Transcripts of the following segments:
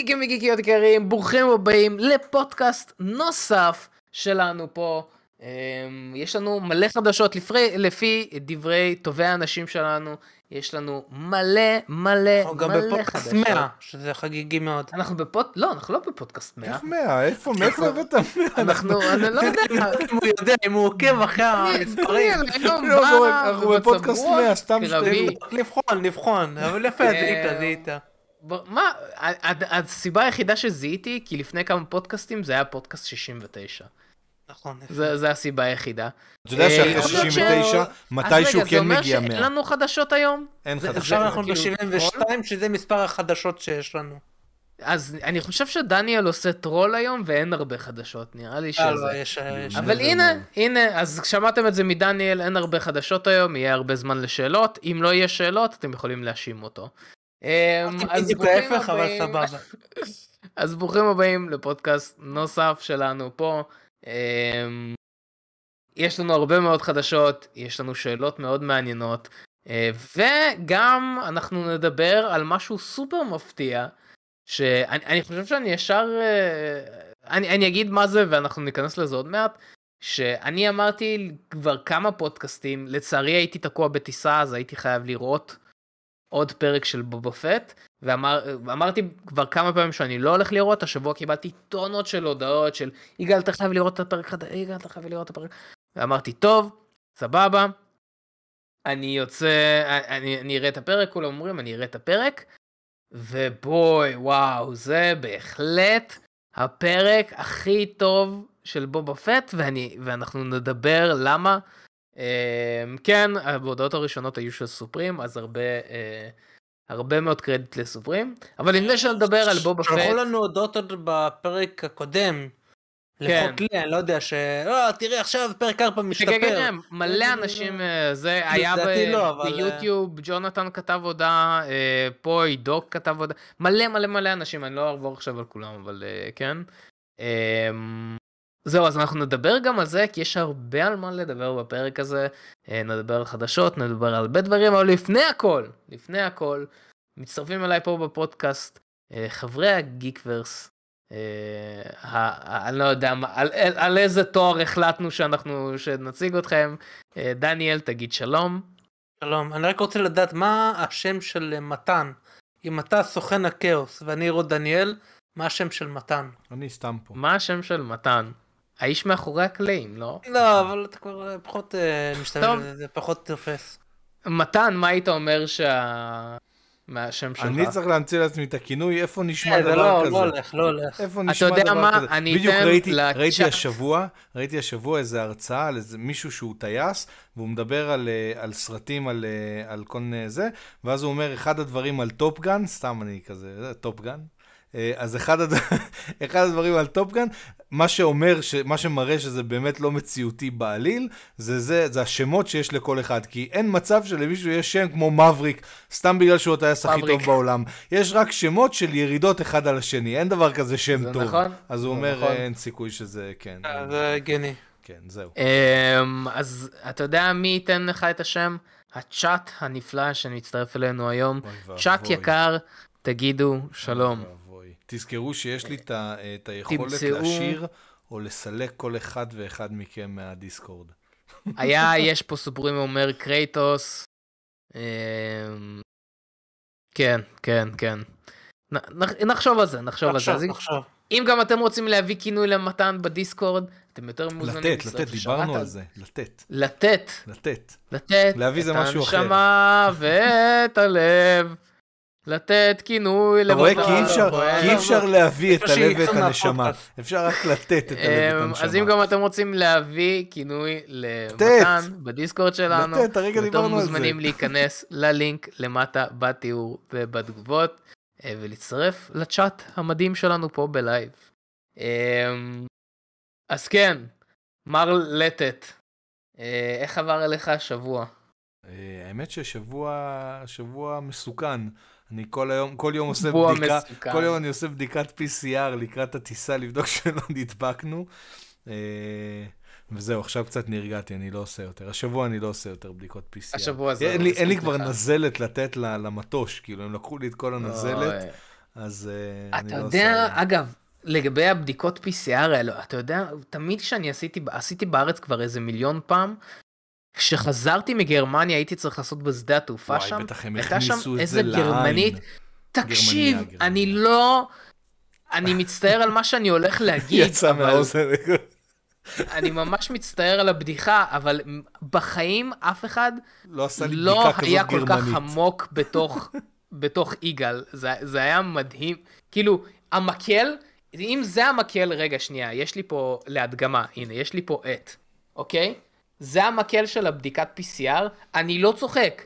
גיקים וגיקיות יקרים, ברוכים הבאים לפודקאסט נוסף שלנו פה. אמ, יש לנו מלא חדשות לפי, לפי דברי טובי האנשים שלנו, יש לנו מלא מלא אנחנו גם מלא בפודקאסט חדשות. 100, שזה חגיגי מאוד. אנחנו בפוד... לא, אנחנו לא בפודקאסט 100. איך מאה? איפה? מאיפה הבאת מאה? אנחנו, אני לא יודע. אם הוא יודע, אם הוא עוקב אחרי המספרים. לא, אנחנו- בפודקאסט רוח 100, סתם קרבי. לבחון, לבחון, אבל יפה, אה, זיהית, זיהית. מה, הסיבה היחידה שזיהיתי, כי לפני כמה פודקאסטים זה היה פודקאסט 69. נכון. זה זה הסיבה היחידה. אתה יודע אה, שאחרי יכול להיות 69, אז מתישהו רגע, כן מגיע זה אומר 100. שאין לנו חדשות היום? אין חדשות. עכשיו אנחנו כאילו, ב-72, שזה מספר החדשות שיש לנו. אז אני חושב שדניאל עושה טרול היום ואין הרבה חדשות, נראה לי אה, לא, שזה. יש... יש- אבל הנה. הנה, אז שמעתם את זה מדניאל, אין הרבה חדשות היום, יהיה הרבה זמן לשאלות. אם לא יהיה שאלות, אתם יכולים להאשים אותו. אמ, אז בדיוק ברוכים הבאים-. אז ברוכים הבאים לפודקאסט נוסף שלנו פה. אמ, יש לנו הרבה מאוד חדשות, יש לנו שאלות מאוד מעניינות, אה, וגם אנחנו נדבר על משהו סופר מפתיע, שאני אני חושב שאני ישר, אה, אני, אני אגיד מה זה ואנחנו ניכנס לזה עוד מעט, שאני אמרתי כבר כמה פודקאסטים, לצערי הייתי תקוע בטיסה אז הייתי חייב לראות עוד פרק של בובה פט, ואמר, ואמרתי כבר כמה פעמים שאני לא הולך לראות, השבוע קיבלתי טונות של הודעות של יגאל אתה חייב לראות את הפרק חדש, יגאל אתה חייב לראות את הפרק, ואמרתי טוב, סבבה, אני יוצא, אני, אני אראה את הפרק, כולם אומרים אני אראה את הפרק, ובואי וואו זה בהחלט הפרק הכי טוב של בובה פט, ואני, ואנחנו נדבר למה. אמ, כן, ההודעות הראשונות היו של סופרים, אז הרבה, אה, הרבה מאוד קרדיט לסופרים, אבל לפני שנדבר על בובה שלחו פט, לנו הודעות עוד בפרק הקודם. כן. לפחות לי, אני לא יודע ש... אה, תראה עכשיו פרק 4 כן, כן, משתפר. כן, מלא אנשים, אה, זה היה ב- לא, אבל, ביוטיוב, ג'ונתן כתב הודעה, אה, פה עידו כתב הודעה, מלא מלא מלא אנשים, אני לא אעבור עכשיו על כולם, אבל אה, כן. זהו, אז אנחנו נדבר גם על זה, כי יש הרבה על מה לדבר בפרק הזה. אה, נדבר על חדשות, נדבר על הרבה דברים, אבל לפני הכל, לפני הכל, מצטרפים אליי פה בפודקאסט אה, חברי הגיקוורס. אה, אני לא יודע על, איזה תואר החלטנו שאנחנו, שנציג אתכם. דניאל, תגיד שלום. שלום, אני רק רוצה לדעת מה השם של מתן. אם אתה סוכן הכאוס ואני רות דניאל, מה השם של מתן? אני סתם פה. מה השם של מתן? האיש מאחורי הקלעים, לא? לא, אבל אתה כבר אה, פחות אה, משתמש. בזה, זה פחות תופס. מתן, מה היית אומר שה... מהשם שלך? אני צריך להמציא לעצמי את הכינוי, איפה נשמע אה, זה דבר לא, כזה? לא הולך, לא הולך. איפה אתה נשמע יודע דבר מה? כזה? אני בדיוק אתן ראיתי, לצ'אט. ראיתי השבוע, ראיתי השבוע איזה הרצאה על איזה מישהו שהוא טייס, והוא מדבר על, על סרטים, על, על כל מיני זה, ואז הוא אומר, אחד הדברים על טופגן, סתם אני כזה, זה טופגן. אה, אז אחד, הד... אחד הדברים על טופגן, מה שאומר, ש... מה שמראה שזה באמת לא מציאותי בעליל, זה, זה, זה השמות שיש לכל אחד. כי אין מצב שלמישהו יש שם כמו מבריק, סתם בגלל שהוא הטייס הכי. טוב בעולם. יש רק שמות של ירידות אחד על השני, אין דבר כזה שם זה טוב. נכון, אז הוא זה אומר, נכון. אין סיכוי שזה, כן. אה, זה הגיוני. כן, זהו. אמ, אז אתה יודע מי ייתן לך את השם? הצ'אט הנפלא שמצטרף אלינו היום. צ'אט יקר, תגידו שלום. תזכרו שיש לי את היכולת תמצאו- להשאיר או לסלק כל אחד ואחד מכם מהדיסקורד. היה, יש פה סופרים אומר קרייטוס. אמ, כן, כן, כן. נחשוב על זה, נחשוב על זה. נחשוב, אז אם- נחשוב. אם גם אתם רוצים להביא כינוי למתן בדיסקורד, אתם יותר מוזמנים לתת, לתת, דיברנו על- על זה. לתת, לתת, לתת. לתת. להביא זה משהו אחר. את הנשמה ואת הלב. לתת כינוי אתה רואה? כי אי אפשר- להביא את הלב ואת הנשמה. אפשר רק לתת את הלב ואת אמ, הנשמה. אז אם גם אתם רוצים להביא כינוי למתן בדיסקורד שלנו, לתת, הרגע אתם דיברנו על זה. מוזמנים להיכנס ללינק למטה בתיאור ובתגובות אה, ולהצטרף לצ'אט המדהים שלנו פה בלייב. אמ, אז כן, מר לטט, אה, איך עבר אליך השבוע? אה, האמת ששבוע שבוע מסוכן. אני כל היום, כל יום עושה בדיקה, מסוכן. כל יום אני עושה בדיקת PCR לקראת הטיסה לבדוק שלא נדבקנו. אה, וזהו, עכשיו קצת נרגעתי, אני לא עושה יותר. השבוע אני לא עושה יותר בדיקות PCR. השבוע זה אין לי, אין לי כבר. נזלת לתת ל- למטוש, כאילו, הם לקחו לי את כל הנזלת, אז אה, אני אתה לא יודע, עושה... אגב, לגבי הבדיקות PCR האלו, אתה יודע, תמיד כשאני עשיתי, עשיתי בארץ כבר איזה מיליון פעם, כשחזרתי מגרמניה הייתי צריך לעשות בשדה התעופה וואי, שם, בטח הם הייתה שם איזה לעין. גרמנית, תקשיב, גרמניה, אני גרמניה. לא, אני מצטער על מה שאני הולך להגיד, יצא אבל מהאוזן. אני ממש מצטער על הבדיחה, אבל בחיים אף אחד לא לא היה כל כך גרמנית. עמוק בתוך, בתוך יגאל, זה, זה היה מדהים. כאילו, המקל, אם זה המקל, רגע, שנייה, יש לי פה להדגמה, הנה, יש לי פה עט, אוקיי? זה המקל של הבדיקת PCR, אני לא צוחק.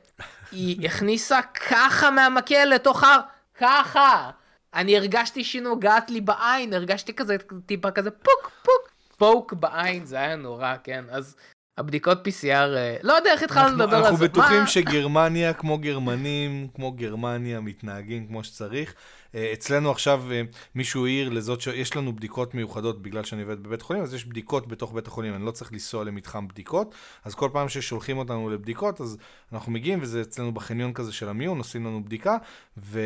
היא הכניסה ככה מהמקל לתוך ה... ככה! אני הרגשתי שהיא נוגעת לי בעין, הרגשתי כזה, טיפה כזה פוק, פוק, פוק בעין, זה היה נורא, כן? אז הבדיקות PCR, אה, לא יודע איך התחלנו לדבר על זה. אנחנו בטוחים מה? שגרמניה, כמו גרמנים, כמו גרמניה, מתנהגים כמו שצריך. אה, אצלנו עכשיו אה, מישהו העיר לזאת שיש לנו בדיקות מיוחדות בגלל שאני עובד בבית חולים, אז יש בדיקות בתוך בית החולים, אני לא צריך לנסוע למתחם בדיקות, אז כל פעם ששולחים אותנו לבדיקות, אז אנחנו מגיעים, וזה אצלנו בחניון כזה של המיון, עושים לנו בדיקה, ו...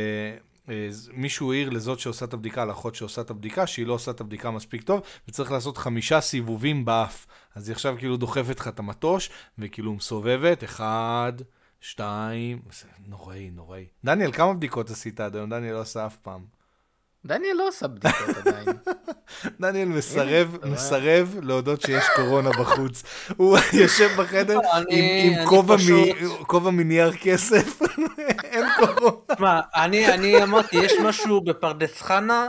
אה, מישהו העיר לזאת שעושה את הבדיקה, לאחות שעושה את הבדיקה, שהיא לא עושה את הבדיקה מספיק טוב, וצריך לעשות חמישה סיבובים באף. אז היא עכשיו כאילו דוחפת לך את המטוש, וכאילו מסובבת, אחד, שתיים, זה נוראי, נוראי. דניאל, כמה בדיקות עשית עד היום? דניאל לא עשה אף פעם. דניאל לא עושה בדיקות עדיין. דניאל מסרב? מסרב להודות שיש קורונה בחוץ. הוא יושב בחדר אני- עם- כובע מנייר כסף, אין קורונה. תשמע, אני, אני אמרתי, יש משהו בפרדס חנה,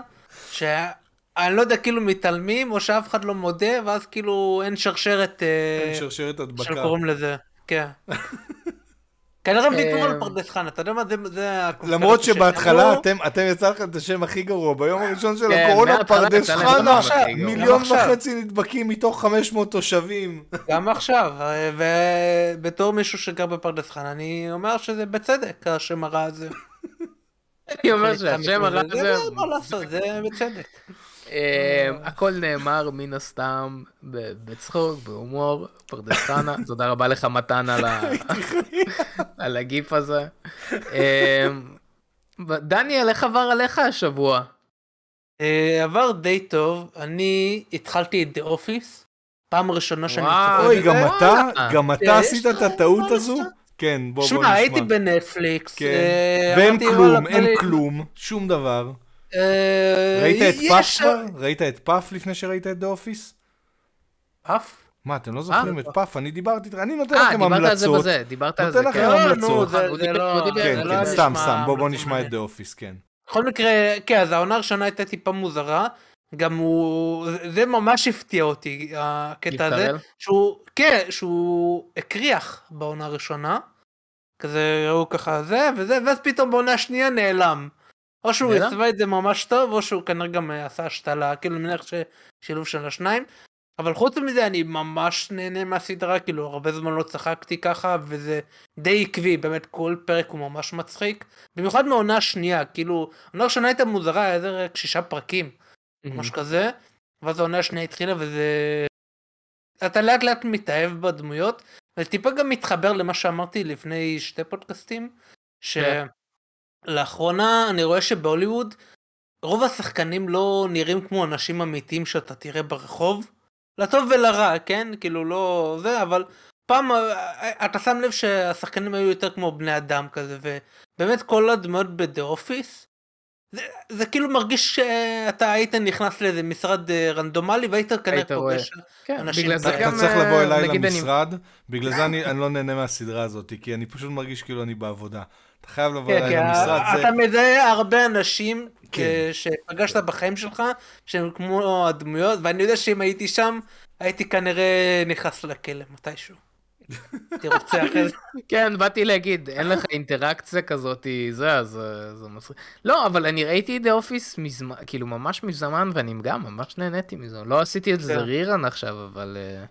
שאני לא יודע, כאילו מתעלמים, או שאף אחד לא מודה, ואז כאילו אין שרשרת, אה, אין שרשרת הדבקה. קוראים לזה, כן. כנראה הם ויתרו אה, על פרדס חנה, אתה יודע מה, זה, למרות שבהתחלה אתם, יצא לכם את השם הכי גרוע, ביום הראשון של כן, הקורונה פרדס חנה. מיליון. וחצי נדבקים מתוך 500 תושבים. גם עכשיו, אה, ובתור מישהו שגר בפרדס חנה, אני אומר שזה בצדק, השם הרע הזה. אני אומר שהשם הרע זה הזה, לא מה לעשות, זה בצדק. אה, הכל נאמר מן הסתם בצחוק, בהומור, פרדס חנה, תודה רבה לך מתן על הגיף הזה. אה, דניאל, איך עבר עליך השבוע? אה, עבר די טוב, אני התחלתי את The Office, פעם ראשונה שאני צופה אוי. גם אתה, וואלה. גם אתה עשית את הטעות הזו? כן, בוא בוא שמע, נשמע. הייתי בנטפליקס, כן. אה, ואין כלום, אין כלום, שום דבר. אה, ראית את יש פאף כבר? ראית את פאף לפני שראית את דה אופיס? פאף? מה, אתם לא זוכרים את פאף? אני דיברתי אני נותן אה, לכם דיברת על זה המלצות. בזה, דיברת על נותן זה. לכם כן. לא, המלצות. הוא לא... הוא כן, כן, סתם, סתם, בוא בוא המלצות נשמע את. דה אופיס, כן. בכל מקרה, כן, אז העונה הראשונה הייתה טיפה מוזרה, גם הוא, זה- ממש הפתיע אותי, הקטע הזה? שהוא, כן, שהוא הקריח בעונה הראשונה, כזה ראו ככה זה וזה, ואז פתאום בעונה השנייה נעלם. או שהוא? עשבה את זה ממש טוב, או שהוא כנראה גם אה, עשה השתלה, כאילו אני מניח ששילוב של השניים. אבל חוץ מזה אני ממש נהנה מהסדרה, כאילו הרבה זמן לא צחקתי ככה, וזה די עקבי, באמת כל פרק הוא ממש מצחיק. במיוחד מהעונה השנייה, כאילו, העונה הראשונה הייתה מוזרה, היה איזה רק שישה פרקים, משהו כזה, ואז העונה השנייה התחילה וזה... אתה לאט לאט מתאהב בדמויות, וזה טיפה גם מתחבר למה שאמרתי לפני שתי פודקאסטים, כן. שלאחרונה אני רואה שבהוליווד רוב השחקנים לא נראים כמו אנשים אמיתיים שאתה תראה ברחוב, לטוב ולרע, כן? כאילו לא זה, אבל פעם אה, אתה שם לב שהשחקנים היו יותר כמו בני אדם כזה, ובאמת כל הדמויות ב"דה אופיס", זה, זה כאילו מרגיש שאתה היית נכנס לאיזה משרד אה, רנדומלי והיית כנראה. פוגש כן, אנשים בגלל זה אתה אתה גם... צריך לבוא אה, אליי נגיד אני- למשרד, בגלל זה אני אני לא נהנה מהסדרה הזאת, כי אני פשוט מרגיש כאילו אני בעבודה. אתה חייב לבוא כן, אליי כי למשרד, ה- זה... אתה מזהה הרבה אנשים כן. שפגשת בחיים שלך שהם כמו הדמויות ואני יודע שאם הייתי שם הייתי כנראה נכנס לכלא מתישהו. הייתי רוצה אחרי זה. כן, באתי להגיד, אין לך אינטראקציה כזאת, זה, אז זה מצחיק. לא, אבל אני ראיתי את דה אופיס מזמן, כאילו ממש מזמן, ואני גם ממש נהניתי מזה. לא עשיתי את זה כן. רירן עכשיו, אבל... אה,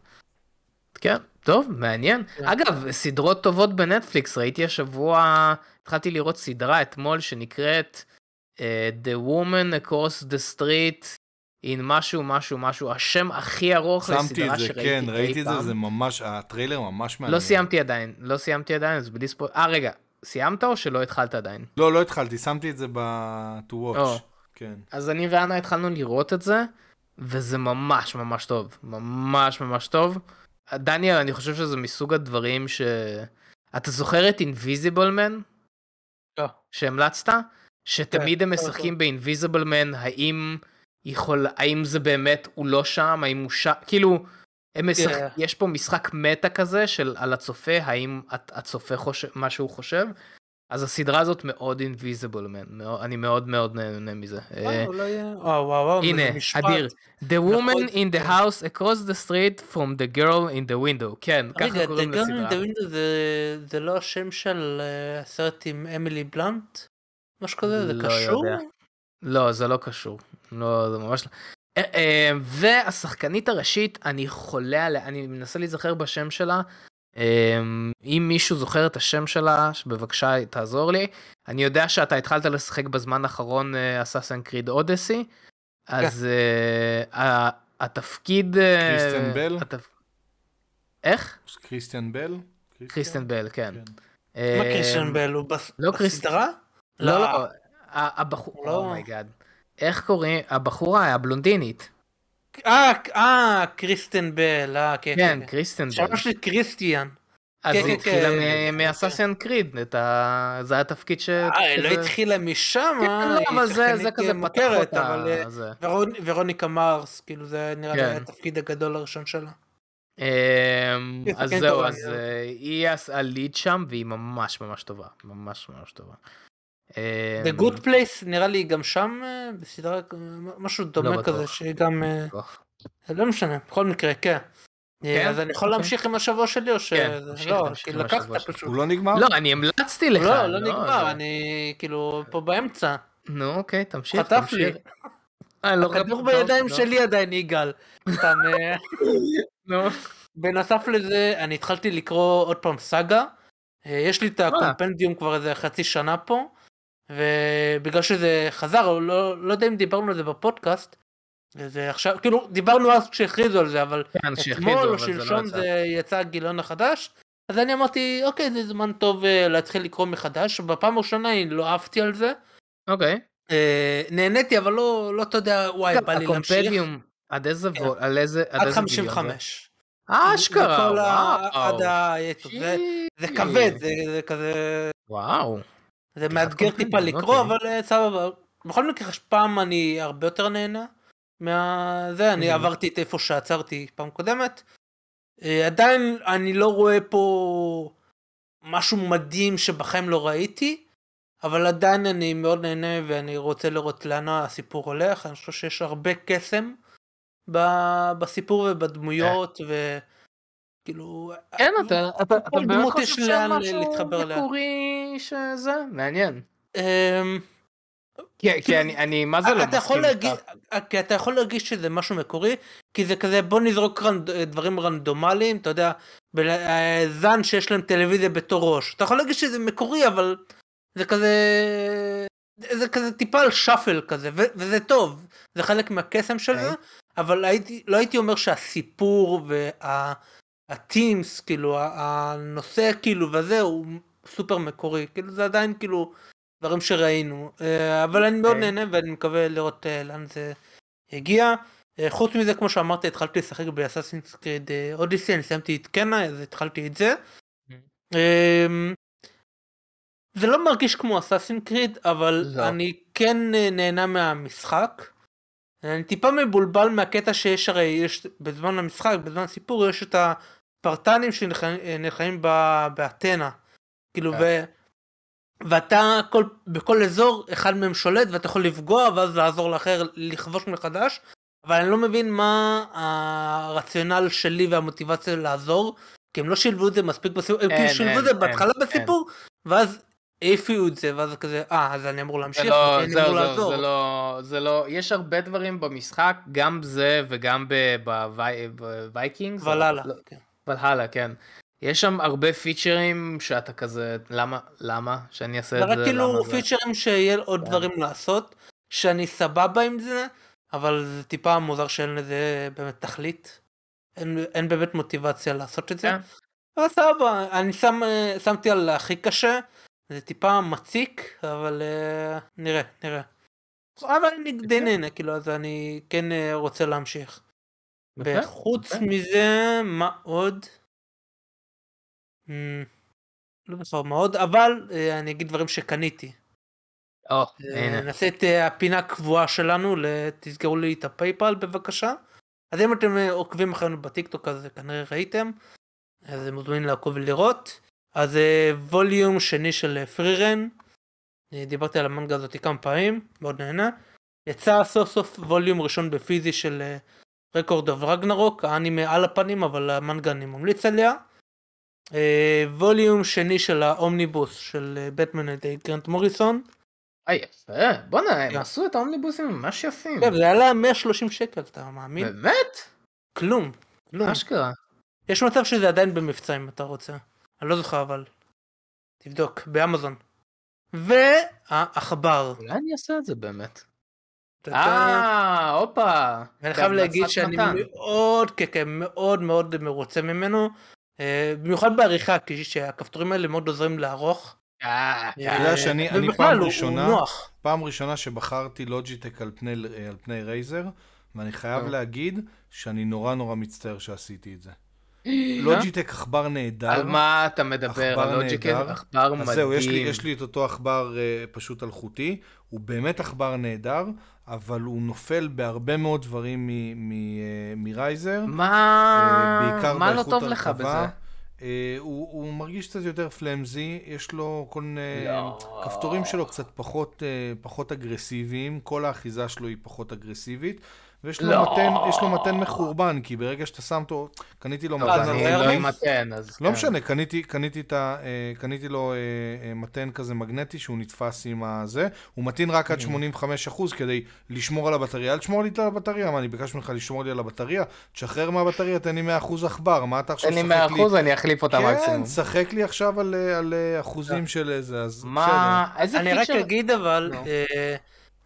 כן, טוב, מעניין. כן. אגב, סדרות טובות בנטפליקס, ראיתי השבוע, התחלתי לראות סדרה אתמול שנקראת אה, The Woman Across the Street in משהו משהו משהו, השם הכי ארוך שמתי לסדרה את זה, שראיתי כן, אי ראיתי את זה, פעם. זה ממש, הטריילר ממש מעניין. לא סיימתי עדיין, לא סיימתי עדיין, אז בלי ספוילר. אה, רגע, סיימת או שלא התחלת עדיין? לא, לא התחלתי, שמתי את זה ב-to watch. או. כן. אז אני ואנה התחלנו לראות את זה, וזה ממש ממש טוב. ממש ממש טוב. דניאל, אני חושב שזה מסוג הדברים ש... אתה זוכר את אינביזיבל מן? לא. שהמלצת? שתמיד הם כן, משחקים באינביזיבל מן, האם יכול... האם זה באמת הוא לא שם, האם הוא שם, כאילו, הם. כן. יש פה משחק מטה כזה של על הצופה, האם הצ- הצופה חושב מה שהוא חושב. אז הסדרה הזאת מאוד אינביזיבל מן, אני מאוד מאוד נהנה מזה. אה, אה. הנה. אדיר. The woman נכון. in the house across the street from the girl in the window. כן, רגע, ככה קוראים The Girl in לסדרה. the Window זה- לא השם של אה, הסרט עם אמילי בלנט? משהו כזה? זה לא קשור? לא, זה לא קשור. לא, זה ממש לא. והשחקנית הראשית, אני חולה עליה, אני מנסה להיזכר בשם שלה. אה, אם מישהו זוכר את השם שלה, בבקשה תעזור לי. אני יודע שאתה התחלת לשחק בזמן האחרון Assassin's Creed Odyssey, אז אה, ה- התפקיד... אה, קריסטיאן בל? התפ- איך? קריסטיאן בל? קריסטן בל, כן. מה אה, קריסטיאן בל? הוא לא בסדרה? לא, לא, ה- הבחור, לא. oh my god. איך קוראים? הבחורה הבלונדינית. אה, אה, קריסטן בל, אה, כן, כן, כן. קריסטן בל. שלי קריסטיאן. אז כן, היא כן, התחילה כן. מאססיאן קריד, זה התפקיד ש... אה, היא לא התחילה משם, כן, אה, לא, היא שחקנית, אה, מוכרת. אבל ורוניקה מרס, כאילו זה נראה לי כן. התפקיד הגדול הראשון שלה. אמ, כן, אז כן, זהו, אז כן. היא הליד שם, והיא ממש ממש טובה. ממש ממש טובה. The אמ, Good Place נראה לי גם שם אה, בסדרה אה, משהו דומה לא כזה. שגם אה. לא משנה בכל מקרה כן. אה, כן? אז אני יכול אוקיי. להמשיך עם השבוע שלי או ש... כן, לא, כי לקחת. פשוט. הוא לא נגמר? לא, אני המלצתי לך. לא, לא נגמר, זה- אני כאילו פה באמצע. נו, אוקיי, תמשיך. חטף לי. תמשיך. אה, לא הכדור בידיים. שלי עדיין יגאל. סתם, אה, נו. בנוסף לזה אני התחלתי לקרוא עוד פעם סאגה. אה, יש לי את הקומפנדיום כבר איזה חצי שנה פה. ובגלל שזה חזר, לא, לא יודע אם דיברנו על זה בפודקאסט. זה עכשיו, כאילו דיברנו אז כשהכריזו על זה, אבל כן, אתמול או אבל זה לא שלשום. זה יצא הגיליון החדש. אז אני אמרתי אוקיי זה זמן טוב אה, להתחיל לקרוא מחדש. בפעם הראשונה אני לא אהבתי על זה. אוקיי. אה, נהניתי אבל לא לא אתה יודע וואי בא לי להמשיך. הקומפדיום, עד איזה כן. וול, על איזה, עד זה? 55. אה, אשכרה, בכל ה- וואו. עד ה... זה- זה כבד, זה זה כזה... וואו. זה מאתגר טיפה קומפנדיום, לקרוא, אוקיי. אבל אה, סבבה. בכל מקרה, פעם אני הרבה יותר נהנה מהזה, אני. עברתי את איפה שעצרתי פעם קודמת. אה, עדיין אני לא רואה פה משהו מדהים שבחיים לא ראיתי, אבל עדיין אני מאוד נהנה ואני רוצה לראות לאן הסיפור הולך, אני חושב שיש הרבה קסם בסיפור ובדמויות וכאילו... כן, אתה, אתה, אתה כל באמת חושב להתחבר אליה. מקורי שזה? מעניין. אמ, כי, כי אני, אני, מה זה לא אתה יכול מסכים להגיד, איתך? כי אתה יכול להרגיש שזה משהו מקורי, כי זה כזה בוא נזרוק רנד, דברים רנדומליים, אתה יודע, אה, זן שיש להם טלוויזיה בתור ראש. אתה יכול להרגיש שזה מקורי, אבל זה כזה, זה כזה טיפה על שאפל כזה, ו- וזה טוב, זה חלק מהקסם של זה, אוקיי. אבל הייתי, לא הייתי אומר שהסיפור והטימס, כאילו, הנושא כאילו וזה, הוא סופר מקורי, כאילו זה עדיין כאילו דברים שראינו, אה, אבל אני מאוד אוקיי. נהנה ואני מקווה לראות אה, לאן זה הגיע. אה, חוץ מזה, כמו שאמרתי, התחלתי לשחק באסאסינס קריד אודיסי, אני סיימתי את קנה, אז התחלתי את זה. אמ, זה לא מרגיש כמו אסאסין קריד, אבל לא. אני כן נהנה מהמשחק. אני טיפה מבולבל מהקטע שיש הרי יש בזמן המשחק, בזמן הסיפור יש את הפרטנים שנלחמים באתנה. כאילו כן. ו... ואתה כל, בכל אזור אחד מהם שולט ואתה יכול לפגוע ואז לעזור לאחר לכבוש מחדש. אבל אני לא מבין מה הרציונל שלי והמוטיבציה לעזור. כי הם לא שילבו את זה מספיק בסיפור, הם אין, כאילו שילבו אין, את זה אין, בהתחלה אין. בסיפור, ואז העיפו את זה, ואז כזה, אה, אז אני אמור זה להמשיך, לא, אני זהו, אמור זהו, לעזור. זה לא, זה לא, יש הרבה דברים במשחק, גם זה וגם ב Vikings. Valhalla. כן. ולהלה, כן. יש שם הרבה פיצ'רים שאתה כזה, למה, למה שאני אעשה את זה? רק כאילו? פיצ'רים שיהיה עוד כן. דברים לעשות, שאני סבבה עם זה, אבל זה טיפה מוזר שאין לזה באמת תכלית. אין, אין באמת מוטיבציה לעשות את זה. כן. אבל סבבה, אני שם, שמתי על הכי קשה, זה טיפה מציק, אבל אה, נראה, נראה. אבל אני די נהנה, כאילו, אז אני כן אה, רוצה להמשיך. וחוץ. מזה, מה עוד? אמ, לא זוכר מה עוד, אבל אה, אני אגיד דברים שקניתי. אה. נעשה את אה, הפינה הקבועה שלנו, תסגרו לי את הפייפל בבקשה. אז אם אתם עוקבים אחרינו בטיקטוק אז כנראה ראיתם, אז אתם מוזמנים לעקוב ולראות. אז ווליום שני של פרירן, דיברתי על המנגה הזאת כמה פעמים, מאוד נהנה. יצא סוף סוף ווליום ראשון בפיזי של רקורד אוף רגנרוק, האנימה על הפנים אבל המנגה אני ממליץ עליה. אה, ווליום שני של האומניבוס של בטמן על ידי גרנט מוריסון. אה, יפה. בואנה, הם. עשו את האומניבוסים ממש יפים. כן, זה עלה 130 שקל, אתה מאמין? באמת? כלום. כלום. אשכרה. יש מצב שזה עדיין במבצע אם אתה רוצה. אני לא זוכר אבל. תבדוק, באמזון. והעכבר. אולי אני אעשה את זה באמת. אתה אה, הופה. ואני חייב להגיד שאני. מאוד, כן, כן, מאוד מאוד מרוצה ממנו. אה, במיוחד בעריכה, כי שהכפתורים האלה מאוד עוזרים לערוך. אה, אתה יודע שאני- אני פעם ראשונה-. פעם ראשונה שבחרתי לוג'יטק על פני, רייזר, ואני חייב אה. להגיד שאני נורא נורא מצטער שעשיתי את זה. לוג'יטק עכבר נהדר. על מה אתה מדבר? נהדר. עכבר מדהים. אז זהו, יש לי, יש לי את אותו עכבר אה, פשוט אלחוטי, הוא באמת עכבר נהדר, אבל הוא נופל בהרבה מאוד דברים מ- מ- אה, מרייזר. מה... אה, בעיקר מה לא טוב לך הרכבה. בזה? אה, הוא, הוא מרגיש קצת יותר פלמזי, יש לו כל מיני... לא. כפתורים שלו קצת פחות, אה, פחות אגרסיביים, כל האחיזה שלו היא פחות אגרסיבית, ויש לו, לא. מתן, יש לו מתן מחורבן, כי ברגע שאתה שם אותו, קניתי לו טוב, מתן זה אני לא לי? עם מתן, אז... לא כן. משנה, קניתי, קניתי, את ה, אה, קניתי לו אה, אה, מתן כזה מגנטי שהוא נתפס עם הזה, הוא מתאים רק Mm. עד 85% כדי לשמור על הבטריה, אל תשמור לי על הבטריה, מה אני ביקשתי ממך לשמור לי על הבטריה? תשחרר מהבטריה, תן לי 100% עכבר, מה אתה עכשיו תן לי משחק 100% אני אחליף אותה כן, מקסימום. תשחק לי עכשיו על, על אחוזים של איזה, אז מה... איזה אני רק פיצ'ר? אגיד אבל. אה,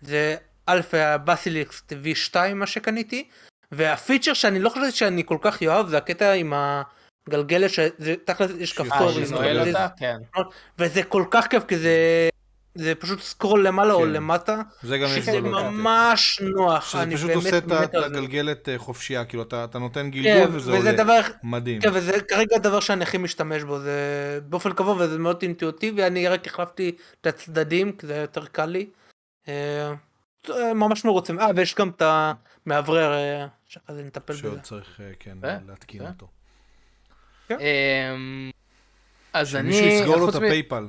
זה אלפא ה Basilisk V2 מה שקניתי, והפיצ'ר שאני לא חושב שאני כל כך אוהב זה הקטע עם הגלגלת שזה תכל'ס יש אה, כפתור? כן. וזה כל כך כיף כי זה זה פשוט scroll למעלה או כן. למטה, זה גם יש לוגיקה. ממש נוח, שזה אני פשוט עושה את. הגלגלת אה, חופשייה, כאילו אתה נותן כן, גלגול וזה עולה. דבר, מדהים. כן, וזה כרגע הדבר שאני הכי משתמש בו, זה באופן קבוע וזה מאוד אינטואיטיבי, אני רק החלפתי את הצדדים, כי זה יותר קל לי. אה, ממש מרוצה, אה, ויש גם את המאוורר, אה, שאחרי זה נטפל בזה. שעוד צריך, אה, כן, להתקין. אותו. אמ, אז אני... שמישהו יסגור לו את ה PayPal.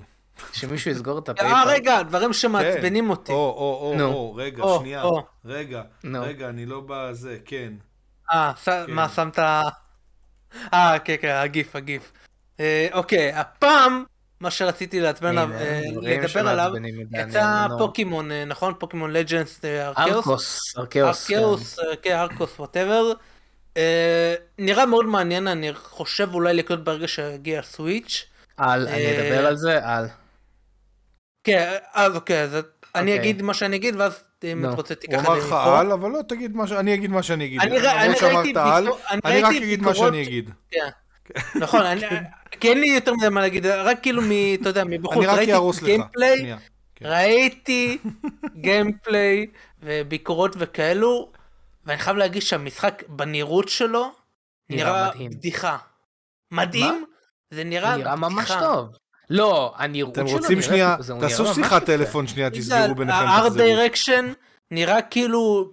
שמישהו יסגור את ה PayPal. אה, רגע, דברים שמעצבנים אותי. או, או, או. או, רגע, שנייה. רגע. רגע, אני לא בזה, כן. אה, כן. מה, שמת... אה, כן, כן, הגיף, הגיף. אוקיי, הפעם, מה שרציתי לעצבן, אה, דברים לדבר עליו, יצא. פוקימון, אה, נכון? פוקימון. ארקוס, ארקאוס. כן. ארקיוס, אה, כן, ארקוס, ווטאבר. נראה מאוד מעניין, אני חושב אולי לקנות ברגע שיגיע הסוויץ'. על, אני אה, אדבר על זה, על. כן, אז אוקיי, אז אני אוקיי. אגיד מה שאני אגיד, ואז אם. את רוצה הוא תיקח את אמר זה לך מפה. על, אבל לא תגיד מה ש... אני אגיד מה שאני אגיד. אני רק אגיד מה שאני אגיד. כן. נכון, אני- כי אין לי יותר מדי מה להגיד, רק כאילו מ... אתה יודע, מבחוץ, ראיתי. gameplay, שנייה. כן. ראיתי gameplay וביקורות וכאלו, ואני חייב להגיד שהמשחק בנראות שלו נראה נראה מדהים. בדיחה. מדהים? זה נראה נראה ממש בדיחה. טוב. לא, הנראות אתם שלו רוצים נראית- שנייה, זה- הוא תעשו נראה שיחת. טלפון שנייה, תסגרו ביניכם, ה art תחזרו. direction נראה כאילו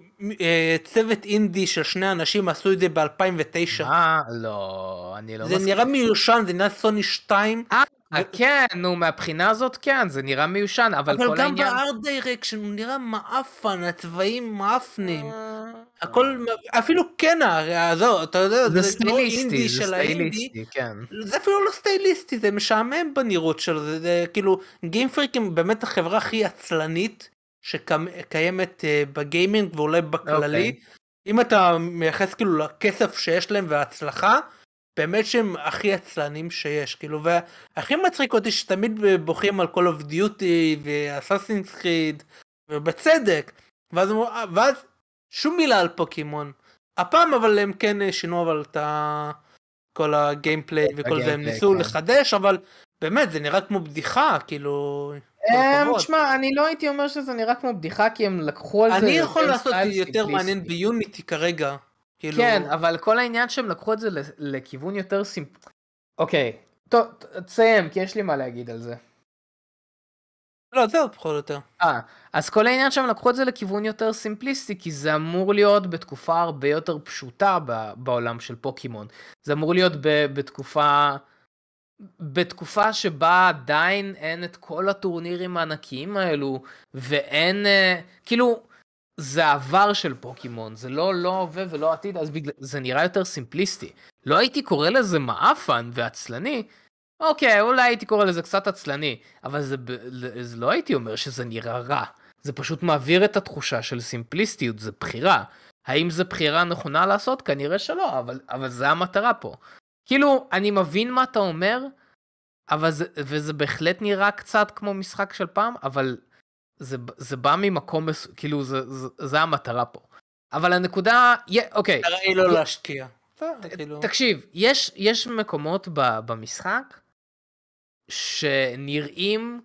צוות אינדי של שני אנשים עשו את זה ב-2009. מה? לא, אני לא זה מסכים. נראה מיושן, זה נראה סוני 2, אה, כן, נו, מהבחינה הזאת כן, זה נראה מיושן, אבל אבל כל גם העניין... בארט דירקשן הוא נראה מעפן, הצבעים מעפנים. אה, הכל, אפילו כן, עזוב, אתה יודע, זה זה לא אינדי זה של האינדי, כן. זה אפילו לא סטייליסטי, זה משעמם בנראות שלו, זה, זה כאילו, גיימפריק הם באמת החברה הכי עצלנית שקיימת אה, בגיימינג ואולי בכללי. אוקיי. אם אתה מייחס כאילו לכסף שיש להם וההצלחה, באמת שהם הכי עצלנים שיש, כאילו, והכי מצחיק אותי שתמיד בוכים על Call of Duty ואסאסינס קריד, ובצדק, ואז, אה, ואז שום מילה על פוקימון. הפעם אבל הם כן שינו אבל את ה... כל הגיימפליי וכל זה, הם ניסו כן. לחדש, אבל באמת, זה נראה כמו בדיחה, כאילו... כל אמ. תשמע, אני לא הייתי אומר שזה נראה כמו בדיחה, כי הם לקחו על זה... אני יכול לעשות יותר מעניין. ביוניטי כרגע. כאילו... כן, אבל כל העניין שהם לקחו את זה לכיוון יותר סימפ... אוקיי, טוב, תסיים, כי יש לי מה להגיד על זה. לא, זהו, פחות או יותר. אה, אז כל העניין שהם לקחו את זה לכיוון יותר סימפליסטי, כי זה אמור להיות בתקופה הרבה יותר פשוטה בעולם של פוקימון. זה אמור להיות בתקופה... בתקופה שבה עדיין אין את כל הטורנירים הענקיים האלו, ואין... אה, כאילו, זה העבר של פוקימון, זה לא לא הווה ולא עתיד, אז בגלל... זה נראה יותר סימפליסטי. לא הייתי קורא לזה מעפן ועצלני, אוקיי, אולי הייתי קורא לזה קצת עצלני, אבל זה, זה לא הייתי אומר שזה נראה רע. זה פשוט מעביר את התחושה של סימפליסטיות, זה בחירה. האם זו בחירה נכונה לעשות? כנראה שלא, אבל, אבל זה המטרה פה. כאילו, אני מבין מה אתה אומר, אבל זה, וזה בהחלט נראה קצת כמו משחק של פעם, אבל זה, זה בא ממקום. כאילו, זה, זה, זה המטרה פה. אבל הנקודה, אוקיי, המטרה היא לא להשקיע. כאילו... תקשיב, יש, יש מקומות ב, במשחק שנראים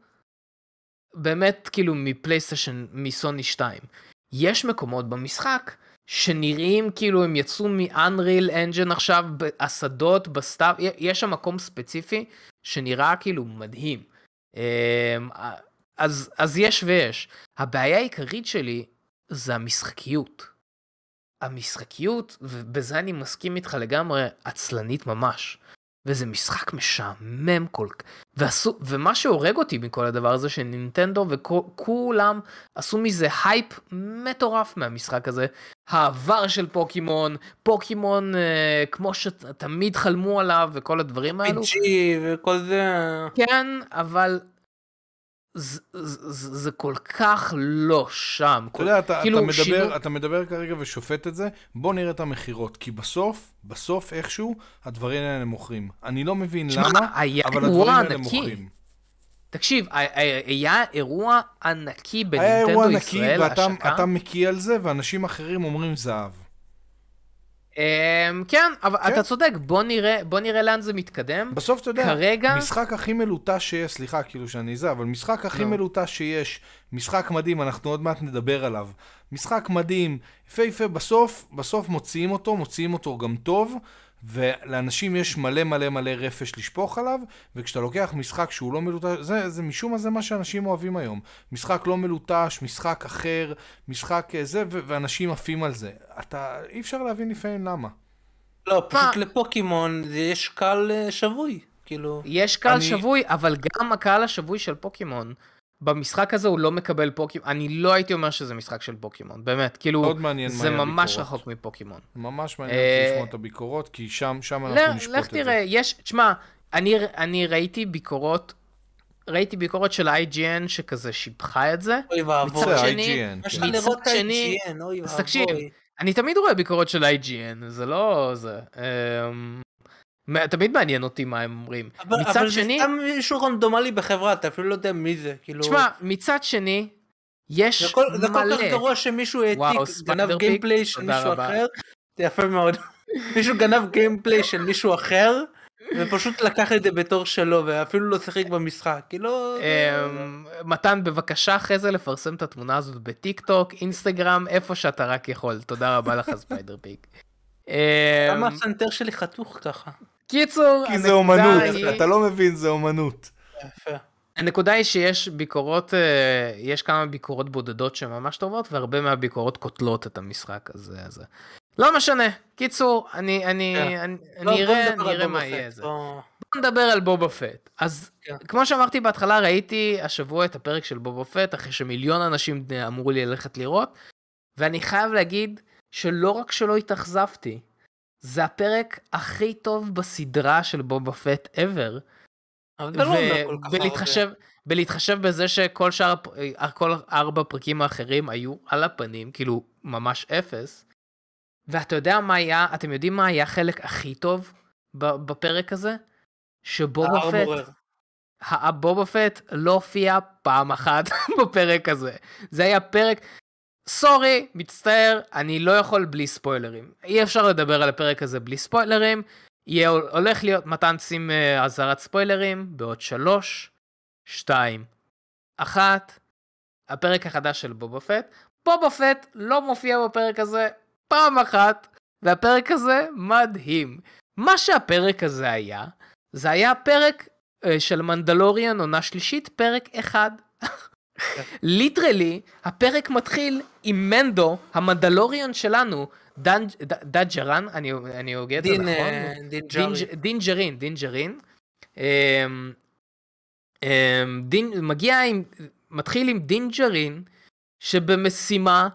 באמת כאילו מפלייסטיישן, מסוני 2. יש מקומות במשחק שנראים כאילו הם יצאו מ-unreal engine עכשיו, בשדות, בסתיו, יש שם מקום ספציפי שנראה כאילו מדהים. אמ, אז, אז יש ויש. הבעיה העיקרית שלי זה המשחקיות. המשחקיות, ובזה אני מסכים איתך לגמרי, עצלנית ממש. וזה משחק משעמם כל כך. ועשו, ומה שהורג אותי מכל הדבר הזה שנינטנדו וכולם עשו מזה הייפ מטורף מהמשחק הזה. העבר של פוקימון, פוקימון אה, כמו שתמיד חלמו עליו וכל הדברים האלו. PG וכל זה... כן, אבל זה, זה, זה כל כך לא שם. אתה יודע, אתה, כאילו, אתה, מדבר, שינו- אתה מדבר כרגע ושופט את זה, בוא נראה את המכירות, כי בסוף, בסוף איכשהו, הדברים האלה מוכרים. אני לא מבין שמע, למה, אבל הדברים האלה ענקי. מוכרים. תקשיב, היה אירוע ענקי היה אירוע בנינטנדו ענקי, ישראל, ואתה השקה. אתה מקיא על זה, ואנשים אחרים אומרים זהב. אמ, כן, אבל כן. אתה צודק, בוא נראה, בוא נראה לאן זה מתקדם. בסוף אתה יודע, כרגע- משחק הכי מלוטש שיש, סליחה כאילו שאני זה, אבל משחק הכי נו. מלוטש שיש, משחק מדהים, אנחנו עוד מעט נדבר עליו. משחק מדהים, יפהפה, בסוף, בסוף מוציאים אותו, מוציאים אותו גם טוב, ולאנשים יש מלא מלא מלא רפש לשפוך עליו, וכשאתה לוקח משחק שהוא לא מלוטש, זה, זה משום מה זה מה שאנשים אוהבים היום. משחק לא מלוטש, משחק אחר, משחק אה, זה, ו- ואנשים עפים על זה. אתה, אי אפשר להבין לפעמים למה. לא, פשוט מה? לפוקימון יש קהל אה, שבוי. כאילו... יש קהל אני- שבוי, אבל גם הקהל השבוי של פוקימון, במשחק הזה הוא לא מקבל פוקימון, אני לא הייתי אומר שזה משחק של פוקימון, באמת, כאילו, מאוד מעניין זה יהיה ממש הביקורות. רחוק מפוקימון. ממש מעניין אה, אותי לשמוע את הביקורות, כי שם, שם אנחנו לך, נשפוט לך את זה. תראה, יש, תשמע, אני, אני ראיתי ביקורות, ראיתי ביקורת של IGN שכזה שיבחה את זה, אוי ואבוי. מצד זה שני, כן. לך מצד שני- אז ואבוי. תקשיב, אני תמיד רואה ביקורות של IGN, זה לא זה. אמ, תמיד מעניין אותי מה הם אומרים. אבל, מצד אבל שני, זה סתם מישהו רנדומלי בחברה, אתה אפילו לא יודע מי זה, כאילו... תשמע, מצד שני, יש זה כל, זה כל כך מלא. גרוע שמישהו העתיק, גנב גיימפליי של מישהו רבה. אחר, זה יפה מאוד. מישהו גנב gameplay של מישהו אחר, ופשוט לקח את זה בתור שלו, ואפילו לא שיחק במשחק, כאילו... אמ, מתן, בבקשה אחרי זה לפרסם את התמונה הזאת בטיק טוק, אינסטגרם, איפה שאתה רק יכול. תודה רבה לך, ספיידר פיק. אמ, למה הסנטר שלי חתוך ככה? קיצור, כי זה אומנות, היא- אתה לא מבין, זה אומנות. יפה. הנקודה היא שיש ביקורות, אה, יש כמה ביקורות בודדות שהן ממש טובות, והרבה מהביקורות קוטלות את המשחק הזה. זה. לא משנה. קיצור, אני, אני, כן. אני, לא, נדבר על נראה בובה מה יהיה זה. בוא- בוא נדבר על בובה פט. אז כן. כמו שאמרתי בהתחלה, ראיתי השבוע את הפרק של בובה פט, אחרי שמיליון אנשים אמרו לי ללכת לראות, ואני חייב להגיד שלא רק שלא התאכזבתי, זה הפרק הכי טוב בסדרה של בובה פט ever. לא בלהתחשב בזה שכל שאר, הפ- כל ארבע הפרקים האחרים היו על הפנים, כאילו ממש אפס. ואתה יודע מה היה, אתם יודעים מה היה החלק הכי טוב בפרק הזה? שבובה פט. הבובה פט לא הופיע פעם אחת בפרק הזה. זה היה פרק, סורי, מצטער, אני לא יכול בלי ספוילרים. אי אפשר לדבר על הפרק הזה בלי ספוילרים. יהיה, הולך להיות מתן שים אה, אזהרת ספוילרים בעוד שלוש, שתיים, אחת, הפרק החדש של בובה פט. בובה פט לא מופיע בפרק הזה פעם אחת, והפרק הזה מדהים. מה שהפרק הזה היה, זה היה פרק אה, של מנדלוריאן עונה שלישית, פרק אחד. literally, הפרק מתחיל עם מנדו, המנדלוריאן שלנו, דאג'רן, אני, הוגה את זה נכון? אה, דינג'רין, דינג'רין. אמ, אמ, מגיע עם, מתחיל עם דינג'רין, שבמשימה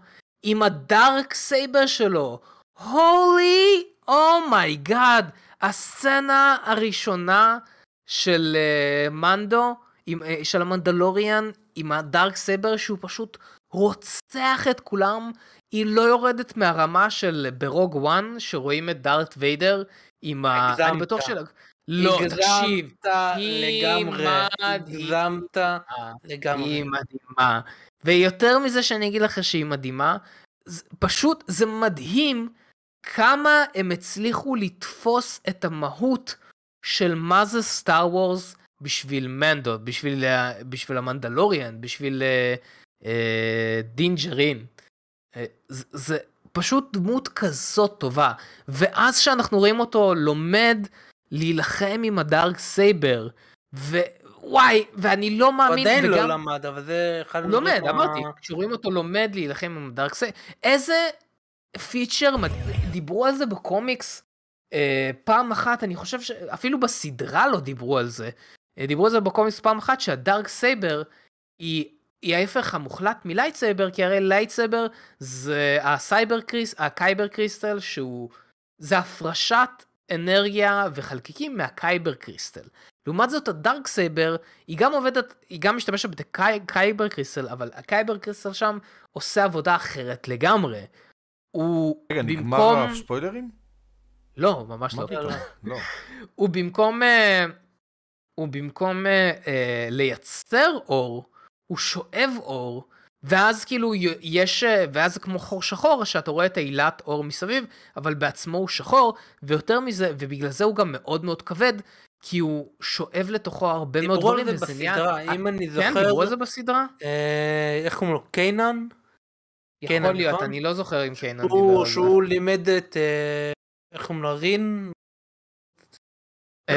עם ה darksaber שלו. holy oh my god, הסצנה הראשונה של uh, מנדו, עם, uh, של המנדלוריאן, עם ה darksaber שהוא פשוט רוצח את כולם. היא לא יורדת מהרמה של ב Rogue One, שרואים את דארט ויידר עם ה... אני בטוח של... לא, תקשיב. היא לגמרי. מדהימה. הגזמת לגמרי. היא מדהימה. ויותר מזה שאני אגיד לך שהיא מדהימה, זה, פשוט זה מדהים כמה הם הצליחו לתפוס את המהות של מה זה סטאר וורס בשביל מנדו, בשביל, ה- בשביל המנדלוריאן, בשביל אה, אה, דין ג'רין. אה, זה, זה פשוט דמות כזאת טובה. ואז שאנחנו רואים אותו לומד להילחם עם ה darksaber, ווואי, ואני לא הוא מאמין, עדיין וגם... לא למד, אבל זה אחד הוא לומד, אמרתי, כשרואים אותו לומד להילחם עם darksaber, איזה פיצ'ר. דיברו על זה בקומיקס אה, פעם אחת, אני חושב שאפילו בסדרה לא דיברו על זה. אה, דיברו על זה בקומיקס פעם אחת, שה darksaber היא, היא ההפך המוחלט מ lightsaber, כי הרי lightsaber זה ה saber cris, ה kyber crystal, שהוא, זה הפרשת אנרגיה וחלקיקים מה kyber crystal. לעומת זאת ה darksaber היא גם עובדת, היא גם משתמשת ב kyber crystal, אבל ה kyber crystal שם עושה עבודה אחרת לגמרי. הוא רגע, נגמר במקום... הספוילרים? לא, ממש לא. לא. הוא במקום, אה, הוא במקום אה, אה, לייצר אור, הוא שואב אור, ואז כאילו יש, אה, ואז זה כמו חור שחור, שאתה רואה את העילת אור מסביב, אבל בעצמו הוא שחור, ויותר מזה, ובגלל זה הוא גם מאוד מאוד כבד, כי הוא שואב לתוכו הרבה מאוד דיברו על דברים, זה וזה נהיה... בסדרה, אם אני כן, זוכר, דיברו על זה בסדרה? אה, איך קוראים לו? קיינן? יכול להיות, נכון? אני לא זוכר אם קיינן דיבר על זה. שהוא לימד את, אה, איך קוראים לו? רין?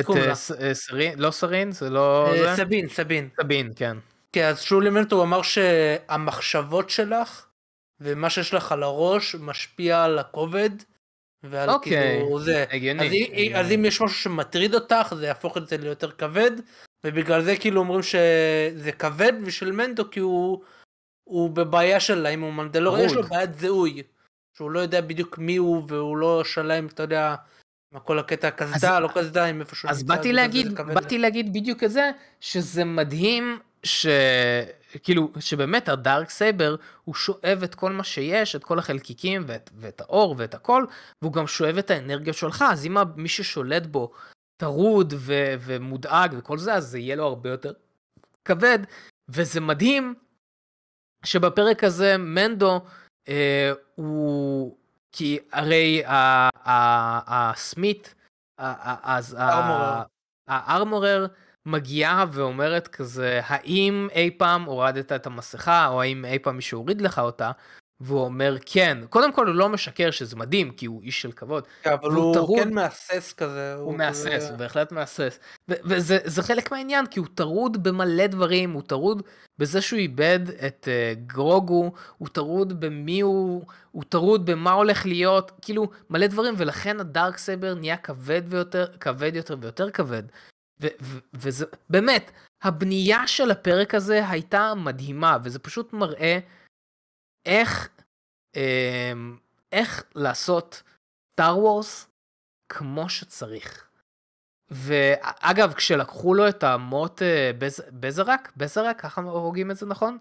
את אה? ס- אה, סרין, לא סרין, זה לא... אה? סבין, סבין. סבין, כן. כן, אז אותו, הוא אמר שהמחשבות שלך ומה שיש לך על הראש משפיע על הכובד. ועל אוקיי, כאילו זה. הגיוני. אז, הגיוני. אז אם יש משהו שמטריד אותך זה יהפוך את זה ליותר כבד ובגלל זה כאילו אומרים שזה כבד ושל מנדו כי הוא, הוא בבעיה שלה אם הוא מנדלור יש לו. בעיית זיהוי. שהוא לא יודע בדיוק מי הוא והוא לא שלם אתה יודע. כל הקטע קסדה לא קסדה איפה שהוא אז נמצא, באתי להגיד, באתי להגיד בדיוק את זה, שזה מדהים ש... כאילו, שבאמת ה darksaber, הוא שואב את כל מה שיש, את כל החלקיקים ואת, ואת האור ואת הכל, והוא גם שואב את האנרגיות שלך, אז אם מי ששולט בו טרוד ו... ומודאג וכל זה, אז זה יהיה לו הרבה יותר כבד, וזה מדהים שבפרק הזה מנדו אה, הוא... כי הרי ה- הסמית, אז. ה armorer מגיעה ואומרת כזה, האם אי פעם הורדת את המסכה, או האם אי פעם מישהו הוריד לך אותה? והוא אומר כן. קודם כל הוא לא משקר שזה מדהים, כי הוא איש של כבוד. כן, אבל הוא טרוד. כן מהסס כזה. הוא מהסס, כזה- הוא בהחלט מהסס. ו- וזה זה חלק מהעניין, כי הוא טרוד במלא דברים, הוא טרוד בזה שהוא איבד את אה, גרוגו, הוא טרוד במי הוא, הוא טרוד במה הולך להיות, כאילו מלא דברים, ולכן ה Darksaber נהיה כבד ויותר, כבד יותר ויותר כבד. ו- ו- וזה, באמת, הבנייה של הפרק הזה הייתה מדהימה, וזה פשוט מראה איך, איך לעשות Star Wars כמו שצריך. ואגב, כשלקחו לו את המוט אה, בז... בזרק, בזרק, ככה הורגים את זה נכון?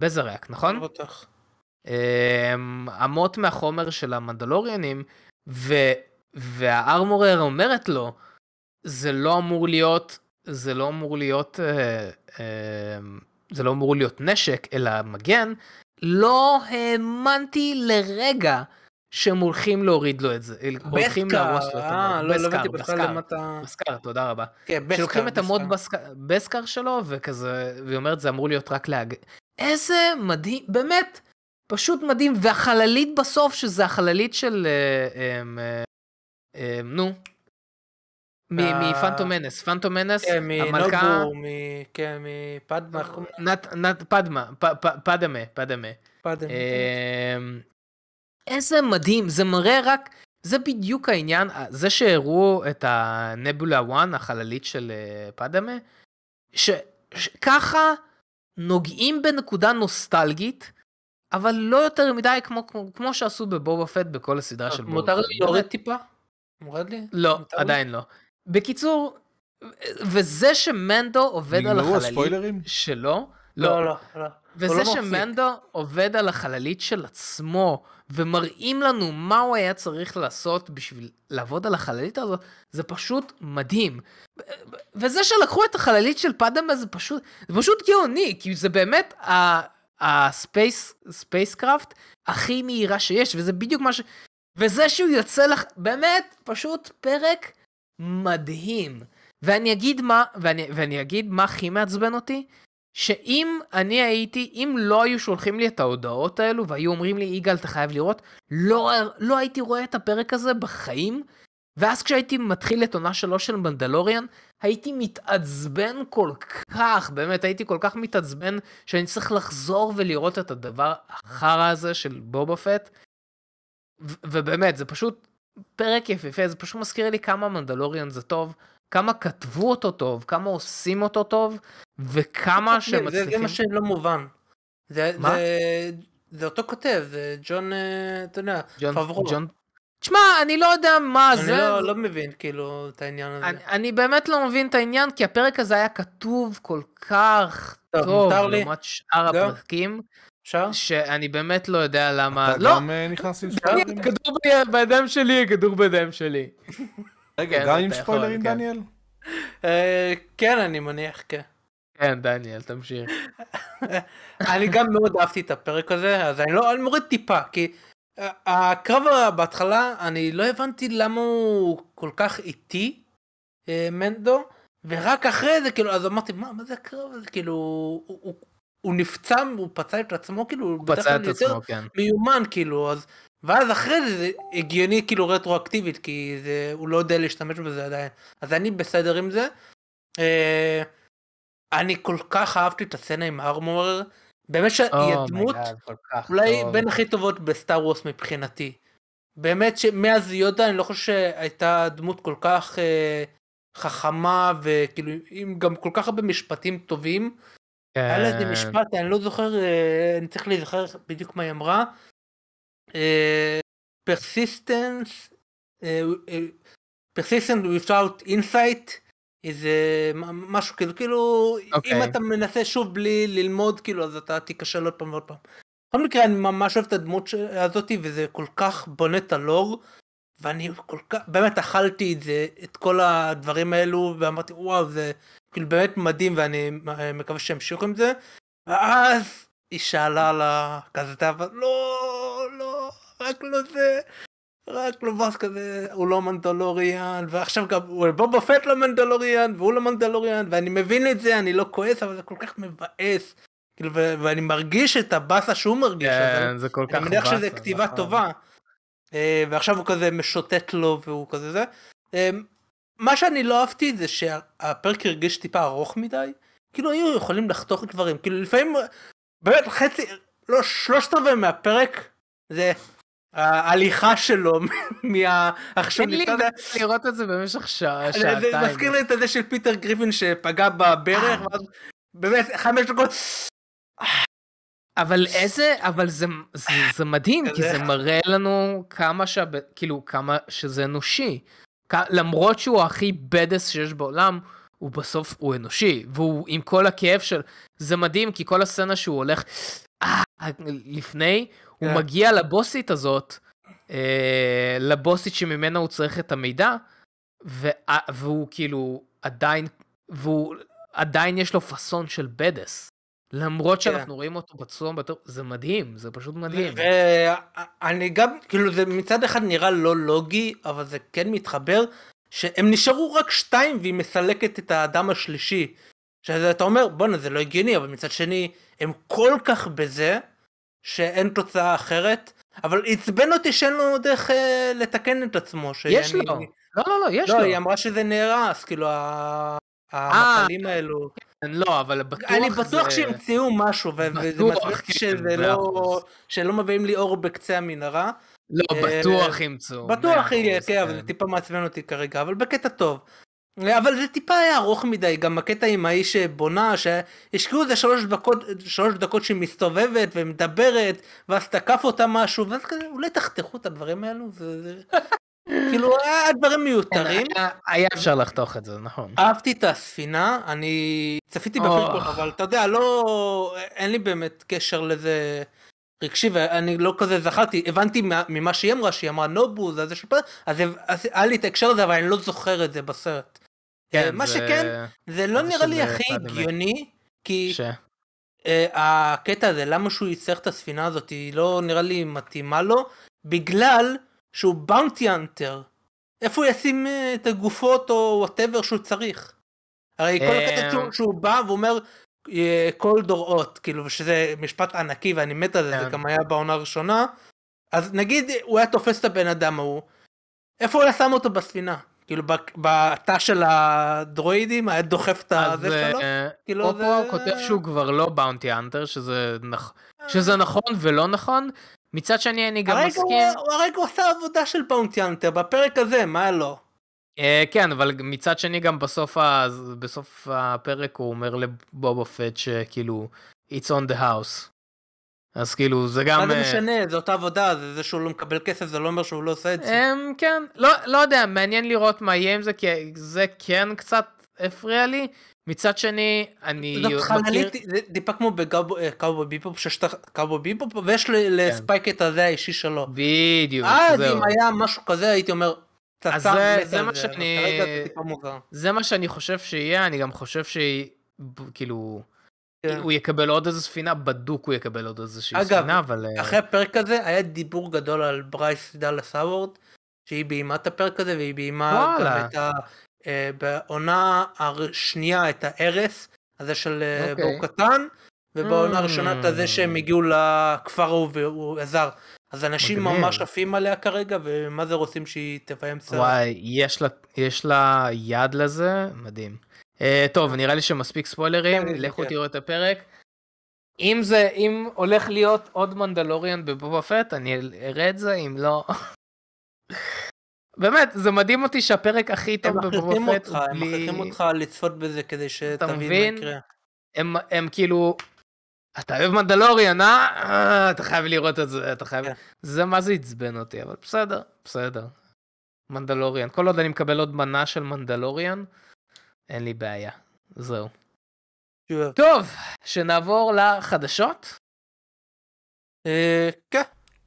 בזרק, נכון? לא בטוח. אמ, אמות מהחומר של המנדלוריאנים, ו... והארמורר אומרת לו, זה לא אמור להיות, זה לא אמור להיות, אה, אה, זה לא אמור להיות נשק, אלא מגן. לא האמנתי לרגע שהם הולכים להוריד לו את זה, הולכים להרוס לו את אה, המוד, לא לא בסקר, הבנתי בכלל בסקר, למה אתה... בסקר, תודה רבה. כן, בסקר, שלוקחים את המוד בסקר. שלו וכזה, והיא אומרת זה אמור להיות רק להג... איזה מדהים, באמת, פשוט מדהים, והחללית בסוף, שזה החללית של, אה, אה, נו, מפנטום מנס, פנטום מנס, המלכה. כן, מפדמה, פדמה, פדמה, פדמה. פדמה. איזה מדהים, זה מראה רק, זה בדיוק העניין, זה שהראו את הנבולה 1, החללית של אה, פדמה, ש- שככה נוגעים בנקודה נוסטלגית, אבל לא יותר מדי כמו, כמו, שעשו בבובה פט בכל הסדרה של בובה מותר פט. לי להוריד טיפה? מורד לי? לא, מותר לי? עדיין לא. בקיצור, וזה שמנדו עובד על החללית הספוילרים? שלו, לא, לא, לא. הוא וזה לא. שמנדו עובד על החללית של עצמו, ומראים לנו מה הוא היה צריך לעשות בשביל לעבוד על החללית הזאת, זה פשוט מדהים. וזה שלקחו את החללית של פאדמה זה פשוט, זה פשוט גאוני, כי זה באמת ה space, spacecraft הכי מהירה שיש, וזה בדיוק מה ש... וזה שהוא יוצא לך, באמת, פשוט פרק מדהים. ואני אגיד מה, ואני, ואני אגיד מה הכי מעצבן אותי, שאם אני הייתי, אם לא היו שולחים לי את ההודעות האלו והיו אומרים לי, יגאל, אתה חייב לראות, לא, לא הייתי רואה את הפרק הזה בחיים, ואז כשהייתי מתחיל את עונה שלוש של מנדלוריאן, הייתי מתעצבן כל כך, באמת, הייתי כל כך מתעצבן, שאני צריך לחזור ולראות את הדבר החרא הזה של בובה פט, ובאמת, זה פשוט פרק יפהפה, זה פשוט מזכיר לי כמה מנדלוריאן זה טוב, כמה כתבו אותו טוב, כמה עושים אותו טוב, וכמה שהם זה- זה. מה שלא מובן. זה- מה? זה- זה אותו כותב, זה ג'ון, אה, אתה יודע, ג'ון, פברו. ג'ון... תשמע, אני לא יודע מה אני זה. לא- לא מבין כאילו את העניין הזה. אני, אני באמת לא מבין את העניין, כי הפרק הזה היה כתוב כל כך טוב, טוב? לעומת שאר? הפרקים, אפשר? שאני באמת לא יודע למה... אתה לא, גם אה, נכנס עם אני, ספוילרים? הכדור ב- בידיים שלי, הכדור בידיים שלי. רגע, כן, גם עם ספוילרים, כן. דניאל? אה, כן, אני מניח, כן. כן, דניאל, תמשיך. אני גם מאוד אהבתי את הפרק הזה, אז אני לא, אני מוריד טיפה, כי אה, הקרב בהתחלה, אני לא הבנתי למה הוא כל כך איטי, מנדו, ורק אחרי זה, כאילו, אז אמרתי, מה, מה זה הקרב הזה? כאילו, הוא, הוא, הוא נפצע, הוא פצע את עצמו, כאילו, הוא פצע את יותר עצמו, כן. מיומן, כאילו, אז... ואז אחרי זה זה הגיוני כאילו רטרואקטיבית כי זה, הוא לא יודע להשתמש בזה עדיין אז אני בסדר עם זה. אה, אני כל כך אהבתי את הסצנה עם ארמורר באמת שהיא Oh הדמות God, אולי טוב. בין הכי טובות בסטאר וורס מבחינתי. באמת שמאז יודה אני לא חושב שהייתה דמות כל כך אה, חכמה וכאילו עם גם כל כך הרבה משפטים טובים. היה לה איזה. משפט אני לא זוכר אה, אני צריך להיזכר בדיוק מה היא אמרה. persistence, persistence without insight איזה משהו כאילו כאילו אם אוקיי. אתה מנסה שוב בלי ללמוד כאילו אז אתה תיכשל עוד פעם ועוד פעם. בכל מקרה אני ממש אוהב את הדמות הזאתי וזה כל כך בונה את הלור ואני כל כך באמת אכלתי את זה את כל הדברים האלו ואמרתי וואו זה כאילו באמת מדהים ואני מקווה שימשיכו עם זה. ואז היא שאלה על הכזה אבל לא לא רק לא זה רק לא בוס כזה הוא לא מנדלוריאן ועכשיו גם הוא בובה פט לא מנדלוריאן והוא לא מנדלוריאן ואני מבין את זה אני לא כועס אבל זה כל כך מבאס כאילו ואני מרגיש את הבאסה שהוא מרגיש אבל כן, זה כל כך אני מניח שזה כתיבה נכון. טובה. אה, ועכשיו הוא כזה משוטט לו והוא כזה זה. אה, מה שאני לא אהבתי זה שהפרק הרגיש טיפה ארוך מדי. כאילו היו יכולים לחתוך דברים כאילו לפעמים באמת חצי לא שלושת רבעי מהפרק זה ההליכה שלו מהעכשיו אין לי לראות את זה במשך שעה, זה שעתיים. מזכיר לי את זה של פיטר גריפין שפגע בברך ואז באמת חמש דקות אבל איזה, אבל זה, זה, זה מדהים, כי. זה מראה לנו כמה שה... כאילו, כמה שזה אנושי. כ- למרות שהוא הכי בדס שיש בעולם, הוא בסוף, הוא אנושי, והוא עם כל הכאב של... זה מדהים, כי כל הסצנה שהוא הולך... אה, לפני, הוא כן. מגיע לבוסית הזאת, אה, לבוסית שממנה הוא צריך את המידע, וה- והוא כאילו עדיין, והוא עדיין יש לו פאסון של בדס. למרות כן. שאנחנו רואים אותו בטוב, זה מדהים, זה פשוט מדהים. ואני גם, כאילו זה מצד אחד נראה לא לוגי, אבל זה כן מתחבר, שהם נשארו רק שתיים והיא מסלקת את האדם השלישי. שאתה אומר, בואנה זה לא הגיוני, אבל מצד שני, הם כל כך בזה, שאין תוצאה אחרת. אבל עצבן אותי שאין לו דרך אה, לתקן את עצמו. יש לו. לא, לא, לא, יש לא, לו. היא אמרה שזה נהרס, כאילו ה- המחלים האלו. לא, אבל בטוח אני בטוח זה- שימצאו משהו, וזה בטוח, מעצבן אותי כן, שזה לא... שלא מביאים לי אור בקצה המנהרה. לא, אה, בטוח ימצאו. בטוח יהיה, כן, אבל זה טיפה מעצבן אותי כרגע, אבל בקטע טוב. אבל זה טיפה היה ארוך מדי, גם הקטע עם האיש שבונה, שהשקיעו איזה שלוש דקות, שלוש דקות שהיא מסתובבת ומדברת, ואז תקף אותה משהו, ואז כזה, אולי תחתכו את הדברים האלו, זה... כאילו, היה דברים מיותרים. היה- היה אפשר לחתוך את זה, נכון. אהבתי את הספינה, אני צפיתי. בפרקול, אבל אתה יודע, לא, אין לי באמת קשר לזה רגשי, ואני לא כזה זכרתי, הבנתי מה- ממה שהיא אמרה, שהיא אמרה נובו, זה זה שפה, אז היה לי את ההקשר הזה, אבל אני לא זוכר את זה בסרט. כן, מה שכן, זה לא נראה לי הכי. הגיוני, כי. אה, הקטע הזה, למה שהוא יצטרך את הספינה הזאת, היא לא נראה לי מתאימה לו, בגלל שהוא bounty hunter. איפה הוא ישים אה, את הגופות או whatever שהוא צריך? הרי כל הקטע אה, שהוא, שהוא בא ואומר אה, כל דורות, כאילו, שזה משפט ענקי ואני מת על זה, זה כן. גם היה בעונה הראשונה. אז נגיד הוא היה תופס את הבן אדם ההוא, איפה הוא היה שם אותו בספינה? כאילו בתא של הדרואידים היה דוחף את הזה שלו? אה, כאילו פה זה- כותב שהוא כבר לא באונטי אנטר, שזה נכ- שזה נכון ולא נכון. מצד שני אני גם הרגע מסכים. הוא, הוא הרגע הוא עשה עבודה של באונטי אנטר בפרק הזה, מה לו? אה, כן, אבל מצד שני גם בסוף ה- בסוף הפרק הוא אומר לבובה פט שכאילו it's on the house. אז כאילו זה גם... מה זה אה, משנה, זו אותה עבודה, זה זה שהוא לא מקבל כסף, זה לא אומר שהוא לא עושה את זה. אמ, כן, לא, לא יודע, מעניין לראות מה יהיה עם זה, כי זה כן קצת הפריע לי. מצד שני, אני זאת. חללית, זה טיפה כמו ב Cowboy Bebop, שיש את ה Cowboy Bebop, ויש ל- לספייק את הזה האישי שלו. בדיוק, אז זהו. אם היה משהו כזה, הייתי אומר, אז זה- מה שאני- זה מה חושב שיהיה, אני גם חושב שהיא, ב- כאילו, כן. הוא יקבל עוד איזה ספינה, בדוק הוא יקבל עוד איזושהי אגב, ספינה, אבל... אה, אחרי הפרק הזה היה דיבור גדול על ברייס דאלאס האוורד, שהיא ביימה את הפרק הזה, והיא ביימה וואלה. גם את ה... אה, בעונה השנייה את ה Heiress, הזה של אה, אוקיי. בו קטאן, ובעונה ממ. הראשונה את הזה שהם הגיעו לכפר ההוא והוא עזר. אז אנשים מגניב. ממש עפים עליה כרגע, ומה זה רוצים שהיא תביים סרט. וואי, יש לה, יש לה יד לזה, מדהים. Uh, טוב, נראה לי שמספיק ספוילרים, כן, לכו כן. תראו את הפרק. אם זה, אם הולך להיות עוד מנדלוריאן בבובה פט, אני אראה את זה, אם לא... באמת, זה מדהים אותי שהפרק הכי הם טוב מכריחים בבובה פט אותך, הוא הם בלי... מכריחים אותך לצפות בזה כדי שתבין מה? יקרה. הם, הם כאילו, אתה אוהב מנדלוריאן, אה? אה? אתה חייב לראות את זה, אתה חייב... כן. זה מה זה עצבן אותי, אבל בסדר, בסדר. מנדלוריאן. כל עוד אני מקבל עוד מנה של מנדלוריאן, אין לי בעיה. זהו. טוב, שנעבור לחדשות. אה, כן.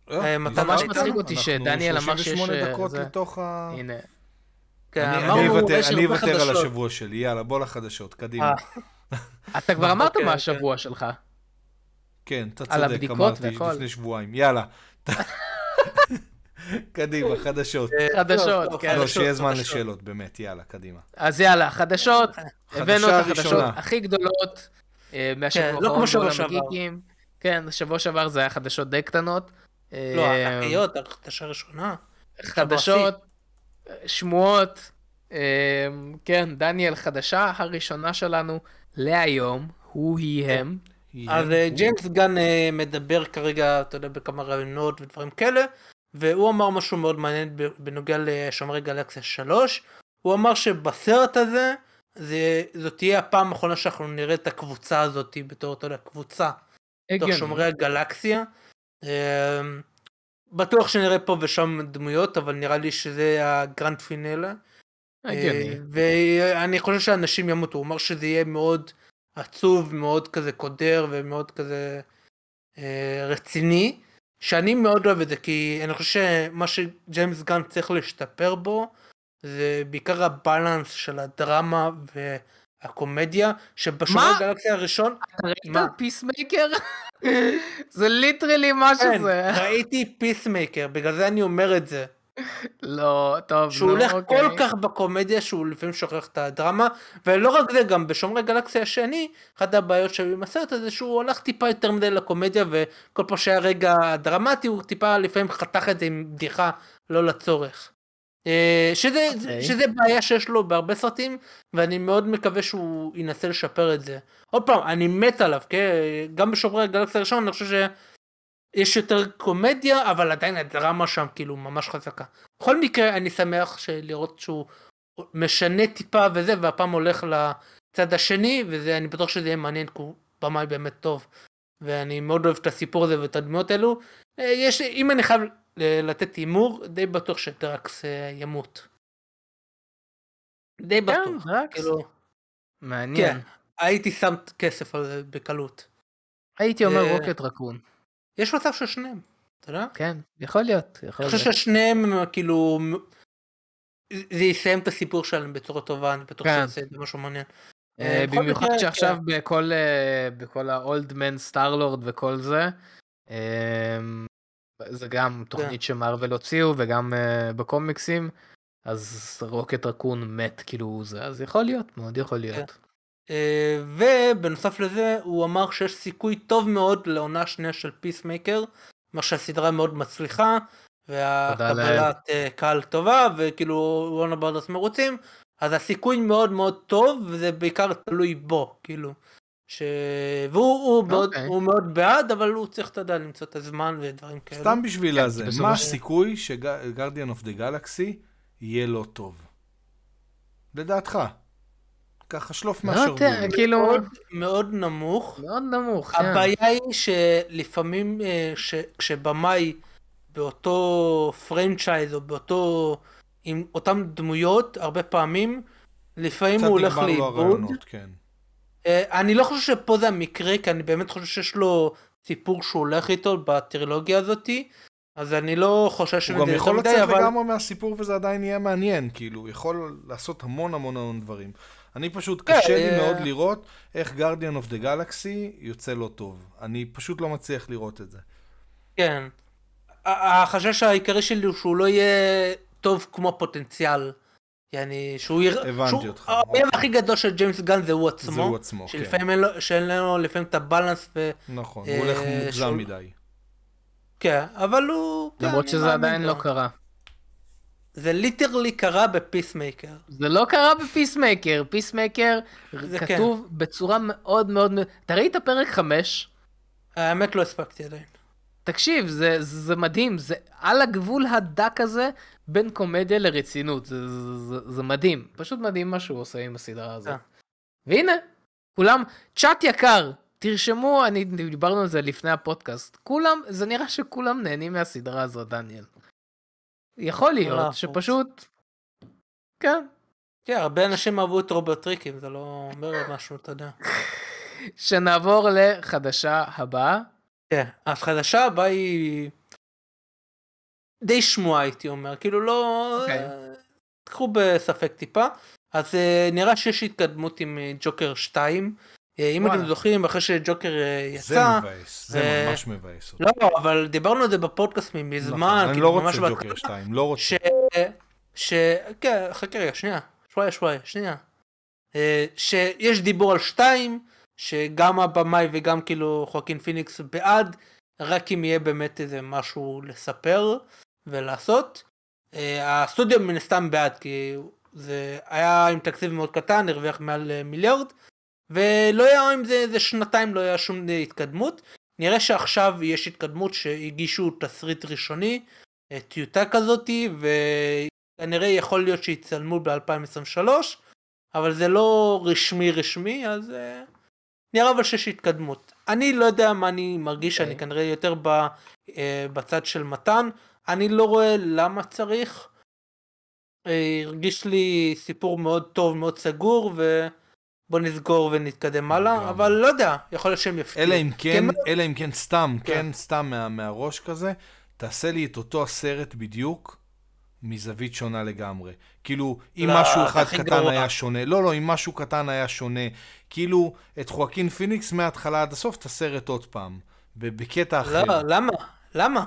נשמע ממש. מצחיק אותי אנחנו שדניאל אמר שיש, 38 אה, דקות זה. לתוך ה... הנה. כן, אני- אוותר- על. השבוע שלי, יאללה, בוא לחדשות, קדימה. אה. אתה כבר אמרת אוקיי, מה אוקיי. השבוע שלך. כן, אתה על צודק, אמרתי. לפני שבועיים, יאללה. קדימה, חדשות. אה, חדשות, כן. לא, שיהיה זמן. לשאלות, באמת, יאללה, קדימה. אז יאללה, חדשות. הבאנו את החדשות. הכי גדולות מהשבוע כן, לא כמו האחרון שבוע בעולם שעבר. הגיקים. כן, שבוע שעבר זה היה חדשות די קטנות. לא, אה, הענקיות, החדשה הראשונה. חדשות, שמועות. אה, כן, דניאל, חדשה הראשונה שלנו להיום, הוא היא הם. אז אה, ג'יימס גן אה, מדבר כרגע, אתה יודע, בכמה רעיונות ודברים כאלה, והוא אמר משהו מאוד מעניין ב- בנוגע לשומרי גלקסיה 3. הוא אמר שבסרט הזה, זה, זאת תהיה הפעם האחרונה שאנחנו נראה את הקבוצה הזאת בתור, אתה יודע, קבוצה. הגיוני. שומרי הגלקסיה. אמ, בטוח שנראה פה ושם דמויות, אבל נראה לי שזה ה grand finale. אה, ואני חושב שאנשים ימותו, הוא אמר שזה יהיה מאוד עצוב, מאוד כזה קודר ומאוד כזה אה, רציני, שאני מאוד אוהב את זה, כי אני חושב שמה שג'יימס גן צריך להשתפר בו, זה בעיקר ה balance של הדרמה הקומדיה שבשומרי הגלקסיה הראשון, אתה ראית מה? פיסמייקר? זה literally מה כן, שזה. ראיתי פיסמייקר, בגלל זה אני אומר את זה. לא, טוב, שהוא נו, הולך אוקיי. כל כך בקומדיה שהוא לפעמים שוכח את הדרמה ולא רק זה גם בשומרי גלקסיה השני אחת הבעיות שהיו עם הסרט הזה שהוא הלך טיפה יותר מדי לקומדיה וכל פעם שהיה רגע דרמטי הוא טיפה לפעמים חתך את זה עם בדיחה לא לצורך. אה, שזה, אוקיי. שזה בעיה שיש לו בהרבה סרטים ואני מאוד מקווה שהוא ינסה לשפר את זה. עוד פעם אני מת עליו כן? גם בשומרי הגלקסיה הראשון אני חושב שיש יותר קומדיה אבל עדיין הדרמה שם כאילו ממש חזקה. בכל מקרה אני שמח לראות שהוא משנה טיפה וזה והפעם הולך לצד השני וזה אני בטוח שזה יהיה מעניין כי הוא במאי באמת טוב ואני מאוד אוהב את הסיפור הזה ואת הדמויות האלו. אה, יש אם אני חייב לתת הימור די בטוח שדרקס אה, ימות. די כן, בטוח. דרקס. כאילו מעניין. כן. הייתי שם כסף על זה בקלות. הייתי אומר אה, רוקט רקון. יש מצב של שניהם. אתה יודע? כן, יכול להיות, יכול אני חושב. ששניהם הם, כאילו זה יסיים את הסיפור שלהם בצורה טובה אני בטוח כן. שזה יעשה משהו מעניין. אה, בכל במיוחד שעכשיו כן. בכל בכל ה Old Man Star-Lord וכל זה, זה גם תוכנית שמארוול הוציאו וגם אה, בקומיקסים, אז רוקט רקון מת כאילו זה, אז יכול להיות, מאוד יכול להיות. אה, ובנוסף לזה הוא אמר שיש סיכוי טוב מאוד לעונה שנייה של פיסמייקר, מה שהסדרה מאוד מצליחה, והקבלת אה, קהל טובה, וכאילו וורנר ברדרס מרוצים, אז הסיכוי מאוד מאוד טוב, וזה בעיקר תלוי בו, כאילו. ש... והוא הוא מאוד, אוקיי. הוא מאוד בעד, אבל הוא צריך, אתה יודע, למצוא את הזמן ודברים כאלה. סתם בשביל כן, הזה, מה הסיכוי ש Guardian of the Galaxy יהיה לא טוב? לדעתך. ככה שלוף לא מהשרוול. יודע, כאילו, מאוד, מאוד נמוך. מאוד נמוך, כן. הבעיה היא שלפעמים אה, ש- כשבמאי באותו franchise או באותו עם אותם דמויות הרבה פעמים לפעמים קצת הוא הולך נגמר לו לאיבוד. הרעיונות, כן. אה, אני לא חושב שפה זה המקרה כי אני באמת חושב שיש לו סיפור שהוא הולך איתו בטרילוגיה הזאתי אז אני לא חושש הוא גם יכול לצאת מדי, אבל לגמרי מהסיפור וזה עדיין יהיה מעניין, כאילו, יכול לעשות המון המון המון דברים. אני פשוט, כן, קשה לי אה, מאוד לראות איך Guardian of the Galaxy יוצא לא טוב. אני פשוט לא מצליח לראות את זה. כן. החשש העיקרי שלי הוא שהוא לא יהיה טוב כמו פוטנציאל. יעני שהוא יראה, הבנתי שהוא- אותך, האויב. הכי גדול של ג'יימס גאן זה הוא עצמו, זה הוא עצמו, כן. שלפעמים אין לו, שאין לנו לפעמים את ה balance ו... נכון, אה, הוא הולך מוגזם שהוא- מדי. כן, אבל הוא... כן, למרות שזה עדיין לו. לא קרה. זה literally קרה בפיסמייקר. זה לא קרה בפיסמייקר, פיסמייקר זה כן. כתוב בצורה מאוד מאוד, אתה ראית פרק 5? האמת לא הספקתי עדיין. תקשיב, זה, זה מדהים, זה על הגבול הדק הזה בין קומדיה לרצינות, זה, זה, זה, זה מדהים, פשוט מדהים מה שהוא עושה עם הסדרה הזאת. אה. והנה, כולם, צ'אט יקר, תרשמו, אני, דיברנו על זה לפני הפודקאסט, כולם, זה נראה שכולם נהנים מהסדרה הזאת, דניאל. יכול להיות אנחנו- שפשוט, כן, כן, הרבה אנשים אהבו את רוברט טריקים, זה לא אומר משהו, אתה יודע. שנעבור לחדשה הבאה. כן, אז חדשה הבאה היא די שמועה הייתי אומר, כאילו לא... אוקיי. קחו בספק טיפה. אז אה, נראה שיש התקדמות עם אה, ג'וקר 2. אה, אם. אתם זוכרים, אחרי שג'וקר אה, זה יצא, מבאס, זה ממש מבאס אותי. לא, אבל דיברנו על זה בפודקאסט מזמן, נכון, אני לא ממש רוצה ג'וקר 2, לא רוצה. ש... ש... כן, חכה רגע, שנייה, שוואיה שוואיה, שנייה. שיש דיבור על שתיים, שגם הבמאי וגם כאילו חואקין פיניקס בעד, רק אם יהיה באמת איזה משהו לספר ולעשות. אה, הסטודיו מן הסתם בעד, כי זה היה עם תקציב מאוד קטן, הרוויח מעל אה, מיליארד, ולא היה עם זה איזה שנתיים, לא היה שום התקדמות. נראה שעכשיו יש התקדמות שהגישו תסריט ראשוני, אה, טיוטה כזאתי, וכנראה יכול להיות שיצלמו ב-2023, אבל זה לא רשמי רשמי, אז אה, נראה אבל שיש התקדמות. אני לא יודע מה אני מרגיש, אוקיי. אני כנראה יותר ב, אה, בצד של מתן, אני לא רואה למה צריך. אה, הרגיש לי סיפור מאוד טוב, מאוד סגור, ובוא נסגור ונתקדם הלאה. אבל לא יודע, יכול להיות שהם יפתיעו. אלא אם כן, אלא אם כן סתם, כן. כן, סתם מה- מהראש כזה, תעשה לי את אותו הסרט בדיוק, מזווית שונה לגמרי. כאילו, אם לא, משהו אחד קטן גרוע. היה שונה, לא, לא, אם משהו קטן היה שונה, כאילו, את חואקין פיניקס מההתחלה עד הסוף, את הסרט עוד פעם, בקטע אחר. לא, למה? למה?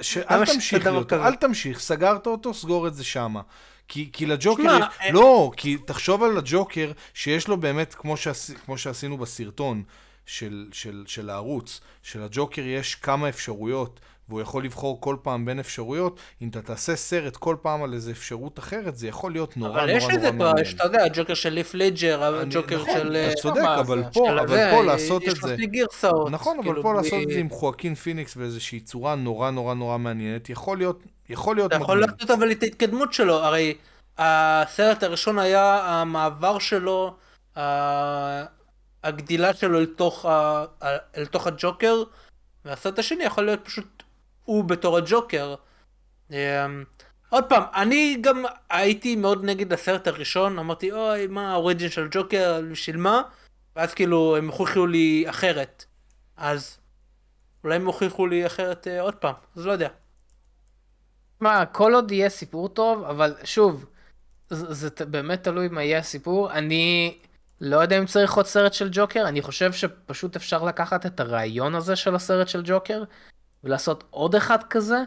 ש... אל תמשיך לי אותו? אל תמשיך, סגרת אותו, סגור את זה שמה. כי, כי לג'וקר יש... אה- לא, כי תחשוב על הג'וקר, שיש לו באמת, כמו, שעש... כמו שעשינו בסרטון של, של, של הערוץ, שלג'וקר יש כמה אפשרויות, והוא יכול לבחור כל פעם בין אפשרויות, אם אתה תעשה סרט כל פעם על איזה אפשרות אחרת, זה יכול להיות נורא אבל נורא יש נורא לזה כבר, מעניין. יש, אתה יודע, הג'וקר של ליף ליג'ר, הג'וקר נכון, של... אתה צודק, מה אבל זה? פה, אבל פה לעשות יש את זה... מספיק גרסאות. נכון, אבל כאילו, פה לעשות את זה עם חואקין פיניקס באיזושהי צורה נורא נורא נורא מעניינת, יכול להיות, יכול להיות אתה יכול. לעשות אבל את ההתקדמות שלו, הרי הסרט הראשון היה המעבר שלו, הגדילה שלו אל תוך הג'וקר, והסרט השני יכול להיות פשוט הוא בתור הג'וקר. אמ, עוד פעם, אני גם הייתי מאוד נגד הסרט הראשון, אמרתי אוי מה האוריג'ין של ג'וקר, בשביל מה? ואז כאילו הם הוכיחו לי אחרת. אז אולי הם הוכיחו לי אחרת אה, עוד פעם, אז לא יודע. מה, כל עוד יהיה סיפור טוב, אבל שוב, זה, זה באמת תלוי מה יהיה הסיפור. אני לא יודע אם צריך עוד סרט של ג'וקר, אני חושב שפשוט אפשר לקחת את הרעיון הזה של הסרט של ג'וקר, ולעשות עוד אחד כזה,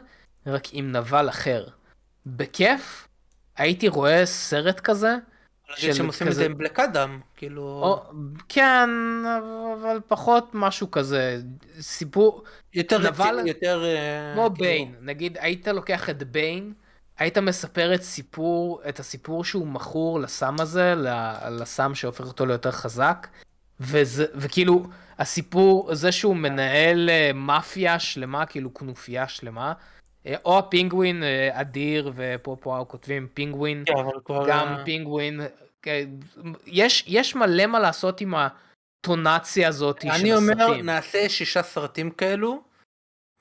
רק עם נבל אחר. בכיף, הייתי רואה סרט כזה, של שהם עושים את זה עם בלק אדם, כאילו... או, כן, אבל פחות משהו כזה, סיפור, יותר נבל- רציני, יותר... אה, כמו כאילו- ביין, נגיד היית לוקח את ביין, היית מספר את סיפור, את הסיפור שהוא מכור לסם הזה, לסם שהופך אותו ליותר חזק, וזה, וכאילו הסיפור, זה שהוא מנהל אה, מאפיה שלמה, כאילו כנופיה שלמה, אה, או הפינגווין אה, אדיר, ופה פה כותבים פינגווין, כן. גם פינגווין, יש, יש מלא מה לעשות עם הפוטנציה הזאת של אני אומר, הסרטים. נעשה שישה סרטים כאלו,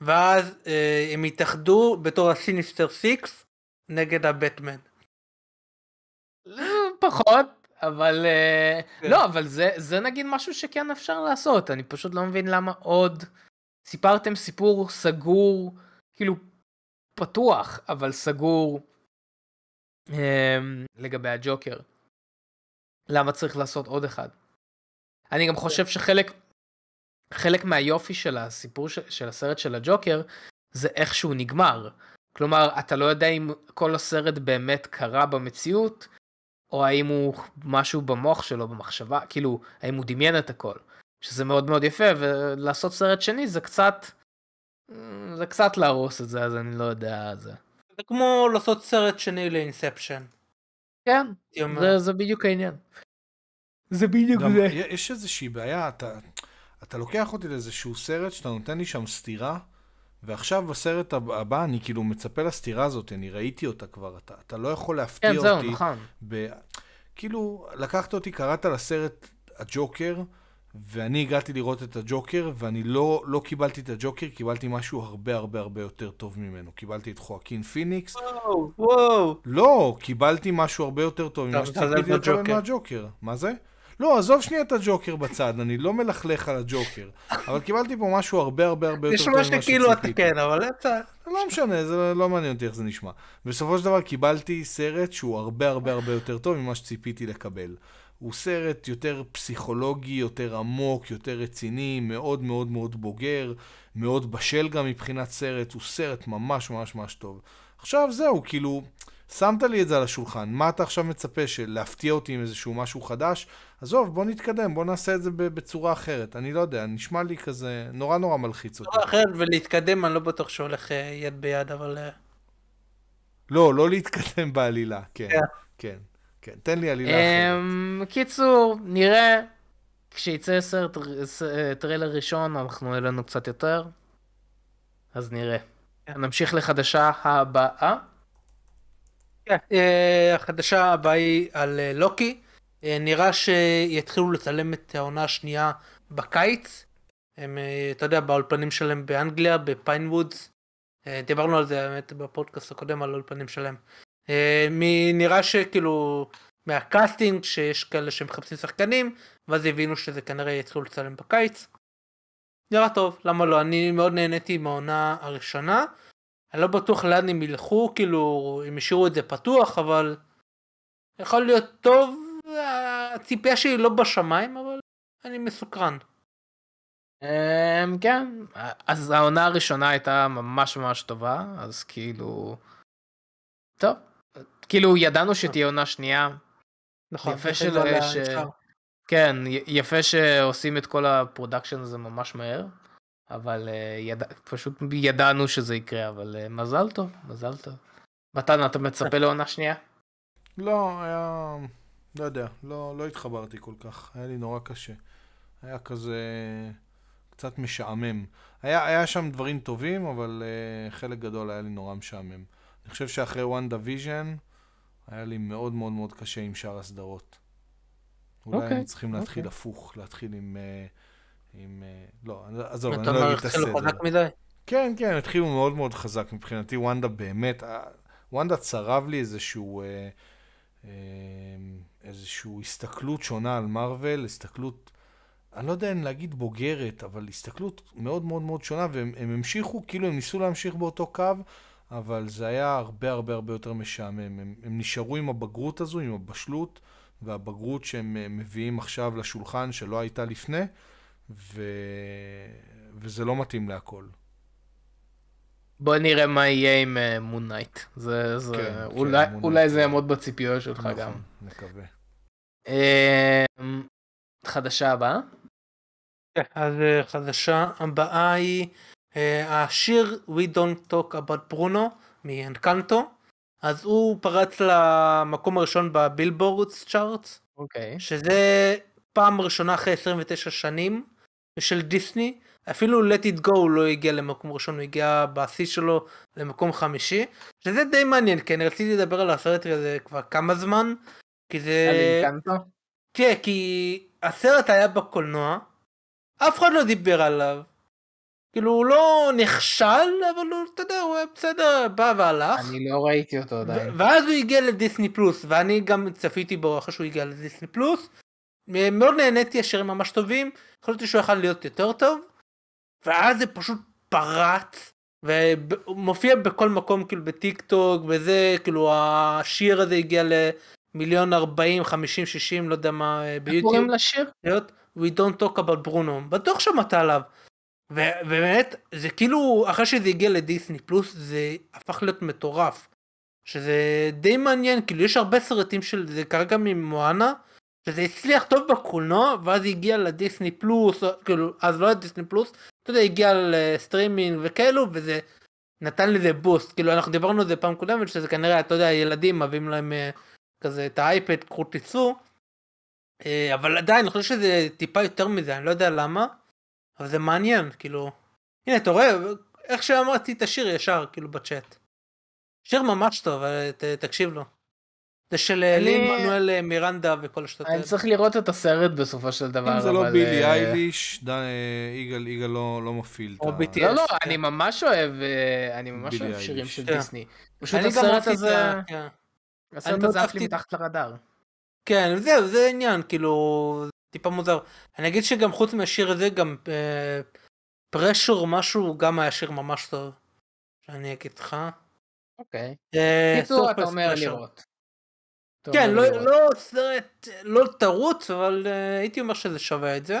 ואז אה, הם יתאחדו בתור ה Sinister Six נגד הבטמן. פחות, אבל אה, כן. לא, אבל זה, זה נגיד משהו שכן אפשר לעשות, אני פשוט לא מבין למה עוד סיפרתם סיפור סגור, כאילו פתוח, אבל סגור אה, לגבי הג'וקר. למה צריך לעשות עוד אחד? אני גם חושב שחלק חלק מהיופי של הסיפור של, של הסרט של הג'וקר זה איך שהוא נגמר. כלומר, אתה לא יודע אם כל הסרט באמת קרה במציאות, או האם הוא משהו במוח שלו, במחשבה, כאילו, האם הוא דמיין את הכל. שזה מאוד מאוד יפה, ולעשות סרט שני זה קצת, זה קצת להרוס את זה, אז אני לא יודע, זה. זה כמו לעשות סרט שני לאינספשן. כן. זה, זה בדיוק העניין. זה בדיוק גם זה. יש איזושהי בעיה, אתה, אתה לוקח אותי לאיזשהו סרט שאתה נותן לי שם סטירה, ועכשיו בסרט הב- הבא אני כאילו מצפה לסטירה הזאת, אני ראיתי אותה כבר, אתה, אתה לא יכול להפתיע כן, זהו, אותי. נכון. ב... כאילו, לקחת אותי, קראת לסרט הג'וקר, ואני הגעתי לראות את הג'וקר, ואני לא, לא קיבלתי את הג'וקר, קיבלתי משהו הרבה הרבה הרבה יותר טוב ממנו. קיבלתי את חואקין פיניקס. וואו, וואו. לא, קיבלתי משהו הרבה יותר טוב אתה ממה שציפיתי לקבל בג'וקר. מהג'וקר. מה זה? לא, עזוב שנייה את הג'וקר בצד, אני לא מלכלך על הג'וקר, אבל קיבלתי פה משהו הרבה הרבה הרבה יותר טוב נשמע ממה שציפיתי. שכאילו אתה כן, אבל אתה... לא משנה, זה לא מעניין אותי איך זה נשמע. בסופו של דבר קיבלתי סרט שהוא הרבה הרבה הרבה יותר טוב ממה שציפיתי לקבל. הוא סרט יותר פסיכולוגי, יותר עמוק, יותר רציני, מאוד מאוד מאוד בוגר, מאוד בשל גם מבחינת סרט, הוא סרט ממש ממש ממש טוב. עכשיו זהו, כאילו, שמת לי את זה על השולחן, מה אתה עכשיו מצפה, של להפתיע אותי עם איזשהו משהו חדש? עזוב, בוא נתקדם, בוא נעשה את זה בצורה אחרת. אני לא יודע, נשמע לי כזה, נורא נורא מלחיץ אותי. צורה אחרת ולהתקדם אני לא בטוח שהולך אה, יד ביד אבל אה, לא, לא להתקדם בעלילה, כן, כן. כן, כן, תן לי עלילה אחרת. אמ, קיצור, נראה, כשיצא סרט, אה, טריילר ראשון, אנחנו לנו קצת יותר, אז נראה. כן. נמשיך לחדשה הבאה. כן, אה, החדשה הבאה היא על אה, לוקי. אה, נראה שיתחילו לצלם את העונה השנייה בקיץ. הם, אתה יודע, באולפנים שלהם באנגליה, בפיינווד. אה, דיברנו על זה האמת בפודקאסט הקודם על האולפנים שלהם. אה, נראה שכאילו מה casting שיש כאלה שמחפשים שחקנים ואז הבינו שזה כנראה יתחילו לצלם בקיץ. נראה טוב, למה לא? אני מאוד נהניתי מהעונה הראשונה. אני לא בטוח לאן הם ילכו, כאילו, הם השאירו את זה פתוח, אבל יכול להיות טוב, הציפייה שלי לא בשמיים, אבל אני מסוקרן. אמ, כן, אז העונה הראשונה הייתה ממש ממש טובה, אז כאילו... טוב, כאילו ידענו שתהיה עונה שנייה. נכון, יפה של... ש... כן, יפה שעושים את כל ה production הזה ממש מהר, אבל אה, יד... פשוט ידענו שזה יקרה, אבל אה, מזל טוב, מזל טוב. מתן, אתה מצפה לעונה שנייה? לא, היה... לא יודע, לא, לא התחברתי כל כך, היה לי נורא קשה. היה כזה קצת משעמם. היה, היה שם דברים טובים, אבל אה, חלק גדול היה לי נורא משעמם. אני חושב שאחרי וונדה ויז'ן, היה לי מאוד מאוד מאוד קשה עם שאר הסדרות. אולי אוקיי, היינו צריכים להתחיל אוקיי. הפוך, להתחיל עם... אה, עם אה, לא, עזוב, אני לא אגיד את התחילו הסדר. חזק מדי? כן, כן, התחילו מאוד מאוד חזק מבחינתי. וונדה באמת, וונדה צרב לי איזשהו, אה, אה, איזשהו הסתכלות שונה על מארוול, הסתכלות, אני לא יודע אם להגיד בוגרת, אבל הסתכלות מאוד מאוד מאוד שונה, והם הם המשיכו, כאילו הם ניסו להמשיך באותו קו, אבל זה היה הרבה הרבה הרבה יותר משעמם. הם, הם נשארו עם הבגרות הזו, עם הבשלות, והבגרות שהם מביאים עכשיו לשולחן שלא הייתה לפני, ו... וזה לא מתאים להכל. בוא נראה מה יהיה עם מון נייט. זה, זה, כן, אולי, כן, אולי. זה יעמוד בציפיות שלך נכון, גם. נקווה. אמ, חדשה הבאה? כן, אז אה, חדשה הבאה היא אה, השיר We Don't Talk About Bruno מאנקנטו. אז הוא פרץ למקום הראשון ב Billboards charts, אוקיי. שזה פעם ראשונה אחרי 29 שנים של דיסני. אפילו Let It Go הוא לא הגיע למקום ראשון, הוא הגיע בשיא שלו למקום חמישי. שזה די מעניין, כי אני רציתי לדבר על הסרט הזה כבר כמה זמן. כי זה... על אינקנטו? כן, כי הסרט היה בקולנוע, אף אחד לא דיבר עליו. כאילו הוא לא נכשל, אבל הוא, אתה יודע, הוא היה בסדר, בא והלך. אני לא ראיתי אותו עדיין. ואז הוא הגיע לדיסני פלוס, ואני גם צפיתי בו אחרי שהוא הגיע לדיסני פלוס. מאוד נהניתי, השירים ממש טובים, חשבתי שהוא יכול להיות יותר טוב. ואז זה פשוט פרץ, ומופיע בכל מקום, כאילו בטיק טוק, וזה, כאילו השיר הזה הגיע למיליון ארבעים, חמישים, שישים, לא יודע מה, אה, איך ביוטיוב. קוראים לשיר? We Don't Talk About Bruno, בטוח שמעת עליו. ו- ובאמת, זה כאילו, אחרי שזה הגיע לדיסני פלוס, זה הפך להיות מטורף. שזה די מעניין, כאילו יש הרבה סרטים של זה כרגע ממואנה, שזה הצליח טוב בקולנוע, ואז הגיע לדיסני פלוס, כאילו, אז לא דיסני פלוס, אתה יודע, הגיע לסטרימינג וכאלו, וזה נתן לזה boost, כאילו אנחנו דיברנו על זה פעם קודמת, שזה כנראה, אתה יודע, ילדים מביאים להם אה, כזה את האייפד, קחו תיסעו, אה, אבל עדיין אני חושב שזה טיפה יותר מזה, אני לא יודע למה, אבל זה מעניין, כאילו, הנה אתה רואה, איך שאמרתי את השיר ישר, כאילו בצ'אט. שיר ממש טוב, אה, ת, תקשיב לו. זה של אה, אני- לי מנואל אה, מירנדה וכל השטות אני. צריך לראות את הסרט בסופו של דבר, אם זה לא אבל, בילי אה, אייליש, יגאל יגאל לא לא מפעיל או את ה... BTS. לא, לא, כן. אני ממש אוהב, אני ממש אוהב שירים. של כן. דיסני. פשוט אני גם הסרט הזה. כן. הסרט אני הזה עף לי מתחת לרדאר. כן, זהו, זה עניין, כאילו, טיפה מוזר. אני אגיד שגם חוץ מהשיר הזה, גם פרשור משהו, גם היה שיר ממש טוב. שאני אגיד לך. אוקיי. אה, קיצור, אתה אומר. לראות. כן, לא, לא, לא סרט, לא תרוץ, אבל uh, הייתי אומר שזה שווה את זה.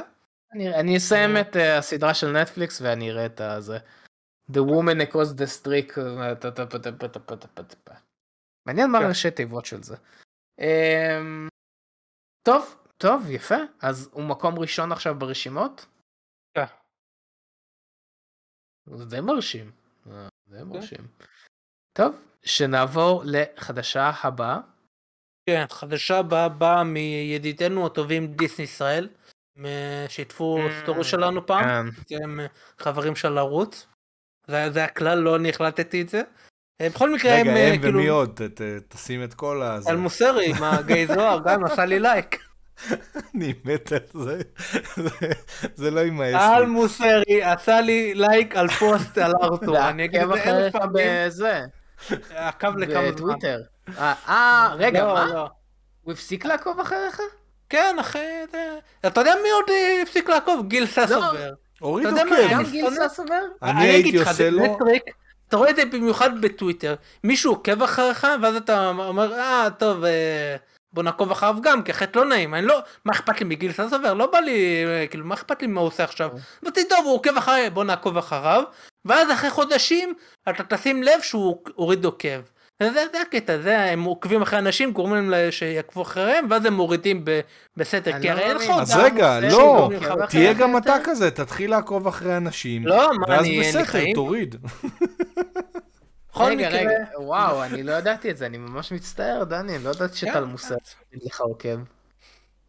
אני, אני אסיים אה. את uh, הסדרה של נטפליקס ואני אראה את זה. The woman across the streak. מעניין מה כן. ראשי תיבות של זה. Um, טוב, טוב, יפה. אז הוא מקום ראשון עכשיו ברשימות? כן. זה די מרשים. זה די כן. מרשים. טוב, שנעבור לחדשה הבאה. כן, חדשה באה באה מידידינו הטובים דיסני ישראל. שיתפו Mm, סטורי שלנו פעם, כן. הם אה, חברים של ערוץ. זה זה הכלל, לא אני החלטתי את זה. אה, בכל מקרה רגע, אה, הם כאילו- ומי עוד? ת- תשים את כל הזה. על מוסרי, מה, גיא זוהר גם עשה לי לייק. אני מת על זה. זה- זה לא יימאס לי. מוסרי עשה לי לייק על פוסט על ארתור. אני אגיד את זה אלף פעמים. בזה, עקב לכמה זמן. אה, אה, רגע, לא, מה? לא. הוא הפסיק לעקוב אחריך? כן, אחי, זה- אתה יודע מי עוד אה, הפסיק לעקוב? גיל ססובר. הורידו אתה יודע מה, כן. גם אני גיל ססובר? אני הייתי עושה לו... אתה רואה את זה במיוחד בטוויטר, מישהו עוקב אחריך, ואז אתה אומר, אה, טוב, אה, בוא נעקוב אחריו גם, כי אחרת לא נעים, אני לא, מה אכפת לי מגיל סנסובר, לא בא לי, כאילו, מה אכפת לי מה הוא עושה עכשיו? אמרתי, טוב, הוא עוקב אחריי, בוא נעקוב אחריו, ואז אחרי חודשים, אתה תשים לב שהוא הוריד עוקב. וזה זה הקטע, זה הם עוקבים אחרי אנשים, גורמים להם לה- שיעקבו אחריהם, ואז הם מורידים ב- בסתר, אני כי לא הרי אין לך מאמין. אז רגע, לא, תהיה גם אתה יותר. כזה, תתחיל לעקוב אחרי אנשים, לא, מה, ואז אני, אין בסתר. תוריד. בכל רגע, מקרה, רגע, וואו, אני לא ידעתי את זה, אני ממש מצטער, דני, לא ידעתי כן. שטל מוסר לך עוקב.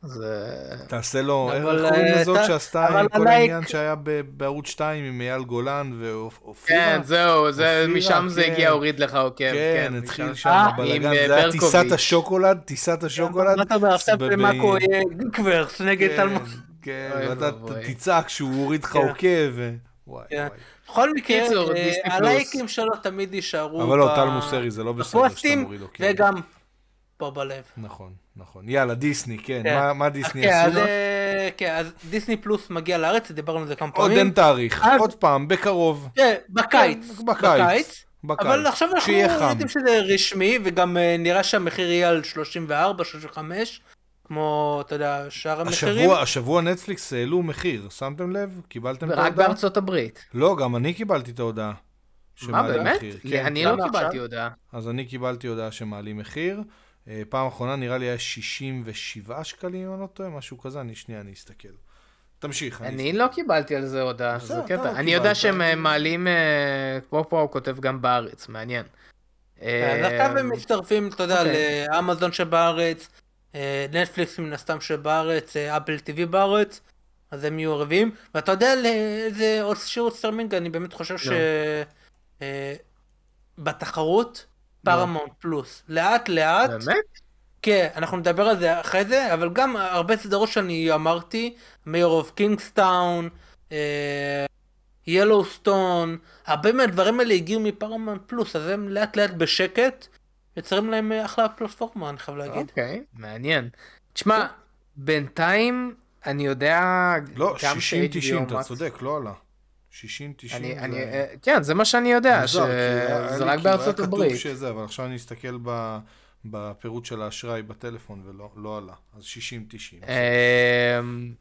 זה... תעשה לו, איך קוראים אה, לזאת שעשתה עם כל העניין שהיה בערוץ 2 עם אייל גולן ואופירה? כן, זהו, משם זה כן. הגיע, הוריד לך עוקב. כן, משם. התחיל שם אה, הבלאגן, עם, זה היה. טיסת השוקולד, טיסת השוקולד. מה אתה אומר עכשיו במאקו גיקוורס נגד כן, תלמוד. כן, ואתה. תצעק שהוא הוריד לך כן. עוקב, וואי כן. וואי. בכל מקרה, אה. הלייקים שלו תמיד יישארו אבל לא, טל מוסרי זה לא בסדר שאתה בפוסטים, מוריד עוקב. וגם פה בלב. נכון, נכון. יאללה, דיסני, כן, כן. מה- מה דיסני כן, אז, עשו? לה? אה, כן, אז דיסני פלוס מגיע לארץ, דיברנו על זה כמה עוד אין פעמים. תאריך, אז- עוד פעם, בקרוב. כן, בקיץ. כן, בקיץ. אבל בקיץ. עכשיו אנחנו. יודעים שזה רשמי, וגם אה, נראה שהמחיר יהיה על 34, 35, כמו, אתה יודע, שאר המחירים. השבוע, השבוע נטפליקס העלו מחיר, שמתם לב? קיבלתם את ההודעה? בארצות הברית. לא, גם אני קיבלתי את ההודעה. מה, באמת? מחיר. כן, אני למה לא קיבלתי? הודעה. אז אני קיבלתי הודעה שמעלים מחיר. אה, פעם אחרונה נראה לי היה 67 שקלים, אם אני לא טועה, משהו כזה, אני שנייה, אני אסתכל. תמשיך. אני לא קיבלתי על זה הודעה, זה קטע. לא אני יודע. שהם אה, מעלים, אה, פה פה הוא כותב גם בארץ, מעניין. עכשיו הם מצטרפים, אתה יודע, אוקיי. לאמזון שבארץ, נטפליקס מן הסתם שבארץ, אפל טיווי בארץ, אז הם יהיו רביעיים, ואתה יודע לאיזה עוד שירות סטרימינג, אני באמת חושב ש... פרמונט פלוס, לאט לאט, באמת? כן, אנחנו נדבר על זה אחרי זה, אבל גם הרבה סדרות שאני אמרתי, Mayor of Kingstown, ילוסטון, הרבה מהדברים האלה הגיעו מפרמונט פלוס, אז הם לאט לאט בשקט, יוצרים להם אה, אחלה פלטפורמה, אני חייב להגיד. אוקיי, מעניין. תשמע, בינתיים אני יודע לא, גם 60-90, ש-HBO אתה צודק, לא עלה. 60-90 אני, זה... אני, אה, כן, זה מה שאני יודע, מוזר, כי היה שזה לי רק כאילו היה בארצות כתוב הברית. שזה, אבל עכשיו אני אסתכל ב- בפירוט של האשראי בטלפון ולא לא עלה. אז 60-90. אמ,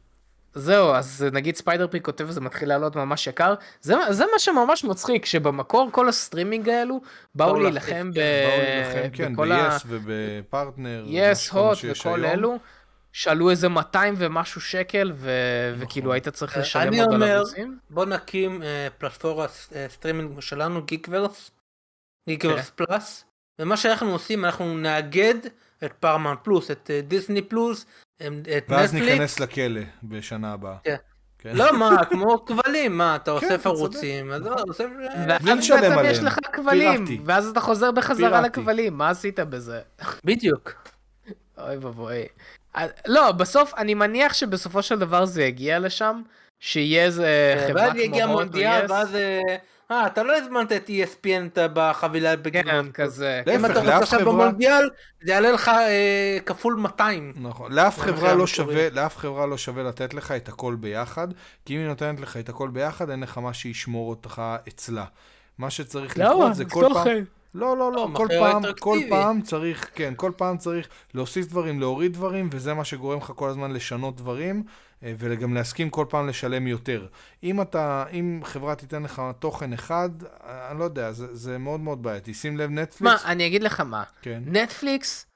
זהו, אז נגיד ספיידר פיק כותב וזה מתחיל לעלות ממש יקר. זה, זה מה שממש מצחיק, שבמקור כל הסטרימינג האלו באו להילחם ב... באו להילחם, כן. ב-yes ובפרטנר. הוט שיש וכל היום. אלו. שעלו איזה 200 ומשהו שקל, ו... וכאילו היית צריך אה, לשלם אני עוד על אומר- ערוצים. בוא נקים אה, פלטפורמה אה, סטרימינג שלנו, Geekverse, Geekverse Plus, ומה שאנחנו עושים, אנחנו נאגד את פרמונט פלוס, את אה, דיסני פלוס, אה, את ואז נטפליקס. ניכנס לכלא בשנה הבאה. כן. כן. לא, מה, כמו כבלים, מה, אתה אוסף צודק, ערוצים, אז נכון. לא, אוסף... ואז בעצם יש. לך כבלים, פיראטי. ואז אתה חוזר בחזרה פיראטי. לכבלים, מה עשית בזה? בדיוק. אוי ואבוי. אה, לא, בסוף, אני מניח שבסופו של דבר זה יגיע לשם, שיהיה איזה חברה ואז כמו יגיע הוט או מונדיאל, יס. ואז... אה, אה, אתה לא הזמנת את ESPN בחבילה בגלל... כן, כזה. אם אתה רוצה עכשיו חברה- במונדיאל, זה יעלה לך אה, כפול 200. נכון, לאף חברה לא. שווה, לאף חברה לא שווה לתת לך את הכל ביחד, כי אם היא נותנת לך את הכל ביחד, אין לך מה שישמור אותך אצלה. מה שצריך לקרות זה כל פעם... לא, לא, לא, לא, כל פעם, כל. פעם צריך, כן, כל פעם צריך להוסיף דברים, להוריד דברים, וזה מה שגורם לך כל הזמן לשנות דברים, אה, וגם להסכים כל פעם לשלם יותר. אם אתה, אם חברה תיתן לך תוכן אחד, אה, אני לא יודע, זה, זה מאוד מאוד בעייתי. שים לב, מה, נטפליקס, אני אגיד לך מה. כן. נטפליקס,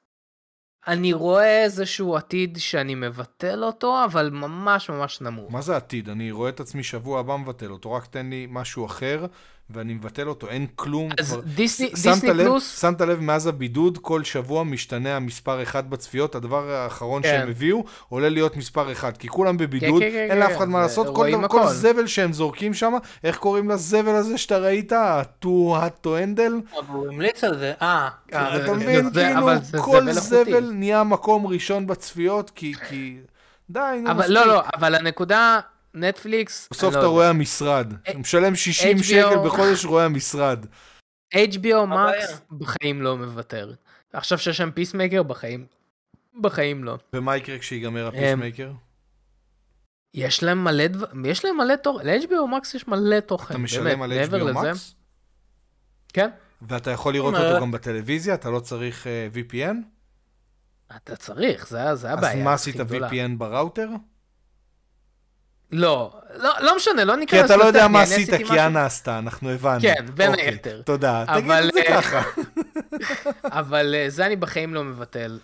אני רואה איזשהו עתיד שאני מבטל אותו, אבל ממש ממש נמוך. מה זה עתיד? אני רואה את עצמי שבוע הבא מבטל אותו, רק תן לי משהו אחר, ואני מבטל אותו, אין כלום. אז כבר... דיסני, ש- דיסני שמת לב, פלוס, שמת לב מאז הבידוד, כל שבוע משתנה המספר אחד בצפיות, הדבר האחרון כן. שהם הביאו עולה להיות מספר אחד, כי כולם בבידוד, כן, כן, אין כן, לאף כן, אחד מה זה- לעשות, כל, דבר- כל. זבל שהם זורקים שם, איך קוראים לזבל הזה שאתה ראית? הטו הטו הנדל? אבל הוא המליץ על זה. אה, אה, זה- אתה מבין? זה- כאילו, כל זבל נהיה מקום ראשון בצפיות, כי... כי... די, נו, אבל מספיק. לא, לא, אבל הנקודה, נטפליקס, בסוף אני אתה לא רואה המשרד, אה, הוא משלם 60 HBO. שקל בחודש, רואה המשרד. HBO הבעיה. Max בחיים לא מוותר. עכשיו שיש שם Peacemaker, בחיים, בחיים לא. ומה יקרה כשיגמר אמ, ה Peacemaker? יש להם מלא דבר, יש להם מלא תוכן, ל-HBO Max יש מלא תוכן, אתה משלם על HBO. Max? כן, ואתה יכול לראות אה. אותו גם בטלוויזיה, אתה לא צריך אה, VPN? אתה צריך, זה זה אז הבעיה. מה עשית. VPN בראוטר? לא, לא לא משנה, לא כי ניכנס אתה לא יודע לטכני, מה עשית, כי אנה עשתה, אנחנו הבנו. כן, בין אוקיי, היתר. תודה, תגיד את זה אה, ככה. אבל אה, זה אני בחיים לא מבטל.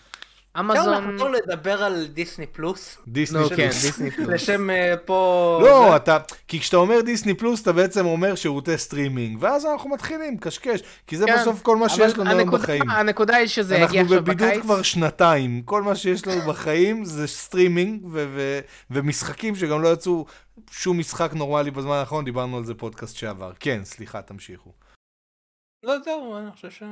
אפשר אמזון... לחזור לדבר על דיסני פלוס? דיסני נו פלוס. כן, דיסני פלוס. לשם אה, פה... לא? אתה, כי כשאתה אומר דיסני פלוס, אתה בעצם אומר שירותי סטרימינג, ואז אנחנו מתחילים, קשקש, כי זה כן, בסוף כל מה שיש לנו היום בחיים. הנקודה היא שזה יגיע אנחנו עכשיו בבידוד בקיץ. כבר שנתיים, כל מה שיש לנו בחיים זה סטרימינג ומשחקים שגם לא יצאו שום משחק נורמלי בזמן האחרון, דיברנו על זה פודקאסט שעבר. כן, סליחה, תמשיכו. לא, זהו, אני חושב ש...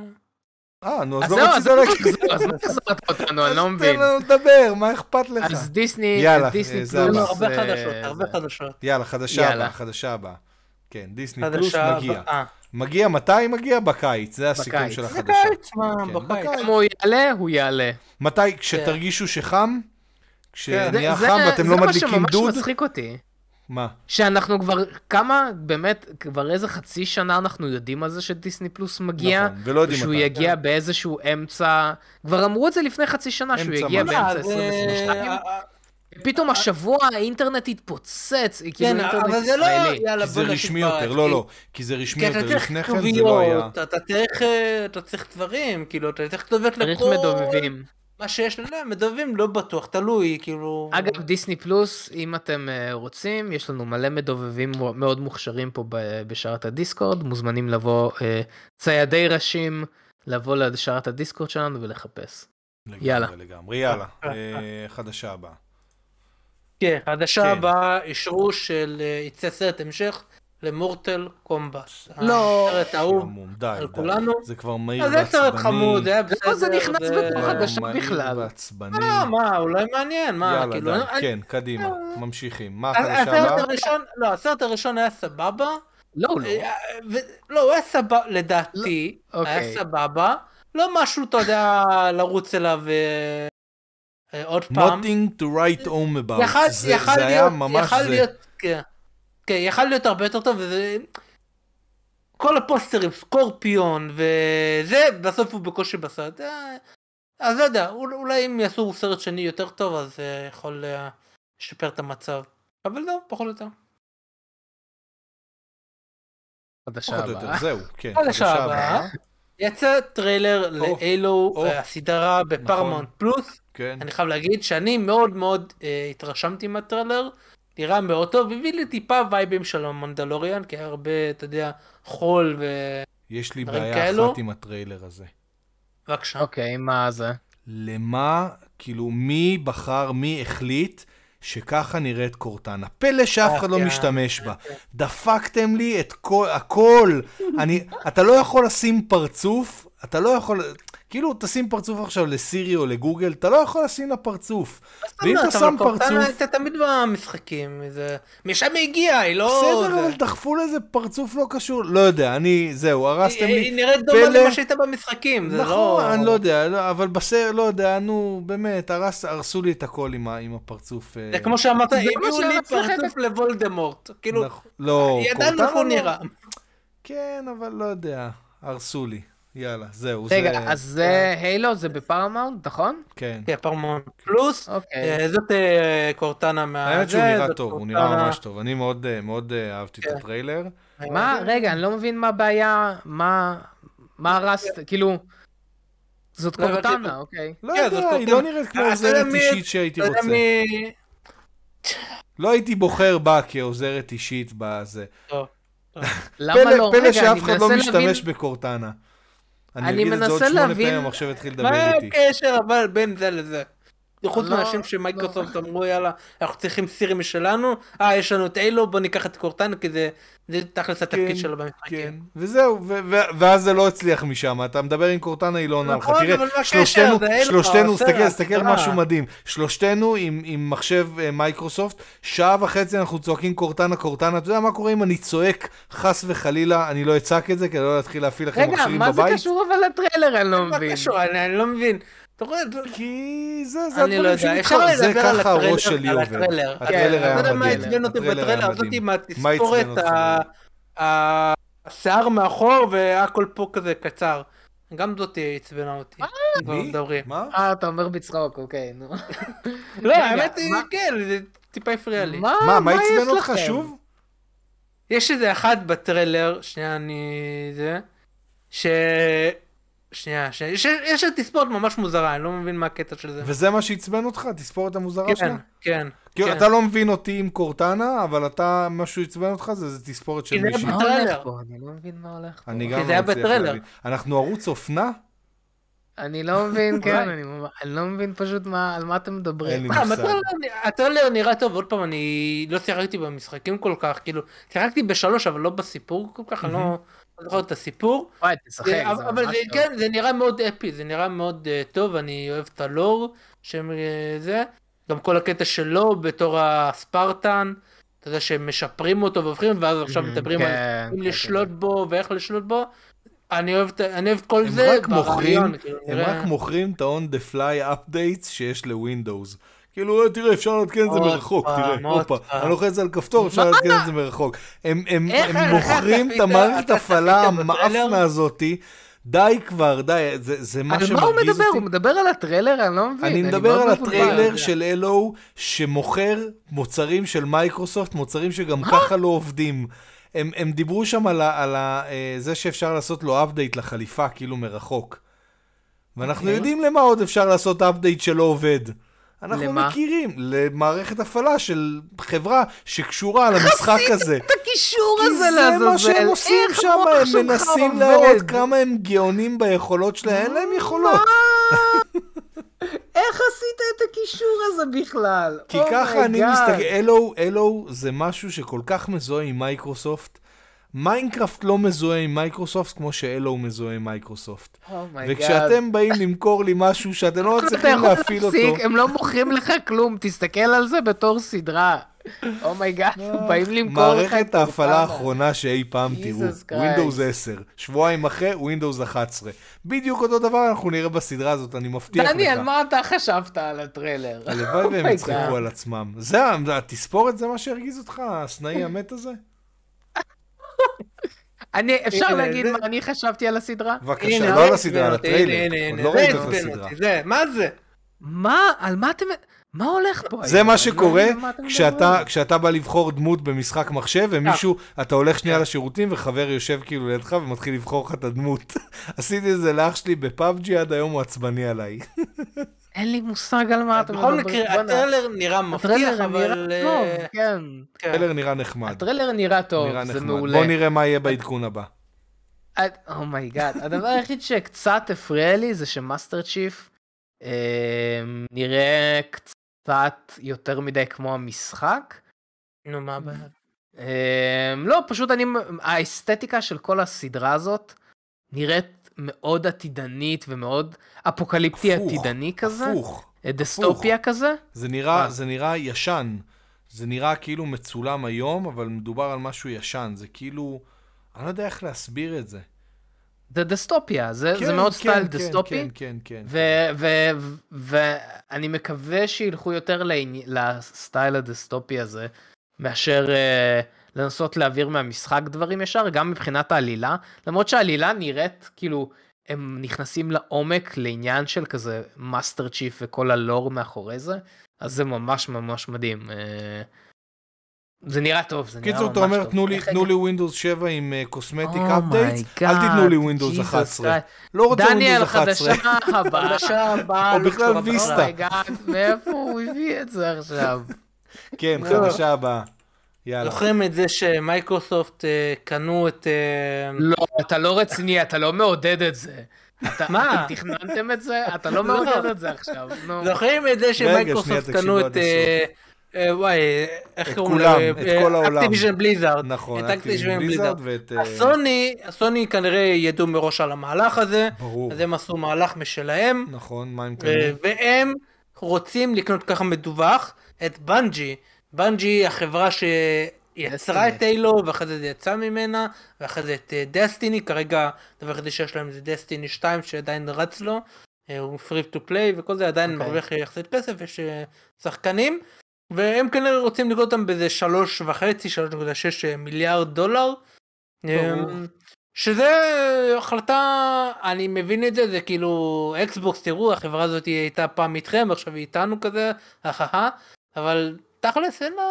אה, נו, אז אז לא רצית אז להגיד. אז מה חזרת אותנו, אני לא אז מבין. תן לנו לדבר, מה אכפת לך? אז דיסני, יאללה, דיסני אה, זה פלוס. לא, הרבה אה, חדשות, הרבה זה. חדשות. יאללה, חדשה. הבאה, חדשה הבאה. כן, דיסני פלוס מגיע. מגיע מתי מגיע? בקיץ, זה הסיכום. של החדשה. בקיץ, מה, כן, בקיץ. אם הוא יעלה, הוא יעלה. מתי? כשתרגישו שחם? כשנהיה כן. זה- חם ואתם לא מדליקים זה מה דוד? שממש מצחיק אותי. מה? שאנחנו כבר, כמה, באמת, כבר איזה חצי שנה אנחנו יודעים על זה שדיסני פלוס מגיע. נכון, ולא יודעים שהוא מתי. יגיע באיזשהו אמצע, כבר אמרו את זה לפני חצי שנה, שהוא יגיע מה? באמצע מה, זה- 2022. אה, אה, פתאום השבוע האינטרנט התפוצץ, כאילו כן, אינטרנט אבל זה לא... ישראלי. כי זה רשמי יותר, כי- לא, לא, כי זה רשמי יותר, צריך לפני כן זה לא היה. אתה צריך, אה, אתה צריך דברים, כאילו, אתה צריך כתובת צריך לכל... מדובבים. מה שיש להם, מדובבים לא בטוח, תלוי, כאילו... אגב, דיסני פלוס, אם אתם אה, רוצים, יש לנו מלא מדובבים מאוד מוכשרים פה ב- בשרת הדיסקורד, מוזמנים לבוא אה, ציידי ראשים, לבוא לשרת הדיסקורד שלנו ולחפש. לגמרי, יאללה. לגמרי, יאללה. אה, חדשה הבאה. כן, חדשה כן. הבאה, אישרו של יצא סרט המשך למורטל קומבט. לא. הסרט האהוב. על. כולנו. זה כבר מהיר אז זה סרט ועצבני. חמוד, זה היה לא, בסדר. זה נכנס בתוך חדשה בכלל. ועצבני. אה, מה, אולי מעניין, מה, יאללה, כאילו... כן, קדימה, ממשיכים. מה החדשה הסרט הבאה? הראשון, לא, הסרט הראשון היה סבבה. לא, הוא לא. אה, לא, הוא היה סבבה, לדעתי, לא, אוקיי. היה סבבה. לא משהו, אתה יודע, לרוץ אליו אה, עוד פעם. Nothing to write home about. זה היה להיות- ממש זה. כן, כן, יכל להיות הרבה יותר טוב, וזה... כל הפוסטרים, סקורפיון וזה, בסוף הוא בקושי בסרט. אה, אז לא יודע, אול- אולי אם יעשו סרט שני יותר טוב, אז זה יכול אה, לשפר את המצב. אבל לא, פחות או יותר. חדשה או יותר, הבאה. זהו, כן. חדשה הבאה. יצא טריילר ל Halo, או. הסדרה בפרמונט פלוס. כן. אני חייב להגיד שאני מאוד מאוד אה, התרשמתי מהטריילר, נראה מאוד טוב, הביא לי טיפה וייבים של המנדלוריאן, כי היה הרבה, אתה יודע, חול ו... יש לי בעיה כאלו. אחת עם הטריילר הזה. בבקשה. אוקיי, מה זה? למה, כאילו, מי בחר, מי החליט שככה נראית קורטנה? פלא שאף אחד לא כן. משתמש בה. דפקתם לי את כל, הכל. אני, אתה לא יכול לשים פרצוף, אתה לא יכול, כאילו, תשים פרצוף עכשיו לסירי או לגוגל, אתה לא יכול לשים לה פרצוף. ואם אתה שם פרצוף... הייתה תמיד במשחקים, זה... משם היא הגיעה, היא לא... בסדר, אבל דחפו לזה פרצוף לא קשור. לא יודע, אני, זהו, הרסתם לי. היא נראית דומה למה שהייתה במשחקים, זה לא... נכון, אני לא יודע, לא, אבל בסרט, לא יודע, נו, באמת, הרס, הרסו לי את הכל עם, הפרצוף. אה, זה כמו שאמרת, הביאו לי פרצוף לוולדמורט. כאילו, נכ- לא, ידענו איך הוא לא. נראה. כן, אבל לא יודע, הרסו לי. יאללה, זהו, רגע, זה... אז זה Halo, זה בפרמאונט, נכון? כן. כן, פרמונט פלוס. אוקיי. אה, זאת אה, קורטנה מה... האמת שהוא זה, נראה טוב, הוא נראה ממש טוב. אני מאוד, אה, מאוד אה, אהבתי את כן. הטריילר. מה, רגע, אני לא מבין מה הבעיה, מה, מה הרסת, כאילו, זאת לא. קורטנה, אוקיי. לא כן, זאת יודע, היא קורטנה. לא נראית כמו עוזרת אישית שהייתי רוצה. לא הייתי בוחר בה כעוזרת אישית בזה. טוב. למה פלא- לא? פלא רגע, שאף אני אחד לא מנסה להבין, משתמש בקורטנה. אני מנסה להבין- מה. הקשר אבל בין זה לזה? חוץ לא, מאנשים שמייקרוסופט אמרו יאללה אנחנו צריכים סירי משלנו אה יש לנו את אילו בוא ניקח את קורטנה כי זה זה תכלס התפקיד כן, שלו כן, במשחקים. וזהו, ו- ו- ואז זה לא הצליח משם, אתה מדבר עם קורטנה, היא לא עונה לך. נכון, תראה? שלושתנו, שלושתנו, על סדרה. משהו מדהים. שלושתנו עם, עם מחשב אה, מייקרוסופט, שעה וחצי אנחנו צועקים קורטנה, קורטנה, אתה יודע מה קורה אם אני צועק, חס וחלילה, אני לא אצעק את זה, כדי לא להתחיל להפעיל לכם רגע, מכשירים מה זה בבית? קשור אבל לטריילר, אני לא מבין. אני לא מבין. אתה רואה, כי זה, זה אני לא הדברים יודע, שלי, אפשר זה לדבר על ככה הראש שלי הטריילר, עובד. הטריילר. הטריילר כן, היה אתה יודע מה מדהים. עצבן אותי הטריילר בטריילר? מדהים. זאתי מה מהתספורת עצבן אותך? ה- ה- השיער מאחור והכל פה כזה קצר. גם זאת עצבנה אותי. מי? מה? אה, אתה אומר בצחוק, אוקיי, נו. לא, האמת היא, מה- כן, זה טיפה הפריע לי. מה, מה, עצבן אותך? שוב? יש איזה אחד בטריילר, שנייה אני... זה... שנייה, ש... יש, יש איזה תספורת ממש מוזרה, אני לא מבין מה הקטע של זה. וזה מה שעצבן אותך? התספורת המוזרה כן, שלה? כן. כאילו, כן. אתה לא מבין אותי עם קורטנה, אבל אתה, משהו עצבן אותך זה זה תספורת של כי זה מישהי. מה בטריילר. הולך פה? אני לא מבין מה הולך פה. אני כי גם זה לא היה מצליח. להבין. אנחנו ערוץ אופנה? אני לא מבין, כן. אני אני לא מבין פשוט מה- על מה אתם אין מדברים. לי מה, מושג. הטריילר נראה טוב, עוד פעם, אני לא שיחקתי במשחקים כל כך, כאילו, שיחקתי בשלוש, אבל לא בסיפור כל כך, אני לא לא זוכר את הסיפור. וואי, תשחק, אבל זה, טוב. כן, זה נראה מאוד אפי, זה נראה מאוד אה, טוב, אני אוהב את הלור, שהם אה, זה, גם כל הקטע שלו בתור הספרטן, אתה יודע שהם משפרים אותו והופכים, ואז עכשיו Mhm, מדברים על כן, אם כן, לשלוט כן. בו ואיך לשלוט בו. אני אוהב, את- אני אוהב את כל הם זה רק מוכרים, כאילו, הם רק מוכרים את ה-on the fly updates שיש לווינדוס. כאילו, אה, תראה, אפשר לעדכן את זה מרחוק, תראה, הופה. אני לוחץ על כפתור, אפשר לעדכן את זה מרחוק. הם מוכרים את המערכת הפעלה? המאפנה הזאתי. די כבר, די, זה זה מה על מה הוא שמרגיז מדבר? אותי. הוא מדבר על הטריילר? אני לא מבין. אני מדבר על. הטריילר של אלו שמוכר מוצרים של מייקרוסופט, מוצרים שגם ככה לא עובדים. הם, הם דיברו שם על, ה, על ה, אה, זה שאפשר לעשות לו update לחליפה, כאילו מרחוק. ואנחנו אוקיי. יודעים למה עוד אפשר לעשות update שלא עובד. אנחנו למה? מכירים, למערכת הפעלה של חברה שקשורה למשחק הזה. את הקישור כי הזה זה לעזאזל. מה שהם עושים שם, הם מנסים? להראות כמה הם גאונים ביכולות שלהם, אין להם יכולות. איך עשית את הקישור הזה בכלל? כי Oh ככה אני. מסתכל, אלו, אלו זה משהו שכל כך מזוהה עם מייקרוסופט. מיינקראפט לא מזוהה עם מייקרוסופט כמו ש Halo מזוהה עם מייקרוסופט. Oh. וכשאתם באים למכור לי משהו שאתם לא מצליחים להפעיל אותו, הם לא מוכרים לך כלום, תסתכל על זה בתור סדרה. Oh my God, הם באים למכור לך מערכת ההפעלה. האחרונה שאי פעם תראו. Windows 10, שבועיים אחרי Windows 11. בדיוק אותו דבר אנחנו נראה בסדרה הזאת, אני מבטיח לך. דני, על מה אתה חשבת על הטריילר? הלוואי והם Oh my יצחקו. על עצמם. זה, התספורת זה מה שהרגיז אותך, הסנאי המת הזה? אני, אפשר להגיד מה אני חשבתי על הסדרה? בבקשה, לא על הסדרה, על הטריילר. הנה, עוד הנה, לא זה ראית את הסדרה. מה זה? מה? על מה אתם... מה הולך פה? זה? מה לא שקורה כשאתה, בא לבחור דמות במשחק מחשב, ומישהו, אתה הולך שנייה לשירותים, וחבר יושב כאילו לידך ומתחיל לבחור לך את הדמות. עשיתי את זה לאח שלי בפאבג'י, עד היום הוא עצבני עליי. אין לי מושג על מה אתם בכל מדברים. מקרה. הטריילר נראה מבטיח, אבל... אה, כן. כן. טריילר נראה נחמד. הטריילר נראה טוב, זה. מעולה. בוא נראה מה יהיה בעדכון הבא. Oh my God, הדבר היחיד שקצת הפריע לי זה שמאסטר צ'יף אה, נראה קצת יותר מדי כמו המשחק. נו, מה הבעיה? אה, לא, פשוט אני, האסתטיקה של כל הסדרה הזאת נראית מאוד עתידנית ומאוד אפוקליפטי הפוך, עתידני כזה, הפוך. אה, דסטופיה כזה. זה נראה, מה? זה נראה ישן. זה נראה כאילו מצולם היום, אבל מדובר על משהו ישן. זה כאילו, אני לא יודע איך להסביר את זה. זה דסטופיה, זה, כן, זה מאוד כן, סטייל כן, דסטופי. כן, כן, כן. ואני מקווה שילכו יותר לעני- לסטייל הדסטופי הזה, מאשר uh, לנסות להעביר מהמשחק דברים ישר, גם מבחינת העלילה, למרות שהעלילה נראית כאילו הם נכנסים לעומק לעניין של כזה מאסטר צ'יף וכל הלור מאחורי זה, אז זה ממש ממש מדהים. Uh, זה נראה טוב, זה נראה ממש קיצור, טוב. אתה אומר, תנו לי, תנו Windows 7 עם cosmetic Oh updates, my אל תיתנו לי Windows Jesus 11. Christ. לא רוצה דניאל, Windows 11. חדשה הבאה. חדשה הבאה, או בכלל ויסטה. מאיפה הוא הביא את זה עכשיו? כן, לא. חדשה הבאה. יאללה. זוכרים את זה שמיקרוסופט אה, קנו את... אה, לא, אתה לא רציני, אתה לא מעודד את זה. אתה- מה? אתם תכננתם את זה? אתה לא לא. מעודד את זה עכשיו. נו. זוכרים את זה שמיקרוסופט קנו את... אה, אה, וואי, איך את קוראים כולם, את כל העולם. אקטיביז'ן בליזארד. נכון, את אקטיביז'ן בליזארד ואת... הסוני, הסוני כנראה ידעו מראש על המהלך הזה, ברור. אז הם עשו מהלך משלהם, נכון, מה הם קנו? והם רוצים לקנות ככה מדווח את Bungie. Bungie החברה שיצרה. את Halo ואחרי זה זה יצא ממנה ואחרי זה את Destiny כרגע הדבר היחידי שיש להם זה Destiny 2 שעדיין רץ לו אה, הוא free to play וכל זה עדיין אוקיי. מרוויח יחסית כסף יש אה, שחקנים והם כנראה רוצים לקנות אותם באיזה שלוש וחצי שלוש נקודה שש מיליארד דולר. אמ, שזה החלטה, אני מבין את זה, זה כאילו Xbox, תראו, החברה הזאת הייתה פעם איתכם, עכשיו היא איתנו כזה, אההה, אבל תכלס אין לה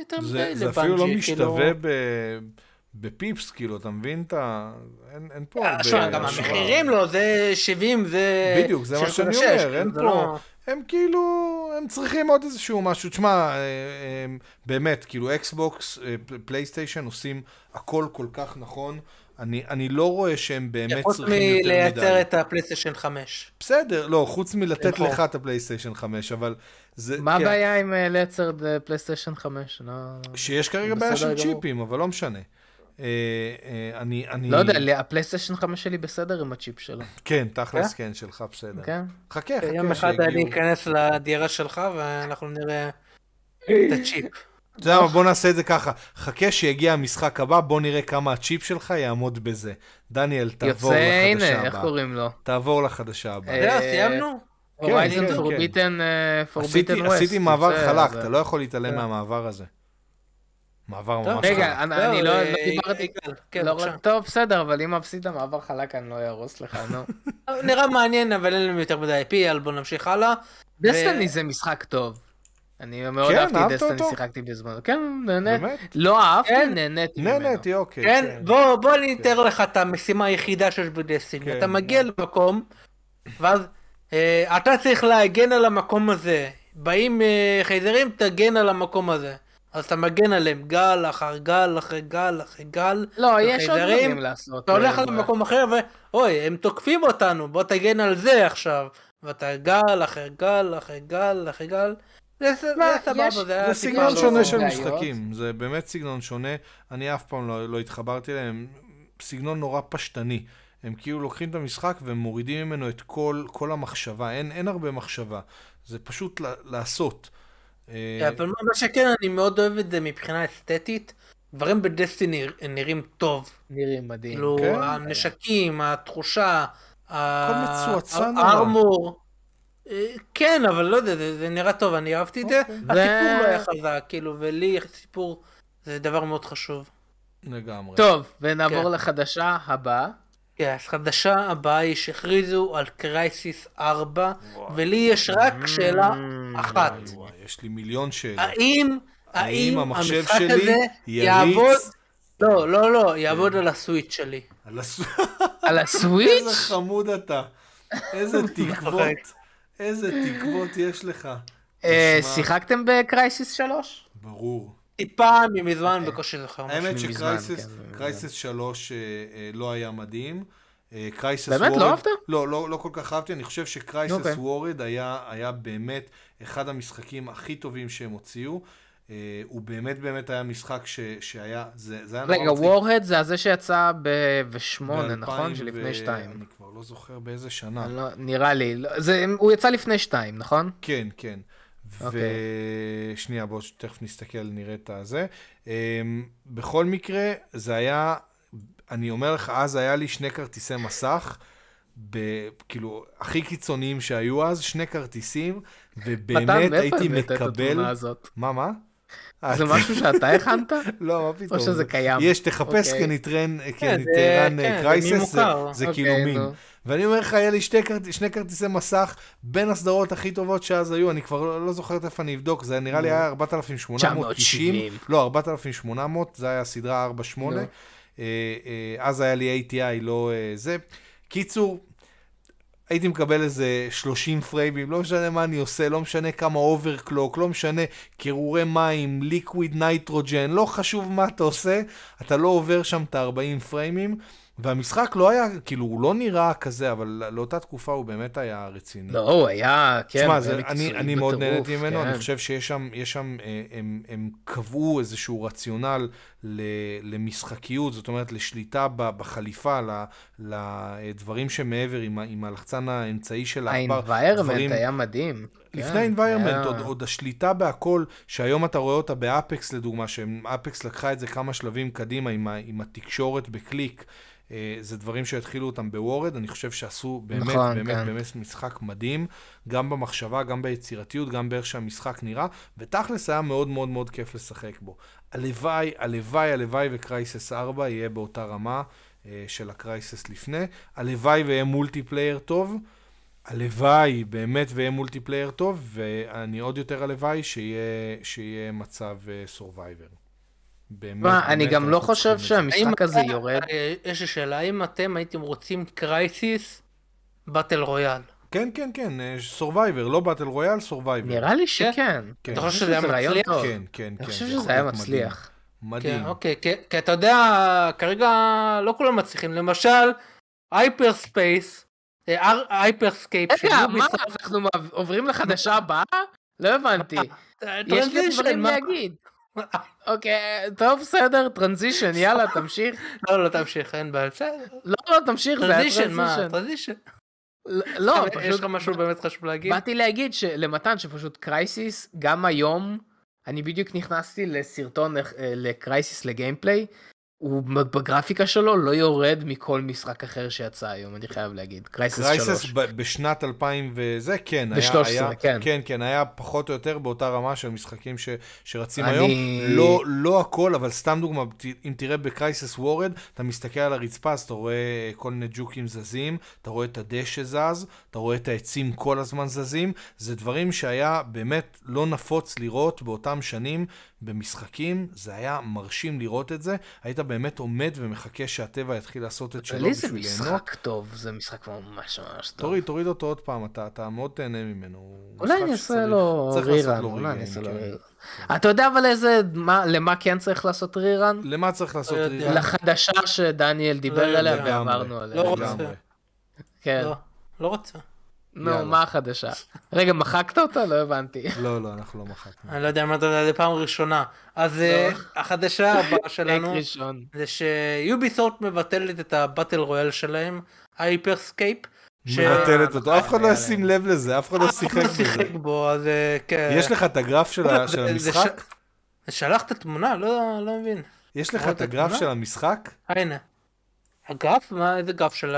יותר זה, מדי זה אפילו לא לבנג'י, כאילו. משתווה ב, בפיפס, כאילו, אתה מבין את ה... אין, אין פה אה, שמע, גם השוואה. המחירים לא, זה 70, זה... בדיוק, זה מה שאני אומר, אין פה- לא- הם כאילו, הם צריכים עוד איזשהו משהו. תשמע, אה, אה, באמת, כאילו אקסבוקס, פלייסטיישן עושים הכל כל כך נכון. אני, אני לא רואה שהם באמת חוץ צריכים יותר מדי. מלייצר את הפלייסטיישן 5. בסדר, לא, חוץ מלתת נכון. לך את ה PlayStation 5, אבל זה... מה כן, הבעיה עם אה, לייצר ב PlayStation 5? לא- שיש כרגע בעיה של גמור. צ'יפים, אבל לא משנה. אה, אה, אני, אני... לא יודע, לי- ה PlayStation 5 שלי בסדר עם הצ'יפ שלו, כן, תכלס כן, שלך בסדר. כן? חכה, חכה יום אחד אני. אכנס לדירה שלך ואנחנו נראה את הצ'יפ. אתה יודע מה, בוא נעשה את זה ככה. חכה שיגיע המשחק הבא, בוא נראה כמה הצ'יפ שלך יעמוד בזה. דניאל, תעבור יוצא, לחדשה הנה, איך הבאה. קוראים לו? תעבור לחדשה הבאה. אה, זהו, סיימנו? כן, הורייזן פורביטן פורביטן ווסט. עשיתי מעבר חלק, אתה לא יכול להתעלם כן. מהמעבר הזה. מעבר ממש רגע, חלק. זהו, אני לא אה, לא דיברתי... יגאל, כן, לא בבקשה. רק- טוב, בסדר, אבל אם עשית מעבר חלק אני לא אהרוס לך, נו. נראה מעניין, אבל אין לנו יותר מדי IP, אז בוא נמשיך הלאה. דסטיני זה משחק טוב. אני מאוד כן, אהבתי אהבת דסטיני, אותו? שיחקתי בזמן. כן, נהנית. באמת? לא אהבתי. נהניתי ממנו. נהניתי, אוקיי. כן, בוא בוא אני אתאר לך את המשימה היחידה שיש בדסטיני. כן, אתה מגיע למקום, ואז אה, אתה צריך להגן על המקום הזה. באים אה, חייזרים, תגן על המקום הזה. אז אתה מגן עליהם גל אחר גל אחרי גל אחרי גל. לא, יש עוד דברים לעשות. אתה הולך אה, למקום אחר ואוי, הם תוקפים אותנו, בוא תגן על זה עכשיו. ואתה גל אחרי גל אחרי גל אחרי גל. זה סבבה, זה היה זה סגנון שונה של. משחקים, זה באמת סגנון שונה, אני אף פעם לא, לא התחברתי אליהם, סגנון נורא פשטני. הם כאילו לוקחים את המשחק והם מורידים ממנו את כל, כל המחשבה, אין, אין הרבה מחשבה, זה פשוט ל- לעשות. אה, כן, אבל מה שכן, אני מאוד אוהב את זה מבחינה אסתטית. דברים בדסטיני נראים טוב. נראים מדהים. כאילו, כן. הנשקים, התחושה, ה- מצועצע נורא. הארמור. אה, כן, אבל לא יודע, זה זה נראה טוב, אני אהבתי את זה. אוקיי. הסיפור לא היה חזק, כאילו, ולי סיפור זה דבר מאוד חשוב. לגמרי. טוב, ונעבור כן. לחדשה הבאה. כן, אז חדשה הבאה היא שהכריזו על קרייסיס 4, ולי יש רק שאלה אחת. וואי, וואי, יש לי מיליון שאלות. האם, האם המחשב המשחק שלי יעבוד, לא, לא, לא, יעבוד על הסוויץ' שלי. על הס- על איזה הסוויץ'? חמוד אתה. איזה תקוות, איזה תקוות יש לך. אה. שיחקתם ב Crysis 3? ברור. טיפה מזמן בקושי זוכר משהו. האמת מזמן, כן, Crysis 3 אה, אה, לא היה מדהים. אה, Crysis באמת? לא אהבת? לא, לא, לא כל כך אהבתי, אני חושב ש Crysis אוקיי. Warhead היה, היה באמת אחד המשחקים הכי טובים שהם הוציאו. אה, הוא באמת באמת היה משחק ש, שהיה, זה, זה היה נורא רגע. Warhead זה הזה שיצא ב-8, ב- נכון? 2000 שלפני ו- 2. אני כבר לא זוכר באיזה שנה. לא, נראה לי. לא, זה, הוא יצא לפני 2, נכון? כן, כן. אוקיי. ושנייה, בואו תכף נסתכל, נראה את הזה. אמ, בכל מקרה, זה היה, אני אומר לך, אז היה לי שני כרטיסי מסך, ב, כאילו, הכי קיצוניים שהיו אז, שני כרטיסים, ובאמת מתן, מאיפה הייתי הבאת את מקבל... התמונה הזאת? מה, מה? זה משהו שאתה הכנת? לא, מה פתאום? או שזה קיים? יש, תחפש אוקיי. כניטרן, כן, כניטרן זה- כן, קרייסס, זה- אוקיי, כאילו מים. נו. ואני אומר לך, היה לי שתי, כרט... שני כרטיסי מסך בין הסדרות הכי טובות שאז היו, אני כבר לא, לא זוכר איפה אני אבדוק, זה נראה לי היה 4,890, 970. לא, 4,800, זה היה סדרה 4-8, נו. אה, אה, אז היה לי ATI, לא אה, זה. קיצור, הייתי מקבל איזה 30 פריימים, לא משנה מה אני עושה, לא משנה כמה אוברקלוק, לא משנה קירורי מים, ליקוויד נייטרוג'ן, לא חשוב מה אתה עושה, אתה לא עובר שם את ה-40 פריימים, והמשחק לא היה, כאילו, הוא לא נראה כזה, אבל לאותה תקופה הוא באמת היה רציני. לא, הוא היה, כן, תשמע, זה, אני, אני מאוד נהניתי ממנו, כן. אני חושב שיש שם, יש שם אה, הם, הם קבעו איזשהו רציונל למשחקיות, זאת אומרת לשליטה בחליפה, לדברים שמעבר עם, עם הלחצן האמצעי של העכבר. דברים- היה מדהים. לפני environment, היה- עוד, עוד השליטה בהכל, שהיום אתה רואה אותה באפקס לדוגמה, שאפקס לקחה את זה כמה שלבים קדימה עם, ה, עם התקשורת בקליק. אה, זה דברים שהתחילו אותם ב Warhead, אני חושב שעשו באמת, נכון, באמת, כן. באמת משחק מדהים, גם במחשבה, גם ביצירתיות, גם באיך שהמשחק נראה, ותכלס היה מאוד מאוד מאוד כיף לשחק בו. הלוואי, הלוואי, הלוואי ו Crysis 4 יהיה באותה רמה אה, של ה Crysis לפני. הלוואי ויהיה multiplayer טוב. הלוואי באמת ויהיה multiplayer טוב, ואני עוד יותר הלוואי שיהיה, שיהיה מצב survivor. באמת, מה, אני באמת, גם לא חושב. שהמשחק הזה יורד. אה, יש לי שאלה, האם אתם הייתם רוצים Crysis battle royale? כן, כן, כן, survivor, לא battle royale, survivor. נראה לי שכן. כן. אתה חושב שזה היה מצליח? כן, כן, כן. אני חושב זה שזה היה להיות מצליח. מדהים. כן. אוקיי, כי, כי אתה יודע, כרגע לא כולם מצליחים. למשל, Hyper Space, Hyper Scape של רגע, מה, Ubisoft, אנחנו עוברים לחדשה הבאה? לא הבנתי. אה, יש לי דברים להגיד. אוקיי, טוב, בסדר, transition, יאללה, תמשיך. לא, לא, תמשיך, אין בעיה, בסדר. לא, לא, תמשיך, זה היה transition, מה, transition. transition. לא, יש פשוט לך משהו באמת חשוב להגיד? באתי להגיד שלמתן שפשוט Crysis, גם היום, אני בדיוק נכנסתי לסרטון אה, ל Crysis ל gameplay, הוא בגרפיקה שלו לא יורד מכל משחק אחר שיצא היום, אני חייב להגיד. Crysis 3. ב- בשנת 2000 וזה, כן, היה, ב- 13, היה, כן. כן, כן, היה פחות או יותר באותה רמה של משחקים ש, שרצים אני- היום. לא, לא הכל, אבל סתם דוגמה, אם תראה בקרייסס וורד, אתה מסתכל על הרצפה, אז אתה רואה כל מיני ג'וקים זזים, אתה רואה את הדשא שזז, אתה רואה את העצים כל הזמן זזים, זה דברים שהיה באמת לא נפוץ לראות באותם שנים במשחקים, זה היה מרשים לראות את זה, היית באמת עומד ומחכה שהטבע יתחיל לעשות את שלו לי זה בשביל ליהנות. משחק טוב, זה משחק ממש ממש טוב. תוריד, תוריד אותו עוד פעם, אתה, אתה מאוד תהנה ממנו. אולי אני אעשה לו רירן, לו אולי אני אעשה לו. רירן. אתה יודע אבל איזה, מה- למה כן צריך לעשות רירן? למה צריך לעשות לא רירן? יודע. לחדשה שדניאל דיבר לא עליה יודע. ועברנו לא עליה. רוצה. כן. לא, לא רוצה. נו, יאללה. מה החדשה? רגע, מחקת אותה? לא הבנתי. לא, לא, אנחנו לא מחקנו. אני לא יודע מה אתה יודע, זה פעם ראשונה. אז אה, החדשה הבאה שלנו. זה ש Ubisoft מבטלת את ה battle royale שלהם, Hyper Scape. מבטלת אותו, אף אחד לא היה ישים לב לזה, אף אחד לא שיחק לא. שיחק בו, אז אה, כן. יש לך את הגרף של ה- זה המשחק? שלחת תמונה? לא לא מבין. יש לך את הגרף? של המשחק? אה, הנה. הגרף? מה, איזה גרף של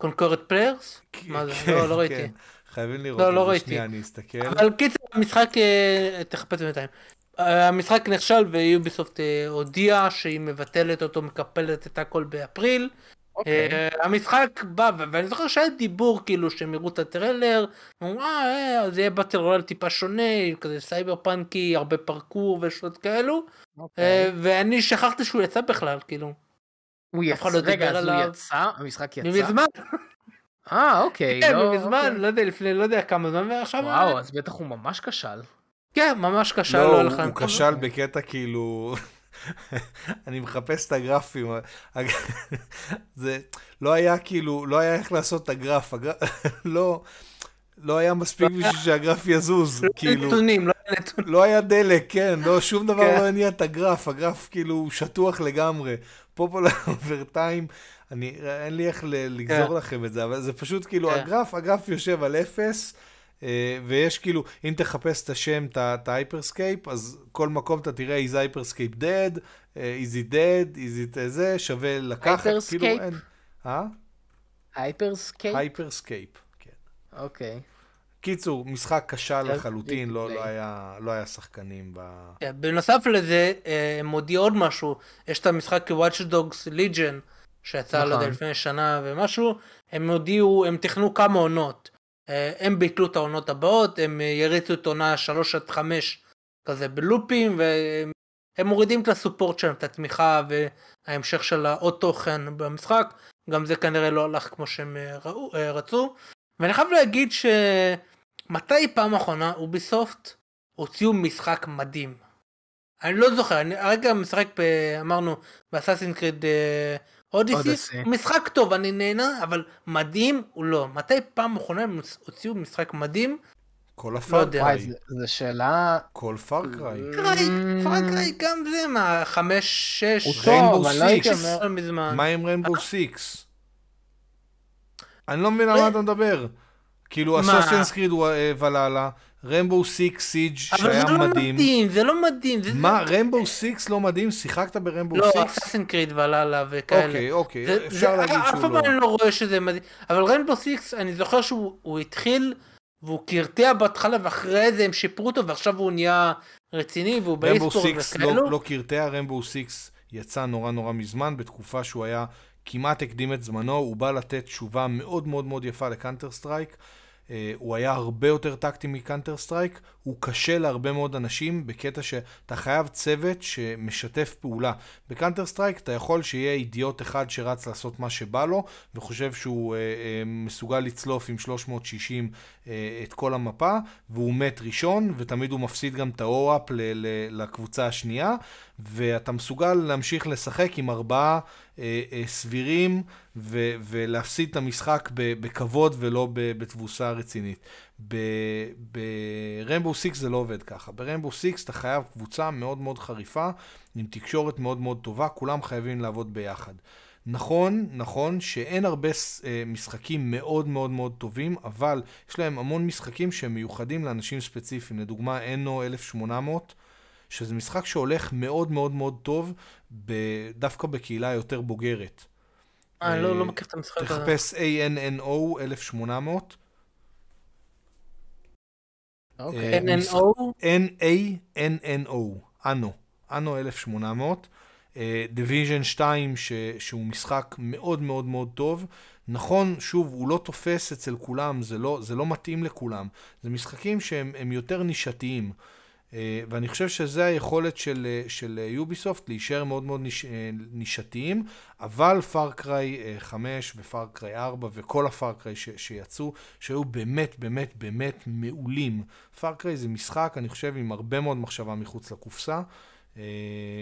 ה-concurrent players? מה זה? כן, לא, לא ראיתי. כן. חייבים לראות לא, לא. ראיתי. שנייה, אני אסתכל. אבל קיצר, המשחק, אה, תחפש בינתיים. אה, המשחק נכשל ו Ubisoft אה, הודיעה שהיא מבטלת אותו, מקפלת את הכל באפריל. אוקיי. המשחק בא, ואני זוכר שהיה דיבור כאילו שהם יראו את הטריילר, אמרו אה, זה יהיה battle royale טיפה שונה, כזה סייבר פאנקי, הרבה פרקור ושטות כאלו, אוקיי. ואני שכחתי שהוא יצא בכלל, כאילו, הוא יצא, לא דיבר רגע, אז הוא. יצא? המשחק יצא? מזמן, אה, אוקיי. כן, לא, מזמן, אוקיי. לא יודע, לפני לא יודע כמה זמן, ועכשיו, וואו, אז בטח הוא ממש כשל. כן, ממש קשה, לא, לא הוא-. כשל בקטע כאילו... אני מחפש את הגרפים. הג- זה לא היה כאילו, לא היה איך לעשות את הגרף. הגר- לא, לא היה מספיק בשביל שהגרף יזוז. לא כאילו, נתונים, לא היה נתונים. לא היה דלק, כן, לא, שום דבר כן. לא הניע את הגרף, הגרף כאילו שטוח לגמרי. פופולר אוברטיים, אני, אין לי איך לגזור כן. לכם את זה, אבל זה פשוט כאילו, כן. הגרף, הגרף יושב על אפס, אה, ויש כאילו, אם תחפש את השם, את ה Hyper Scape, אז כל מקום אתה תראה, is Hyper Scape dead, אה, is it dead, is it זה, שווה לקחת, כאילו? אין. אה? Hyper Scape? Hyper Scape, כן. אוקיי. קיצור, משחק כשל כן, לחלוטין, לא. לא, היה, לא היה שחקנים ב... כן, בנוסף לזה, אה, הם הודיעו עוד משהו, יש את המשחק Watch Dogs Legion, שיצא, לא יודע, נכון. לפני שנה ומשהו, הם הודיעו, הם תכנו כמה עונות. אה, הם ביטלו את העונות הבאות, הם אה, יריצו את עונה 3 עד 5 כזה בלופים, והם מורידים את הסופורט שלהם, את התמיכה וההמשך של העוד תוכן במשחק, גם זה כנראה לא הלך כמו שהם ראו, רצו. ואני חייב להגיד שמתי פעם אחרונה אוביסופט הוציאו משחק מדהים. אני לא זוכר, אני הרגע משחק, ב, אמרנו, ב Assassin's Creed Odyssey, Odyssey. משחק טוב, אני נהנה, אבל מדהים הוא לא. מתי פעם אחרונה הם הוציאו משחק מדהים? כל לא ה Far יודע. וואי, קריי, זו- שאלה... כל Far Cry. Cry, Mm. Far Cry גם זה, מה, חמש, שש, הוא טוב, Rainbow אני לא הייתי Six. אומר... מזמן. מה עם Rainbow Six? אני לא מבין על מה אתה מדבר. כאילו, מה? Assassin's Creed Valhalla, Rainbow Six Siege אבל שהיה זה לא מדהים. מדהים, זה לא מדהים. זה- מה, Rainbow Six לא מדהים? שיחקת ב Rainbow לא, Six? Assassin's Creed Valhalla וכאלה. אוקיי, אוקיי, זה- אפשר להגיד אף שהוא פעם לא. אני לא רואה שזה מדהים. אבל Rainbow Six, אני זוכר שהוא הוא התחיל, והוא קרטע בהתחלה, ואחרי זה הם שיפרו אותו, ועכשיו הוא נהיה רציני, והוא Rainbow ב esport Six וכאלו. לא לא קרטע, Rainbow Six יצא נורא נורא מזמן, בתקופה שהוא היה כמעט הקדים את זמנו, הוא בא לתת תשובה מאוד מאוד מאוד יפה ל Counter Strike. אה, הוא היה הרבה יותר טקטי מ Counter Strike, הוא קשה להרבה מאוד אנשים בקטע שאתה חייב צוות שמשתף פעולה. ב Counter Strike אתה יכול שיהיה אידיוט אחד שרץ לעשות מה שבא לו, וחושב שהוא אה, אה, מסוגל לצלוף עם 360 אה, את כל המפה, והוא מת ראשון, ותמיד הוא מפסיד גם את ל- לקבוצה השנייה, ואתה מסוגל להמשיך לשחק עם ארבעה אה, אה, סבירים, ו- ולהפסיד את המשחק בכבוד ולא בתבוסה רצינית. ב Rainbow Six זה לא עובד ככה. ב Rainbow Six אתה חייב קבוצה מאוד מאוד חריפה, עם תקשורת מאוד מאוד טובה, כולם חייבים לעבוד ביחד. נכון, נכון שאין הרבה אה, משחקים מאוד מאוד מאוד טובים, אבל יש להם המון משחקים שהם מיוחדים לאנשים ספציפיים. לדוגמה, Anno 1800, שזה משחק שהולך מאוד מאוד מאוד טוב, דווקא בקהילה יותר בוגרת. אה, לא, אה, לא מכיר את המשחק הזה. תחפש ANNO 1800, אוקיי. אה, NNO? N-A-N-N-O, Anno, Anno 1800, Division 2 ש, שהוא משחק מאוד מאוד מאוד טוב. נכון, שוב, הוא לא תופס אצל כולם, זה לא, זה לא מתאים לכולם. זה משחקים שהם הם יותר נישתיים. אה, ואני חושב שזה היכולת של, אה, של Ubisoft להישאר מאוד מאוד ניש, אה, נישתיים, אבל פארקריי 5 ופארקריי 4 וכל הפארקריי שיצאו, שהיו באמת באמת באמת מעולים. Far Cry זה משחק, אני חושב, עם הרבה מאוד מחשבה מחוץ לקופסה, אה,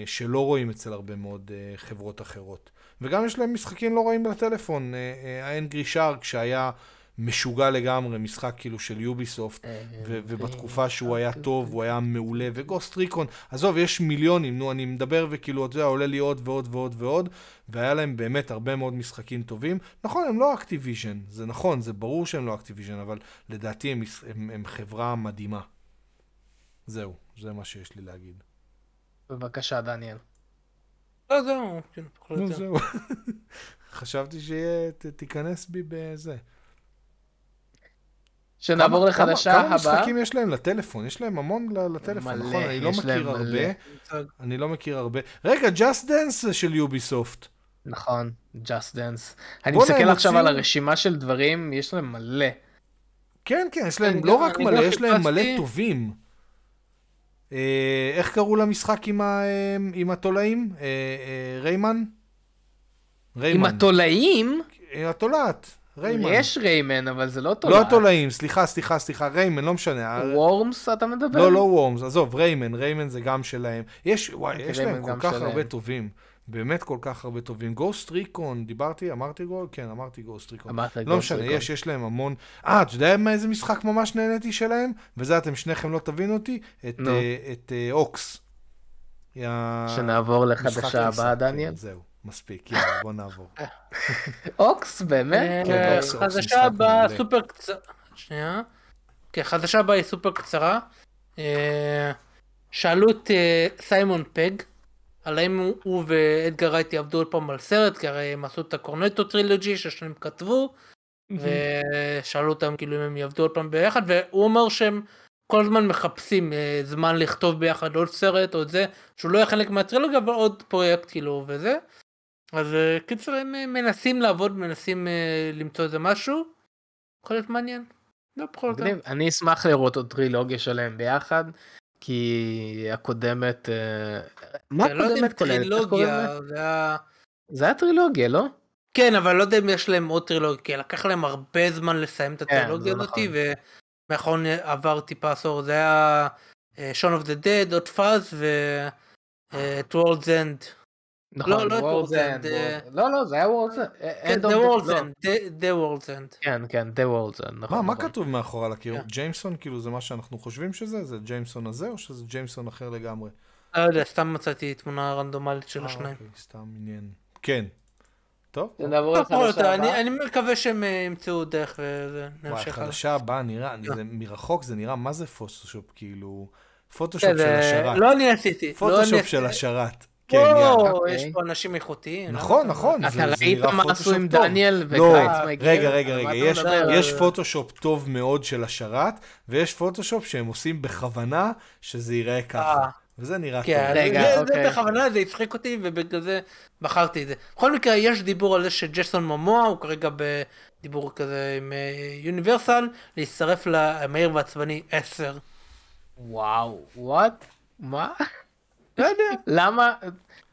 שלא רואים אצל הרבה מאוד אה, חברות אחרות. וגם יש להם משחקים לא רעים לטלפון, Hungry Shark שהיה משוגע לגמרי, משחק כאילו של Ubisoft, אה, ו- ובתקופה שהוא היה טוב, הוא היה מעולה, ו Ghost Recon, עזוב, יש מיליונים, נו, אני מדבר וכאילו, אתה יודע, עולה לי עוד ועוד ועוד ועוד, והיה להם באמת הרבה מאוד משחקים טובים. נכון, הם לא Activision, זה נכון, זה ברור שהם לא Activision, אבל לדעתי הם, הם, הם חברה מדהימה. זהו, זה מה שיש לי להגיד. בבקשה, דניאל. לא, זהו. כן, פחות או יותר. חשבתי שתיכנס בי בזה. שנעבור כמה- לחדשה כמה, כמה הבאה. משחקים יש להם לטלפון? יש להם המון לטלפון, מלא, נכון? אני לא מכיר מלא. הרבה. מושג. אני לא מכיר הרבה. רגע, Just Dance של יוביסופט. נכון, Just Dance. אני מסתכל עכשיו על הוציאו- הרשימה של דברים, יש להם מלא. כן, כן, יש להם לא גם- רק מלא, יש להם מלא. טובים. אה, איך קראו למשחק עם ה- אה, עם התולעים? אה, אה, ריימן? עם ריימן. התולעים, עם התולעת, ריימן. יש ריימן, אבל זה לא תולעת. לא התולעים, סליחה, סליחה, סליחה, ריימן, לא משנה. וורמס אתה מדבר? לא, לא וורמס, עזוב, ריימן, ריימן זה גם שלהם. יש, וואי, אוקיי, יש להם כל כך שלהם. הרבה טובים. באמת כל כך הרבה טובים. Ghost Recon, דיברתי, אמרתי גול? כן, אמרתי Ghost Recon. אמרת לא Ghost משנה, Recon. יש, יש להם המון... אה, אתה יודע מאיזה משחק ממש נהניתי שלהם? וזה אתם שניכם לא תבינו אותי? את, נו. אה, את אה, HAWX. שנעבור לחדשה הבאה, כן, דניאל. זהו, מספיק, יאללה, בוא נעבור. אוקס, באמת? כן, אה, אוקס, אוקס, משחק חדשה הבאה. סופר קצרה. שנייה. כן, חדשה הבאה היא סופר קצרה. אה, שאלו את אה, סיימון פג, על האם הוא- ואדגר רייט יעבדו עוד פעם על סרט, כי הרי הם עשו את הקורנטו טרילוגי ששניהם כתבו, ושאלו אותם כאילו אם הם יעבדו עוד פעם ביחד, והוא אמר שהם כל הזמן מחפשים זמן לכתוב ביחד עוד סרט או את זה, שהוא לא יהיה חלק מהטרילוגיה, אבל עוד פרויקט כאילו וזה. אז אה, קיצר הם אה, מנסים לעבוד, מנסים אה, למצוא איזה משהו. יכול להיות מעניין. לא פחות או יותר. מגניב. אני אשמח לראות עוד טרילוגיה שלהם ביחד, כי הקודמת... מה לא הקודמת כוללת? זה היה... טרילוגיה, לא? כן, אבל לא יודע אם יש להם עוד טרילוגיה, כי לקח להם הרבה זמן לסיים את כן, הטרילוגיה זה הזאת, נכון. ומאחרון עבר טיפה עשור, זה היה שון אוף דה דד, עוד פאז ו... את World's End. נכון, לא, לא את אה, לא, לא, זה היה End. כן, The World's לא. End, The- World's End. כן, כן, The World's End, נכון. מה, מה נכון. כתוב מאחור על הקיר? כן. ג'יימסון, כאילו זה מה שאנחנו חושבים שזה? זה ג'יימסון הזה, או שזה ג'יימסון אחר לגמרי? לא יודע, סתם מצאתי תמונה רנדומלית של אה, השניים. אוקיי, סתם עניין. כן. טוב. נעבור לחדשה אני הבאה. אני מקווה שהם אה, ימצאו דרך וזה, וואי. החדשה הבאה נראה. זה, מרחוק זה נראה, מה זה פוטושופ? כאילו, פוטושופ כן, של השרת. לא אני עשיתי. לא פוטושופ של. השרת. כן, יאללה. וואו, יש אוקיי. פה אנשים איכותיים. נכון, נכון. אתה זה ראית מה עשו עם. דניאל לא, וגרייץ מגיע? רגע, רגע, רגע, יש, פוטושופ טוב מאוד של השרת, ויש פוטושופ שהם עושים בכוונה שזה ייראה ככה. אה. וזה נראה כן, טוב. רגע, זה- זה אוקיי. בכוונה, זה הצחיק אותי ובגלל זה בחרתי את זה. בכל מקרה, יש דיבור על זה שג'סון ממוע הוא כרגע בדיבור כזה עם יוניברסל, להצטרף למהיר ועצבני 10. וואו, וואט? מה? לא יודע. למה?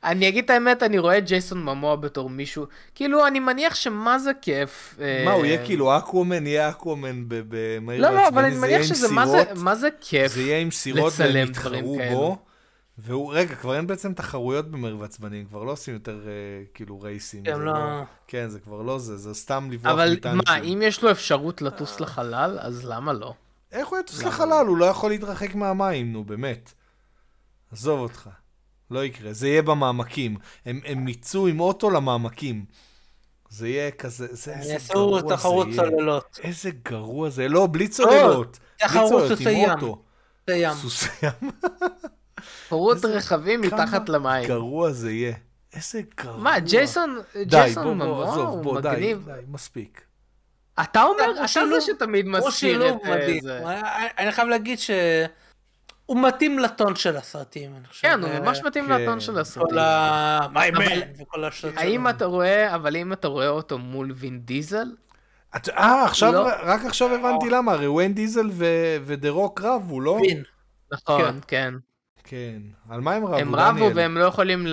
אני אגיד את האמת, אני רואה את ג'ייסון ממוע בתור מישהו, כאילו, אני מניח שמה זה כיף. מה, הוא אה, יהיה כאילו אקוומן, יהיה אקוומן במהיר לא, לא, אבל אני מניח שזה, מה זה- כיף? זה יהיה עם סירות והם יתחרו. בו. והוא, רגע, כבר אין בעצם תחרויות במהיר ועצבני, הם כבר לא עושים יותר אה, כאילו רייסים. הם זה לא- כן, זה כבר לא זה, זה סתם לברוח אבל מטנקים. מה, אם יש לו אפשרות לטוס לחלל, אז למה לא? איך הוא יטוס למה? לחלל? הוא לא יכול להתרחק מהמים, נו, באמת. עזוב אותך. לא יקרה, זה יהיה במעמקים. הם, הם יצאו עם אוטו למעמקים. זה יהיה כזה, זה איזה יעשו גרוע זה תחרות יהיה. צוללות. איזה גרוע זה, לא, בלי צוללות. בלי תחרות צוללות, סוסי ים. סוסי ים. תחרות רכבים מתחת כמה למים. גרוע זה יהיה. איזה גרוע. מה, ג'ייסון, ג'ייסון עזוב, הוא מגניב. די, מספיק. אתה אומר, אתה זה שתמיד הוא מזכיר את אה. זה. אני- חייב להגיד שהוא מתאים לטון של הסרטים. אני חושב. כן, הוא אה, ממש מתאים כן. לטון של כל הסרטים. ה... אבל- וכל השטויות האם. אתה רואה, אבל אם אתה רואה אותו מול וין דיזל, אה, עכשיו, לא. רק עכשיו הבנתי למה, הרי וויין דיזל ודה רוק רבו, לא? נכון, כן. כן. על מה הם רבו, הם רבו? והם לא יכולים,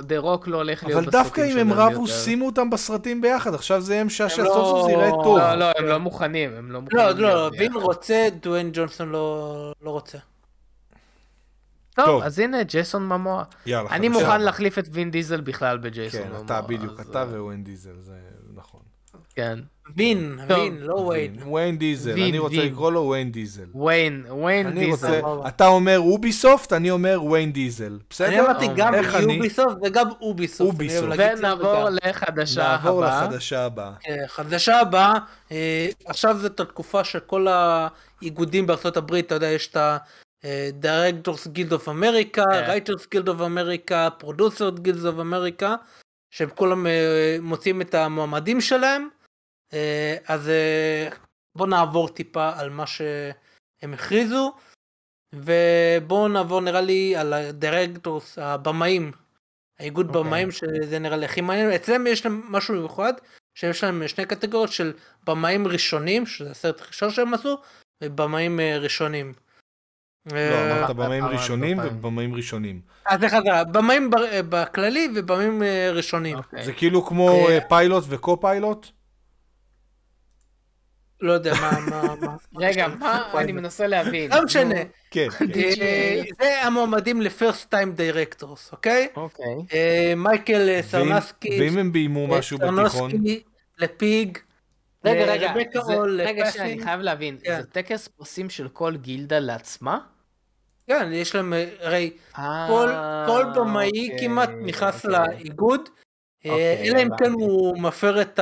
דה רוק לא הולך להיות אבל בסרטים דווקא אם שלהם הם רבו, יותר. שימו אותם בסרטים ביחד, עכשיו זה יהיה משעשע, סוף לא- סוף זה יראה טוב. לא, לא, הם לא מוכנים, הם לא מוכנים. לא, לא, וין. רוצה, דואן ג'ונסון לא לא רוצה. טוב. אז הנה, ג'ייסון ממוע. אני. מוכן להחליף את וין דיזל בכלל בג'ייסון כן, ממוע. אתה בדיוק, אתה אה, ווויין דיזל, זה נכון. כן. וין. וין, לא וייד. וויין דיזל, אני רוצה. לקרוא לו וויין דיזל. וויין, וויין דיזל. אתה אומר אוביסופט, אני אומר וויין דיזל. בסדר? אני אמרתי גם? יוביסופט וגם אוביסופט. אוביסופט. ונעבור. לחדשה נעבור הבאה. לחדשה הבאה. אה, חדשה הבאה, אה, עכשיו זאת התקופה שכל האיגודים בארצות הברית, אתה יודע, יש את ה-Directors Guild of America, כן. Writers Guild of America, Producers Guild of America, שהם כולם אה, מוצאים את המועמדים שלהם, אז אה, בואו נעבור טיפה על מה שהם הכריזו, ובואו נעבור נראה לי על ה-Directors, הבמאים, האיגוד אוקיי. במאים שזה נראה לי הכי מעניין, אצלם יש להם משהו מיוחד, שיש להם שני קטגוריות של במאים ראשונים, שזה הסרט הראשון שהם עשו, ובמאים אה, ראשונים. לא, אה, אמרת במאים ראשונים. ובמאים ראשונים. אז איך זה, במאים ב- אה, בכללי ובמאים אה, ראשונים. אוקיי. זה כאילו כמו אה, אה, pilot ו co-pilot? לא יודע מה, מה, מה. רגע, מה? אני מנסה להבין. לא משנה. כן, כן. אה, זה המועמדים ל-first time directors, אוקיי? אוקיי. אה, מייקל אה, סרנסקי, ואם הם ביימו משהו בתיכון? סרנסקי, ל Pig, רגע, רגע, רגע. שנייה, אני חייב להבין. כן. זה טקס פרסים של כל גילדה לעצמה? כן, יש להם, הרי כל, כל במאי אוקיי, כמעט נכנס אוקיי. לאיגוד, אוקיי, אלא אם כן. הוא מפר את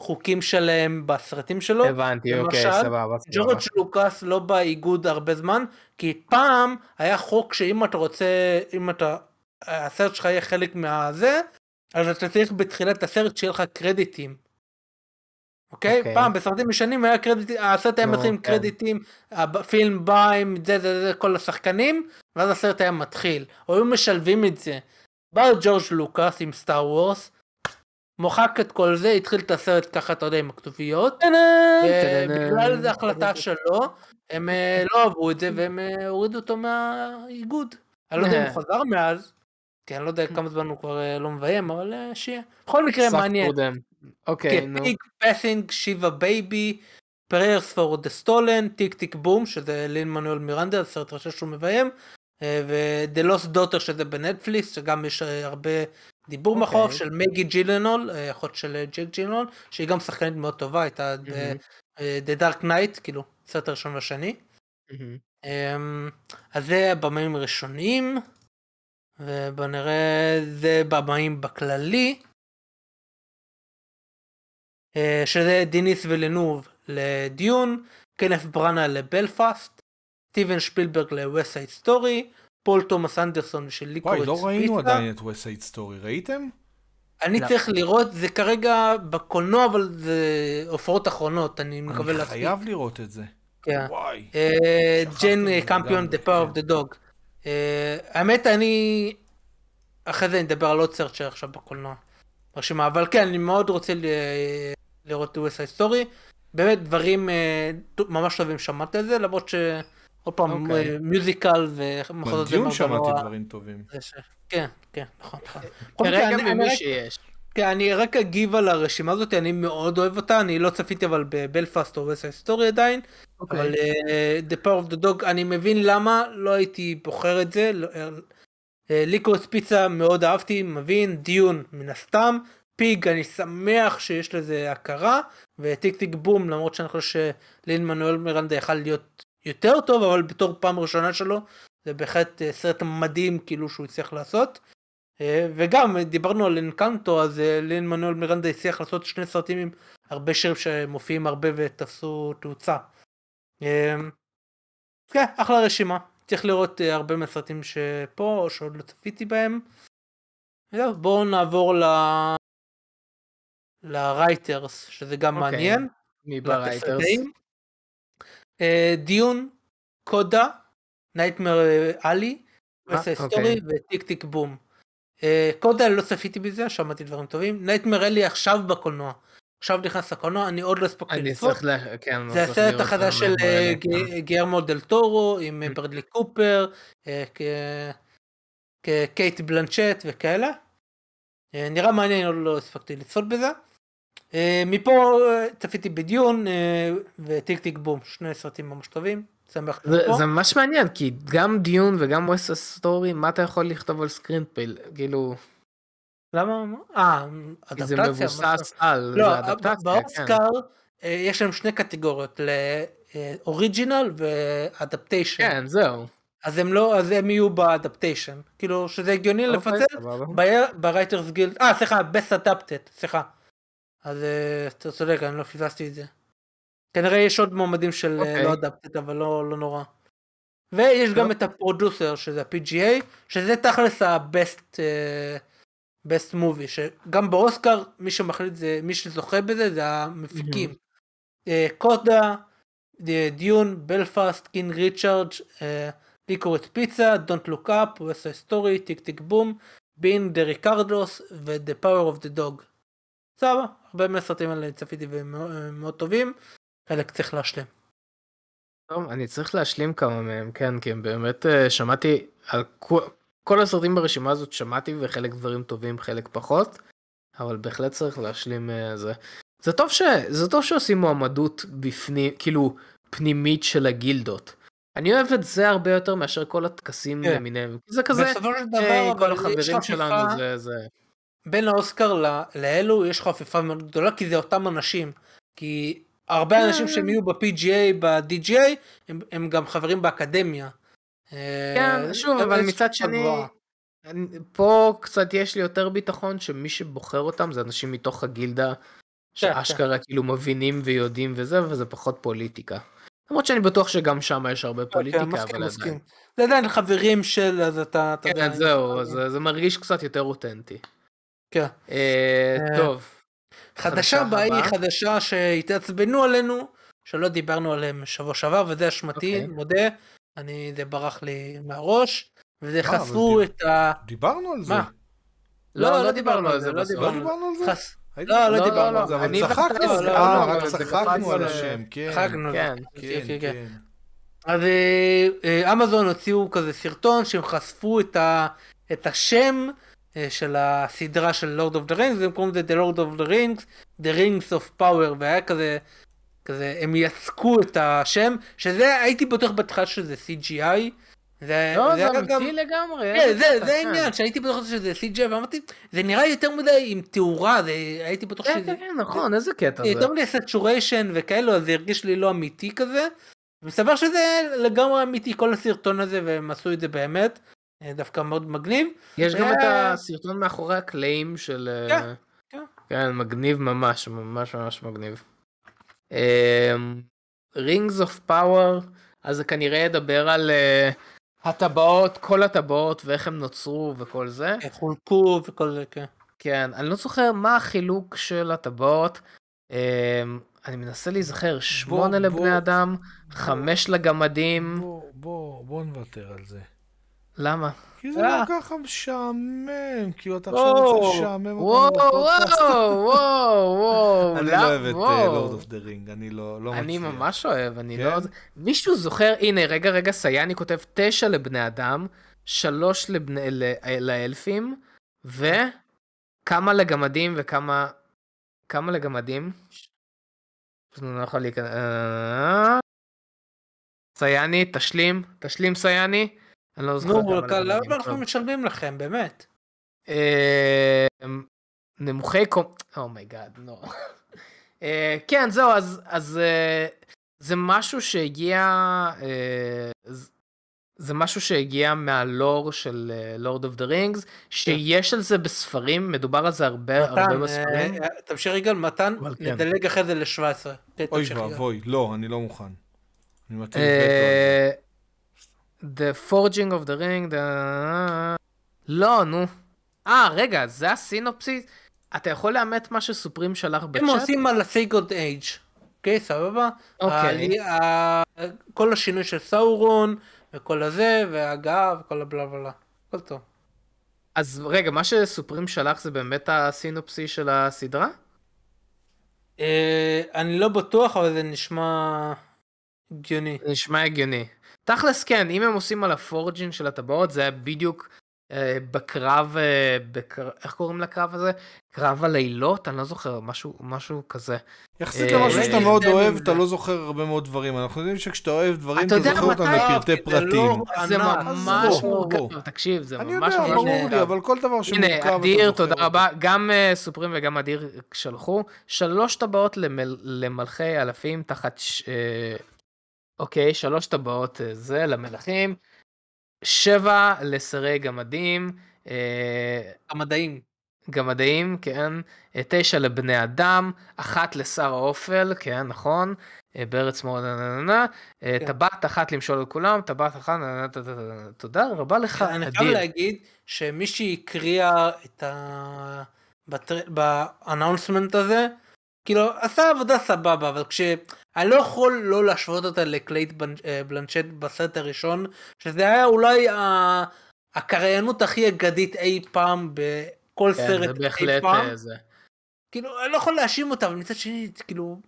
החוקים שלהם בסרטים שלו. הבנתי, אוקיי, למשל, סבבה, סבבה. ג'ורג' לוקאס לא באיגוד הרבה זמן, כי פעם היה חוק שאם אתה רוצה, אם אתה, הסרט שלך יהיה חלק מהזה, אז אתה צריך בתחילת הסרט שיהיה לך קרדיטים. אוקיי? אוקיי. פעם בסרטים ישנים היה קרדיטים, הסרט היה נו, מתחיל עם כן. קרדיטים, הפילם בא עם זה זה זה כל השחקנים, ואז הסרט היה מתחיל. או היו משלבים את זה. בא ג'ורג' לוקאס עם סטאר וורס, מוחק את כל זה, התחיל את הסרט ככה, אתה יודע, עם הכתוביות. ובגלל זה החלטה שלו, הם אה, לא אהבו את זה והם אה, הורידו אותו מהאיגוד. אני לא יודע אם הוא חזר מאז, כי אני לא יודע כמה זמן הוא כבר אה, לא מביים, אבל אה, שיהיה. בכל מקרה מעניין. אוקיי, כן, נו. פיג Passing, Shiva Baby, Prayers for the Stolen, Tick Tick Boom, שזה לין מנואל מירנדה, הסרט הראשון שהוא מביים, ו The Lost Daughter שזה בנטפליקס, שגם יש אה, הרבה דיבור אוקיי. מאחוריו, של מגי ג'ילנול, אה, אחות של אה, ג'ק ג'ילנול, שהיא גם שחקנית מאוד טובה, הייתה The Dark Knight, כאילו, הסרט הראשון והשני. מהמם. אמ, אז זה הבמאים הראשונים, ובוא נראה, זה במאים בכללי. שזה דניס וילנוב ל Dune, קנף בראנה לבלפאסט, סטיבן שפילברג ל West Side Story, פול תומאס אנדרסון של Licorice וואי, לא ראינו Pizza. עדיין את West Side Story, ראיתם? אני לא. צריך לראות, זה כרגע בקולנוע, אבל זה הופעות אחרונות, אני מקווה אני להספיק. חייב לראות את זה. כן. וואי. אה, ג'ן מזה קמפיון, The Power of כן. the Dog. אה, האמת, אני... אחרי זה נדבר על עוד סרט שעכשיו בקולנוע. ברשימה, אבל כן, אני מאוד רוצה ל... לראות את West Story. באמת דברים אה, ממש טובים שמעתי על זה, למרות ש... עוד פעם, אוקיי. אה, musical ומחוזות בדיון שמעתי. דברים טובים. כן, כן, נכון, נכון. כרגע ממי שיש. כן, אני רק אגיב על הרשימה הזאת, אני מאוד אוהב אותה, אני לא צפיתי אבל בבלפאסט או West Story עדיין, אוקיי. אבל אה, The Power of the Dog, אני מבין למה לא הייתי בוחר את זה. ליקורס פיצה מאוד אהבתי, מבין, דיון מן הסתם, פיג אני שמח שיש לזה הכרה, וטיק טיק בום למרות שאני חושב שלין מנואל מירנדה יכל להיות יותר טוב, אבל בתור פעם ראשונה שלו, זה בהחלט אה, סרט מדהים כאילו שהוא הצליח לעשות. אה, וגם דיברנו על אנקנטו אז אה, לין מנואל מירנדה הצליח לעשות שני סרטים עם הרבה שירים שמופיעים הרבה ותפסו תאוצה. כן, אחלה רשימה. צריך לראות הרבה מהסרטים שפה או שעוד לא צפיתי בהם. זהו, בואו נעבור ל... ל-Writers שזה גם אוקיי. מעניין. מי ב-Writers? אה, Dune, CODA, Nightmare Alley, אה, West Side אוקיי. Story ו-Tick Tick Boom. אה, CODA לא צפיתי בזה, שמעתי דברים טובים. Nightmare Alley עכשיו בקולנוע. עכשיו נכנס לקולנוע, אני עוד לא הספקתי אני לצפות. כן, זה הסרט החדש של אה, האלה. ג- גיירמו דל טורו עם אה, ברדלי קופר, קייט בלנצ'ט וכאלה. אה, נראה מעניין, עוד לא הספקתי לצפות בזה. אה, מפה אה, צפיתי ב-Dune אה, ו-Tick Tick Boom, שני סרטים ממש טובים. שמח זה. זה ממש מעניין כי גם Dune וגם West Story מה אתה יכול לכתוב על screenplay כאילו למה? אה, כי זה אדפטציה. מבוסס על לא, זה אדפטציה, כן. באוסקר אה, יש להם שני קטגוריות, ל-original ו-adaptation. כן זהו. אז הם לא, אז הם יהיו ב-adaptation. כאילו שזה הגיוני אוקיי, לפצל. ב-Writers Guild, אה סליחה, best adapted, סליחה. אז אה, אתה צודק, אני לא פספסתי את זה. כנראה יש עוד מועמדים של אה, אוקיי. לא adapted, אבל לא, לא נורא. ויש גם טוב. את ה-Producer, שזה ה-PGA, שזה תכלס ה-best best movie, שגם באוסקר, מי שמחליט זה, מי שזוכה בזה זה המפיקים. CODA, Dune, בלפאסט, King Richard, אה, Licorice Pizza, Don't Look Up, West Story, Tick Tick Boom, Being the Ricardos ו-The Power of the Dog. סבבה, הרבה מהסרטים האלה צפיתי והם מאוד- הם מאוד טובים, חלק צריך להשלים. טוב, אני צריך להשלים כמה מהם כן כי הם באמת אה, שמעתי על כל, כל הסרטים ברשימה הזאת שמעתי וחלק דברים טובים חלק פחות. אבל בהחלט צריך להשלים אה, זה. זה טוב ש... זה טוב שעושים מועמדות בפנים כאילו פנימית של הגילדות. אני אוהב את זה הרבה יותר מאשר כל הטקסים כן. למיניהם. זה כזה, בסופו של דבר, היי, כל החברים שלנו זה זה. בין האוסקר ל- לאלו יש חפיפה מאוד גדולה כי זה אותם אנשים. כי הרבה אנשים שהם יהיו ב-PGA, ב-DGA, הם, הם גם חברים באקדמיה. אה, כן, שוב, אבל מצד שני, פה קצת יש לי יותר ביטחון שמי שבוחר אותם זה אנשים מתוך הגילדה שאשכרה כאילו מבינים ויודעים וזה וזה פחות פוליטיקה. למרות שאני בטוח שגם שם יש הרבה פוליטיקה כן, מסכים, אבל מסכים. עדיין. זה עדיין חברים של, אז אתה, אתה יודע. כן זהו זה זה מרגיש קצת יותר אותנטי. כן. אה, אה, טוב. חדשה הבאה היא? חדשה שהתעצבנו עלינו, שלא דיברנו עליהם שבוע שעבר, וזה אשמתי, אוקיי. מודה, אני, זה ברח לי מהראש, וזה אה, דיב- את ה... דיברנו על זה. מה? לא לא דיברנו על זה לא. לא דיברנו. על זה? לא, לא לא, דיברנו על זה, אבל צחקנו על רק צחקנו השם, כן. צחקנו. כן. כן, כן. אז אמזון הוציאו כזה סרטון שהם חשפו את, השם של הסדרה של Lord of the Rings, והם קוראים לזה The Lord of the Rings, The Rings of Power, והיה כזה, כזה, הם יצקו את השם, שזה, הייתי בטוח בהתחלה שזה CGI. זה, לא זה היה אמיתי גם- לגמרי. כן, זה, זה. העניין, שהייתי בטוח שזה CGI, ואמרתי, זה נראה יותר מדי עם תאורה, זה, הייתי בטוח כן שזה... כן כן נכון איזה קטע זה. יותר מדי saturation וכאלו, אז זה הרגיש לי לא אמיתי כזה. מסתבר שזה לגמרי אמיתי כל הסרטון הזה, והם עשו את זה באמת. אה, דווקא מאוד מגניב. יש גם אה, את הסרטון מאחורי הקלעים של... אה, כן, כן, מגניב ממש, ממש ממש מגניב. רינגס אוף פאוור, אז זה כנראה ידבר על uh, הטבעות, כל הטבעות ואיך הם נוצרו וכל זה. איך חולקו וכל זה, כן. כן, אני לא זוכר מה החילוק של הטבעות. Um, אני מנסה להיזכר, שמונה בוא- לבני בוא- אדם, חמש לגמדים, בוא, בוא, בוא נוותר על זה. למה? כי זה אה. גם ככה משעמם, כאילו אתה עכשיו וואו, רוצה לשעמם וואו, אותנו בפודקאסט. וואו, וואו, וואו, אני למה? לא אוהב את וואו. Lord of the Ring, אני לא לא מצליח. אני ממש אוהב, אני כן? לא... מישהו זוכר, הנה, רגע, רגע, סייני כותב תשע לבני אדם, שלוש ל- לאלפים, וכמה לגמדים וכמה... כמה לגמדים? אני לא יכול להיכנס... אה, סייני, תשלים, תשלים סייני. אני לא זוכר נו, למה. אנחנו. משלמים לכם, באמת? אה, נמוכי קום... oh my god, נו. אה, כן, זהו, אז, אה, זה משהו שהגיע... אה, זה משהו שהגיע מה-lore של Lord of the Rings, שיש על זה בספרים, מדובר על זה הרבה, הרבה מתן, בספרים. אה, תמשיך רגע, מתן, כן. נדלג אחרי זה ל-17. אוי ואבוי, לא, אני לא מוכן. אני מטיל וטו על זה. אה, The Forging of the Ring, the... לא, נו. אה, רגע, זה הסינופסיס? אתה יכול לאמת מה שסופרים שלח הם בצ'אט? עושים על הסייגוד אייג', אוקיי, סבבה? אוקיי. כל השינוי של סאורון, וכל הזה, וההגעה, וכל הבלה בלה. הכל טוב. אז רגע, מה שסופרים שלח זה באמת הסינופסי של הסדרה? אה, אני לא בטוח, אבל זה נשמע הגיוני. זה נשמע הגיוני. תכלס כן, אם הם עושים על הפורג'ין של הטבעות, זה היה בדיוק אה, בקרב, אה, בקר... איך קוראים לקרב הזה? קרב הלילות? אני לא זוכר, משהו, משהו כזה. יחסית אה, למשהו שאתה מאוד נסיים אוהב, אתה זה. לא זוכר הרבה מאוד דברים. אנחנו יודעים שכשאתה אוהב דברים, אתה אתה יודע זוכר אותם? לפרטי זה לא- פרטים. זה ענק. ממש. מורכב, תקשיב, זה אני ממש יודע, ממש ברור מורכב. לי, אבל כל דבר שמורכב, הנה, אתה אדיר, זוכר תודה אותו. רבה. גם אה, סופרים וגם אדיר שלחו שלוש טבעות למל... למלכי אלפים תחת... אה, אוקיי, שלוש טבעות אה, זה למלכים. שבע לשרי גמדים. אה, המדעים. גמדאים, כן. אה, תשע לבני אדם. אחת לשר האופל, כן, נכון. אה, בארץ מאוד... נה, נה, נה, נה. אה, כן. טבעת אחת למשול על כולם, טבעת אחת... תודה רבה לך, אני חייב אדיר. להגיד שמי שהקריאה את ה... באנאונסמנט הזה, כאילו עשה עבודה סבבה, אבל כש... אני לא יכול לא להשוות אותה לקייט אה, בלנצ'ט בסרט הראשון, שזה היה אולי ה... הקריינות הכי אגדית אי פעם בכל כן, סרט זה אי בהחלט פעם. אה, זה. כאילו, אני לא יכול להאשים אותה, אבל מצד שני, כאילו,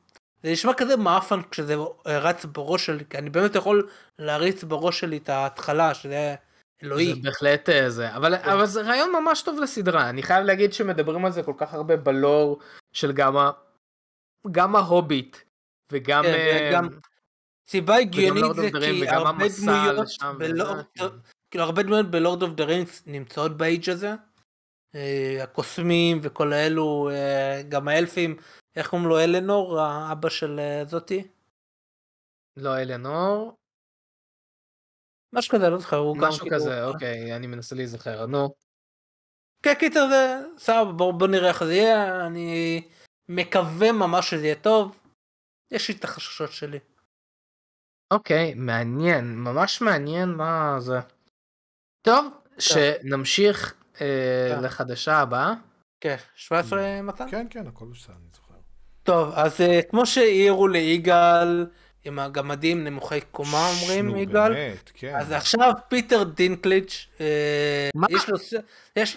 זה נשמע כזה מאפן כשזה רץ בראש שלי, כי אני באמת יכול להריץ בראש שלי את ההתחלה, שזה היה זה אלוהי. בהחלט אה, זה, אבל, כן. אבל זה רעיון ממש טוב לסדרה, אני חייב להגיד שמדברים על זה כל כך הרבה בלור של גם, ה... גם ההוביט וגם... כן, אה, וגם סיבה הגיונית זה כי הרבה דמויות ב-Lord. כאילו הרבה דמויות ב-Lord of the Rings נמצאות ב-age הזה. אה, הקוסמים וכל האלו, אה, גם האלפים, איך קוראים לו אלנור, האבא של זאתי? לא אלנור, משהו כזה, לא זוכר, הוא גם משהו כאילו- כזה, אוקיי, אני מנסה להיזכר, נו. כן, קיצר זה סבבה, בוא נראה איך זה יהיה, אני מקווה ממש שזה יהיה טוב. יש לי את החששות שלי. אוקיי, מעניין, ממש מעניין מה זה. טוב, שנמשיך אה, כן. לחדשה הבאה. כן, 17 מתן? כן, כן, הכל בסדר, אני זוכר. טוב, אז אה, כמו שהעירו ליגאל עם הגמדים נמוכי קומה אומרים יגאל, באמת, כן. אז עכשיו פיטר דינקליץ', אה, מה? יש לו, יש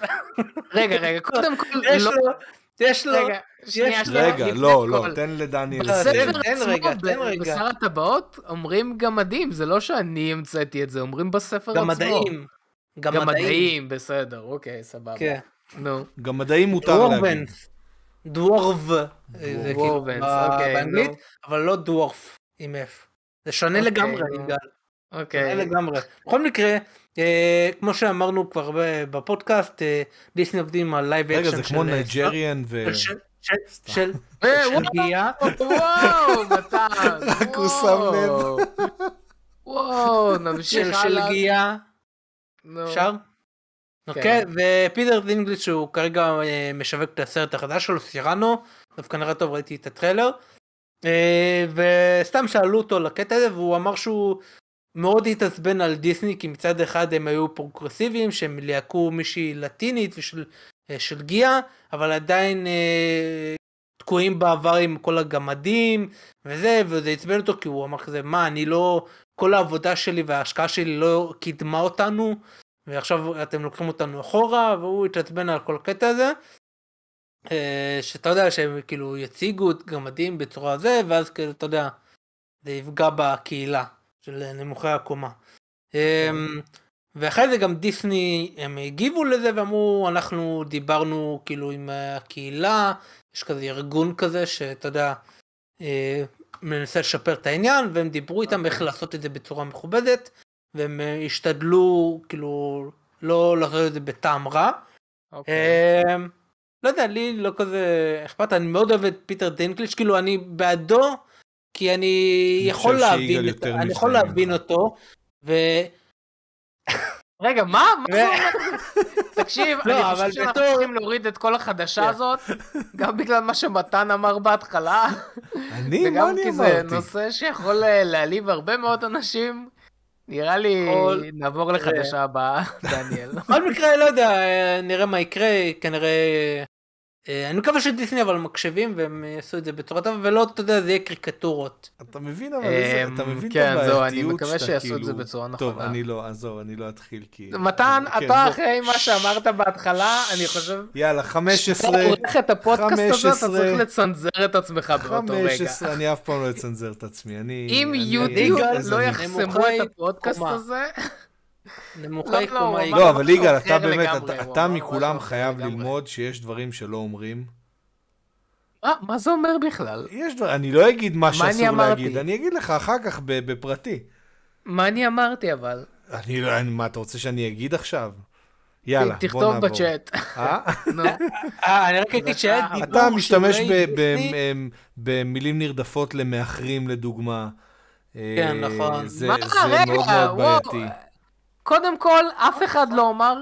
רגע, רגע, קודם כל, יש לא, לו, יש לו, רגע, שנייה, שנייה, רגע, לא, לא. תן. בספר תן עצמו, רגע, תן ב- רגע. בשר הטבעות, אומרים גמדים, זה לא שאני המצאתי את זה, אומרים בספר עצמו. מדעים, מדעים, בסדר, אוקיי, סבבה. כן, נו, גם מדעים מותר להגיד. דוורבנס, דוורב, אה, זה כאילו דוורבנס, אוקיי, באנגלית. אבל לא דוורף עם F. זה שונה אוקיי, לגמרי. יגאל. שונה אוקיי. לגמרי. בכל מקרה, כמו שאמרנו כבר בפודקאסט, אה, דיסני עובדים על לייב רגע, אקשן זה כמו של- נייג'ריאן ו... של- של-. של אה, של גיאה. וואו, מתן, רק הוא שם לב. וואו. נמשיך של של הלאה. גיאה. אפשר? אוקיי, ופיטר דינגליץ' הוא כרגע אה, משווק את הסרט החדש שלו, סירנו, דווקא נראה טוב, ראיתי את הטריילר. אה, וסתם שאלו אותו לקטע הזה, והוא אמר שהוא מאוד התעצבן על דיסני, כי מצד אחד הם היו פרוגרסיביים, שהם ליהקו מישהי לטינית ושל אה, של גיאה, אבל עדיין אה, תקועים בעבר עם כל הגמדים וזה, וזה עצבן אותו כי הוא אמר כזה, מה, אני לא, כל העבודה שלי וההשקעה שלי לא קידמה אותנו, ועכשיו אתם לוקחים אותנו אחורה, והוא התעצבן על כל הקטע הזה. אה, שאתה יודע שהם כאילו יציגו את גמדים בצורה זה, ואז כאילו, אתה יודע, זה יפגע בקהילה של נמוכי הקומה. אמ, ואחרי זה גם דיסני הם הגיבו לזה ואמרו אנחנו דיברנו כאילו עם הקהילה יש כזה ארגון כזה שאתה יודע אה, מנסה לשפר את העניין והם דיברו איתם איך לעשות את זה בצורה מכובדת והם השתדלו כאילו לא לעשות את זה בטעם רע. Okay. אוקיי. אה, לא יודע לי לא כזה אכפת אני מאוד אוהב את פיטר דינקליץ' כאילו אני בעדו כי אני יכול להבין אני יכול להבין אותו. רגע, מה? מה זה אומר? תקשיב, לא, אני חושב שאנחנו צריכים להוריד את כל החדשה כן. הזאת, גם בגלל מה שמתן אמר בהתחלה. אני? מה אני אמרתי? וגם כי זה נושא שיכול אה, להעליב הרבה מאוד אנשים. נראה לי נעבור לחדשה הבאה, דניאל. בכל מקרה, לא יודע, אה, נראה מה יקרה, כנראה אה, אני מקווה שדיסני אבל מקשיבים והם יעשו את זה בצורה טובה ולא אתה יודע זה יהיה קריקטורות. אתה מבין אבל איזה, אתה מבין את הבעייתיות שאתה כאילו... כן זהו אני מקווה שיעשו את זה בצורה נכונה. טוב אני לא עזוב אני לא אתחיל כי. מתן כן, אתה אחרי מה שאמרת בהתחלה אני חושב. יאללה 15. כשאתה עורך את הפודקאסט הזה אתה צריך לצנזר את עצמך באותו רגע. 15 אני אף פעם לא אצנזר את עצמי אני. אם יוטיוב לא יחסמו את הפודקאסט הזה. נמוכי לא, לא, קומה לא, אבל יגאל, אתה באמת, אתה מכולם חייב ללמוד שיש דברים שלא אומרים. מה זה אומר בכלל? יש דברים, אני לא אגיד מה שאסור להגיד, אני אגיד לך אחר כך בפרטי. מה אני אמרתי אבל? אני לא, מה, אתה רוצה שאני אגיד עכשיו? יאללה, בוא נעבור. תכתוב בצ'אט. אה? אה? אני רק אגיד שהיה דיבור אתה משתמש במילים נרדפות למאחרים, לדוגמה. כן, נכון. זה מאוד מאוד בעייתי. קודם כל, אף אחד לא אמר...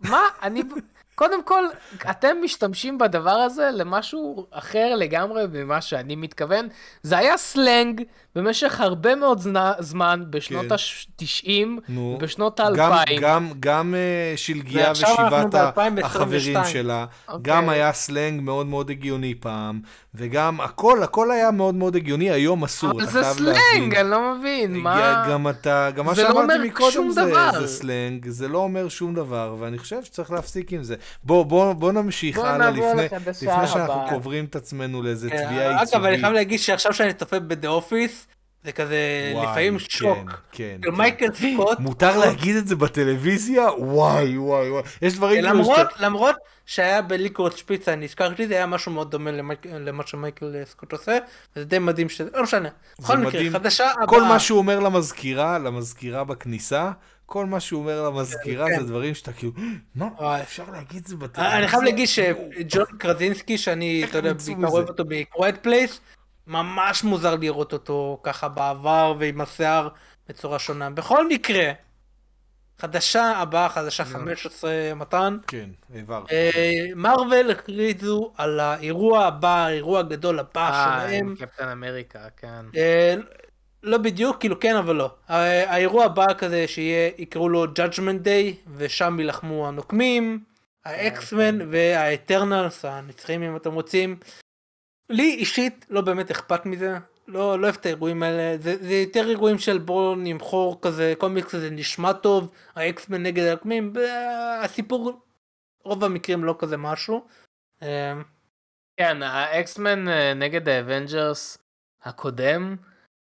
מה? אני... קודם כל, אתם משתמשים בדבר הזה למשהו אחר לגמרי ממה שאני מתכוון. זה היה סלנג במשך הרבה מאוד זמן, בשנות כן. ה-90, בשנות ה-2000. גם, גם, גם uh, שלגיה ושבעת החברים שלה, okay. אוקיי. גם היה סלנג מאוד מאוד הגיוני פעם, וגם הכל, הכל היה מאוד מאוד הגיוני, היום אסור, אתה חייב להבין. אבל זה סלנג, אני לא מבין, מה... גם אתה, גם מה שאמרתי לא מקודם זה, זה סלנג, זה לא אומר שום דבר, ואני חושב שצריך להפסיק עם זה. בוא, בוא, בוא נמשיך הלאה, לפני, לפני שאנחנו קוברים את עצמנו לאיזה כן, תביעה ייצוגית. אגב, אני חייב להגיד שעכשיו שאני צופה ב"The Office", זה כזה וואי, לפעמים כן, שוק. כן, כן. מייקל סקוט. מותר להגיד את זה בטלוויזיה? וואי וואי וואי. יש דברים למרות, שאתה... למרות שהיה ב Licorice Pizza, אני הזכרתי, זה היה משהו מאוד דומה למייק, למה שמייקל סקוט עושה, וזה די מדהים שזה, לא משנה. בכל מקרה, מדהים. חדשה הבאה. כל מה שהוא אומר למזכירה, למזכירה בכניסה, כל מה שהוא אומר למזכירה כן. זה דברים שאתה כאילו, מה, אפשר להגיד את זה בטלוויזיה? אני חייב להגיד שג'ון קרזינסקי, שאני, אתה יודע, בעיקר אוהב אותו ב Quiet Place, ממש מוזר לראות אותו ככה בעבר ועם השיער בצורה שונה. בכל מקרה, חדשה הבאה, חדשה 15 מתן. כן, העברתי. מרוויל הכריזו על האירוע הבא, האירוע הגדול הבא אה, שלהם. אה, קפטן אמריקה, כן. אה, לא בדיוק, כאילו כן אבל לא. האירוע הבא כזה שיהיה, יקראו לו Judgment Day, ושם יילחמו הנוקמים, האקסמן והאטרנלס, הנצחים אם אתם רוצים. לי אישית לא באמת אכפת מזה, לא, לא אוהב את האירועים האלה, זה, זה יותר אירועים של בואו נמכור כזה, קומיקס הזה נשמע טוב, ה X-Men נגד הלקמים, הסיפור רוב המקרים לא כזה משהו. אמ, כן, ה X-Men אה, נגד ה Avengers הקודם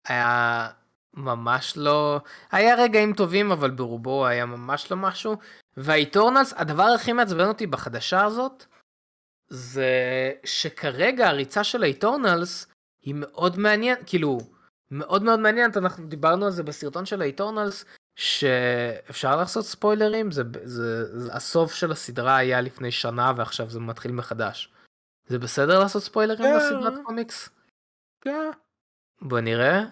היה ממש לא, היה רגעים טובים אבל ברובו היה ממש לא משהו, וה Eternals, הדבר הכי מעצבן אותי בחדשה הזאת, זה שכרגע הריצה של ה Eternals היא מאוד מעניין, כאילו, מאוד מאוד מעניינת, אנחנו דיברנו על זה בסרטון של ה Eternals, שאפשר לעשות ספוילרים, זה, זה, זה, הסוף של הסדרה היה לפני שנה ועכשיו זה מתחיל מחדש. זה בסדר לעשות ספוילרים כן. בסדרת קומיקס? כן. בוא נראה.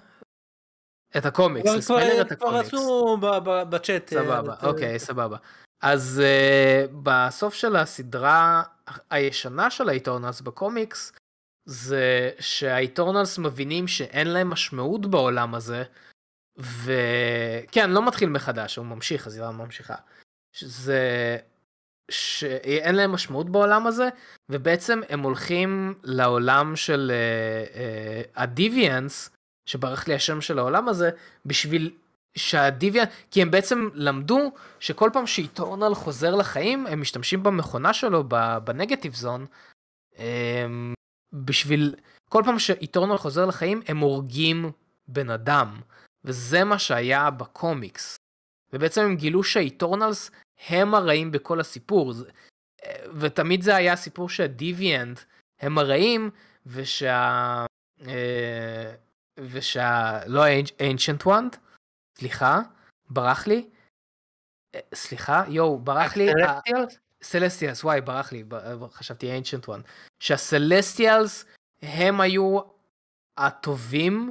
את הקומיקס, ספיילר את הקומיקס. כבר עשו בצ'אט. סבבה, אוקיי, סבבה. אז uh, בסוף של הסדרה הישנה של האיטורנלס בקומיקס, זה שהאיטורנלס מבינים שאין להם משמעות בעולם הזה, וכן, לא מתחיל מחדש, הוא ממשיך, הסדרה ממשיכה. זה שאין להם משמעות בעולם הזה, ובעצם הם הולכים לעולם של הדיוויאנס, uh, uh, שברח לי השם של העולם הזה, בשביל שהדיוויאנס, כי הם בעצם למדו שכל פעם שאיטורנל חוזר לחיים, הם משתמשים במכונה שלו, בנגטיב זון, um, בשביל, כל פעם שאיטורנל חוזר לחיים, הם הורגים בן אדם, וזה מה שהיה בקומיקס. ובעצם הם גילו שהאיטורנלס הם הרעים בכל הסיפור. ותמיד זה היה סיפור שהדיוויאנט הם הרעים, ושה... אה, ושה... לא ה-ancient one, סליחה, ברח לי. אה, סליחה, יואו, ברח לי. סלסטיאלס, וואי, ברח לי, חשבתי ancient one. שהסלסטיאלס הם היו הטובים,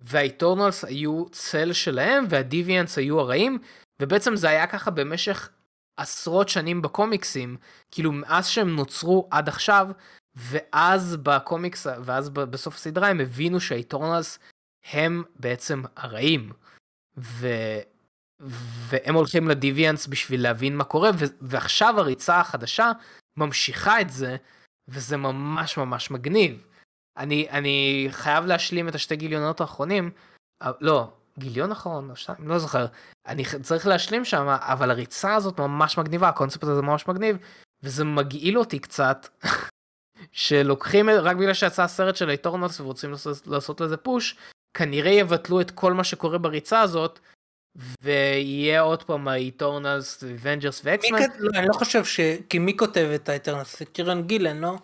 והאיטורנלס היו צל שלהם, והדיוויאנס היו הרעים, ובעצם זה היה ככה במשך עשרות שנים בקומיקסים, כאילו מאז שהם נוצרו עד עכשיו, ואז בקומיקס, ואז בסוף הסדרה הם הבינו שהאיטורנלס הם בעצם הרעים. ו... והם הולכים לדיוויאנס בשביל להבין מה קורה, ו... ועכשיו הריצה החדשה ממשיכה את זה, וזה ממש ממש מגניב. אני, אני חייב להשלים את השתי גיליונות האחרונים, לא, גיליון אחרון או שתיים, לא זוכר. אני צריך להשלים שם, אבל הריצה הזאת ממש מגניבה, הקונספט הזה ממש מגניב, וזה מגעיל אותי קצת, שלוקחים, רק בגלל שיצא הסרט של ה Eternals ורוצים לעשות, לעשות לזה push, כנראה יבטלו את כל מה שקורה בריצה הזאת, ויהיה עוד פעם ה Eternals, Avengers ו X-Men. לא, אני לא חושב ש... כי מי כותב את ה Eternals? קירן גילן, לא?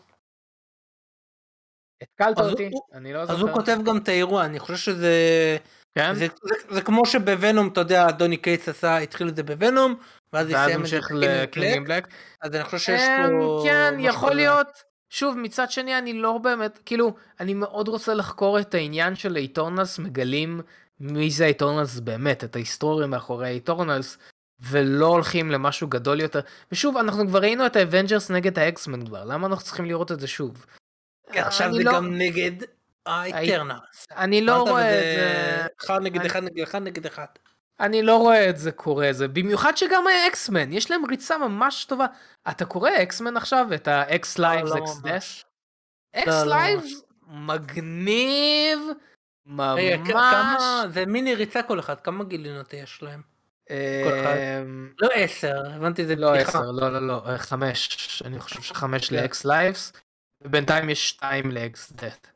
התקלת אותי, אני לא זוכר. אז הוא כותב גם את האירוע, אני חושב שזה... כן? זה, זה, זה כמו שב Venom, אתה יודע, דוני קייטס עשה, התחיל את זה ב Venom, ואז יסיים את זה ל King in Black. אז אני חושב שיש פה... כן, יכול להיות. שוב, מצד שני, אני לא באמת, כאילו, אני מאוד רוצה לחקור את העניין של ה Eternals, מגלים מי זה ה Eternals באמת, את ההיסטוריה מאחורי ה Eternals, ולא הולכים למשהו גדול יותר. ושוב, אנחנו כבר ראינו את ה Avengers נגד ה X-Men כבר, למה אנחנו צריכים לראות את זה שוב? כן, עכשיו זה לא... גם נגד ה Eternals. אני לא רואה את זה... אחד נגד אחד נגד אחד נגד אחד. אני לא רואה את זה קורה, זה במיוחד שגם ה X-Men, יש להם ריצה ממש טובה. אתה קורא X-Men עכשיו, את ה X Lives X Deaths? X Lives מגניב, ממש. זה מיני ריצה כל אחד, כמה גיליונות יש להם? אמ, לא עשר, הבנתי זה לא עשר, לא לא לא, חמש, אני חושב שחמש כן. ל X Lives, ובינתיים יש שתיים לאקס דט.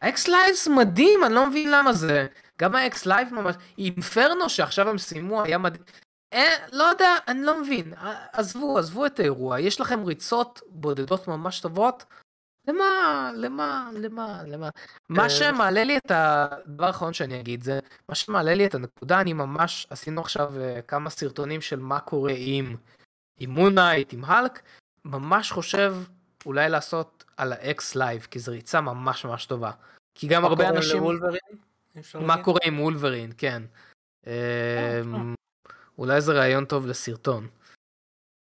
ה X Lives מדהים, אני לא מבין למה זה. גם ה X Lives ממש, Inferno שעכשיו הם סיימו היה מדהים. אה, לא יודע, אני לא מבין. עזבו, עזבו את האירוע. יש לכם ריצות בודדות ממש טובות. למה, למה, למה, למה? מה אה, שמעלה לי את הדבר האחרון שאני אגיד זה, מה שמעלה לי את הנקודה, אני ממש, עשינו עכשיו אה, כמה סרטונים של מה קורה עם, עם מונייט, עם האלק, ממש חושב אולי לעשות על האקס לייב, כי זו ריצה ממש ממש טובה. כי גם הרבה אנשים... מה קורה עם וולברין, כן. אה, אמ, אולי זה רעיון טוב לסרטון.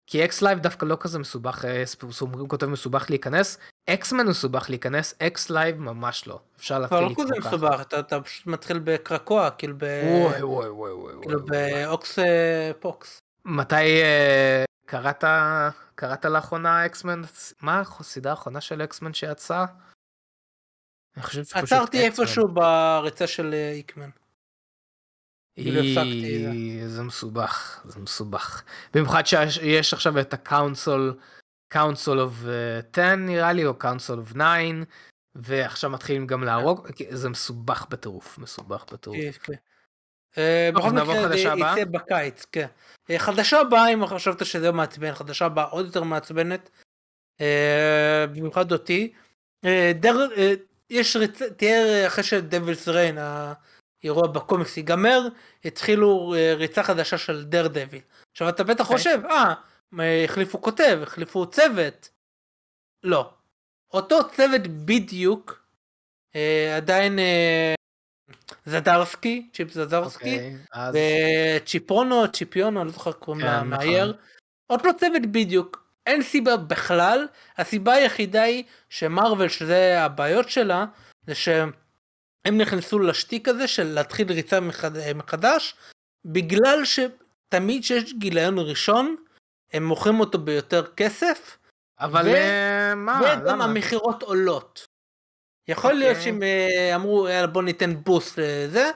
כי אקס לייב דווקא לא כזה מסובך, סומרים כותב מסובך להיכנס, אקסמן מסובך להיכנס, אקס לייב ממש לא. אפשר להתחיל לקרוא ככה. לא כזה מסובך, אתה, אתה פשוט מתחיל בקרקוע, כאילו ב... וואי וואי וואי וואי. כאילו באוקס אה, פוקס. מתי אה, קראת, קראת לאחרונה X-Men, מה הסדרה האחרונה של אקסמן עצרתי איפשהו בריצה של אה, היקמן. כאילו זה מסובך, זה מסובך. במיוחד שיש עכשיו את ה Council, Council of 10 נראה לי, או Council of 9, ועכשיו מתחילים גם להרוג, זה מסובך בטירוף, מסובך בטירוף. כן, כן. אה, בכל מקרה יצא בקיץ, כן. אה, חדשה הבאה, אם חשבת שזה מעצבן, חדשה הבאה עוד יותר מעצבנת, במיוחד אותי. יש ריצה, תהיה אחרי שדבילס ריין, האירוע בקומיקס ייגמר, התחילו אה, ריצה חדשה של דר דביל. עכשיו אתה בטח okay. אוקיי. חושב, אה, החליפו כותב, החליפו צוות. לא. אותו צוות בדיוק, אה, עדיין אה, זדרסקי, צ'יפ זדרסקי, אוקיי, אז וצ'יפרונו, צ'יפיונו, אני לא זוכר קוראים כן, לה, נכון. מאייר. אותו צוות בדיוק, אין סיבה בכלל, הסיבה היחידה היא שמרוויל, שזה הבעיות שלה, זה שהם נכנסו לשטיק הזה של להתחיל ריצה מחד... מחדש, בגלל שתמיד שיש גיליון ראשון, הם מוכרים אותו ביותר כסף, אבל ו- אה, מה, וגם למה? המכירות עולות. יכול להיות אוקיי. שהם אה, אמרו יאללה בוא ניתן בוסט לזה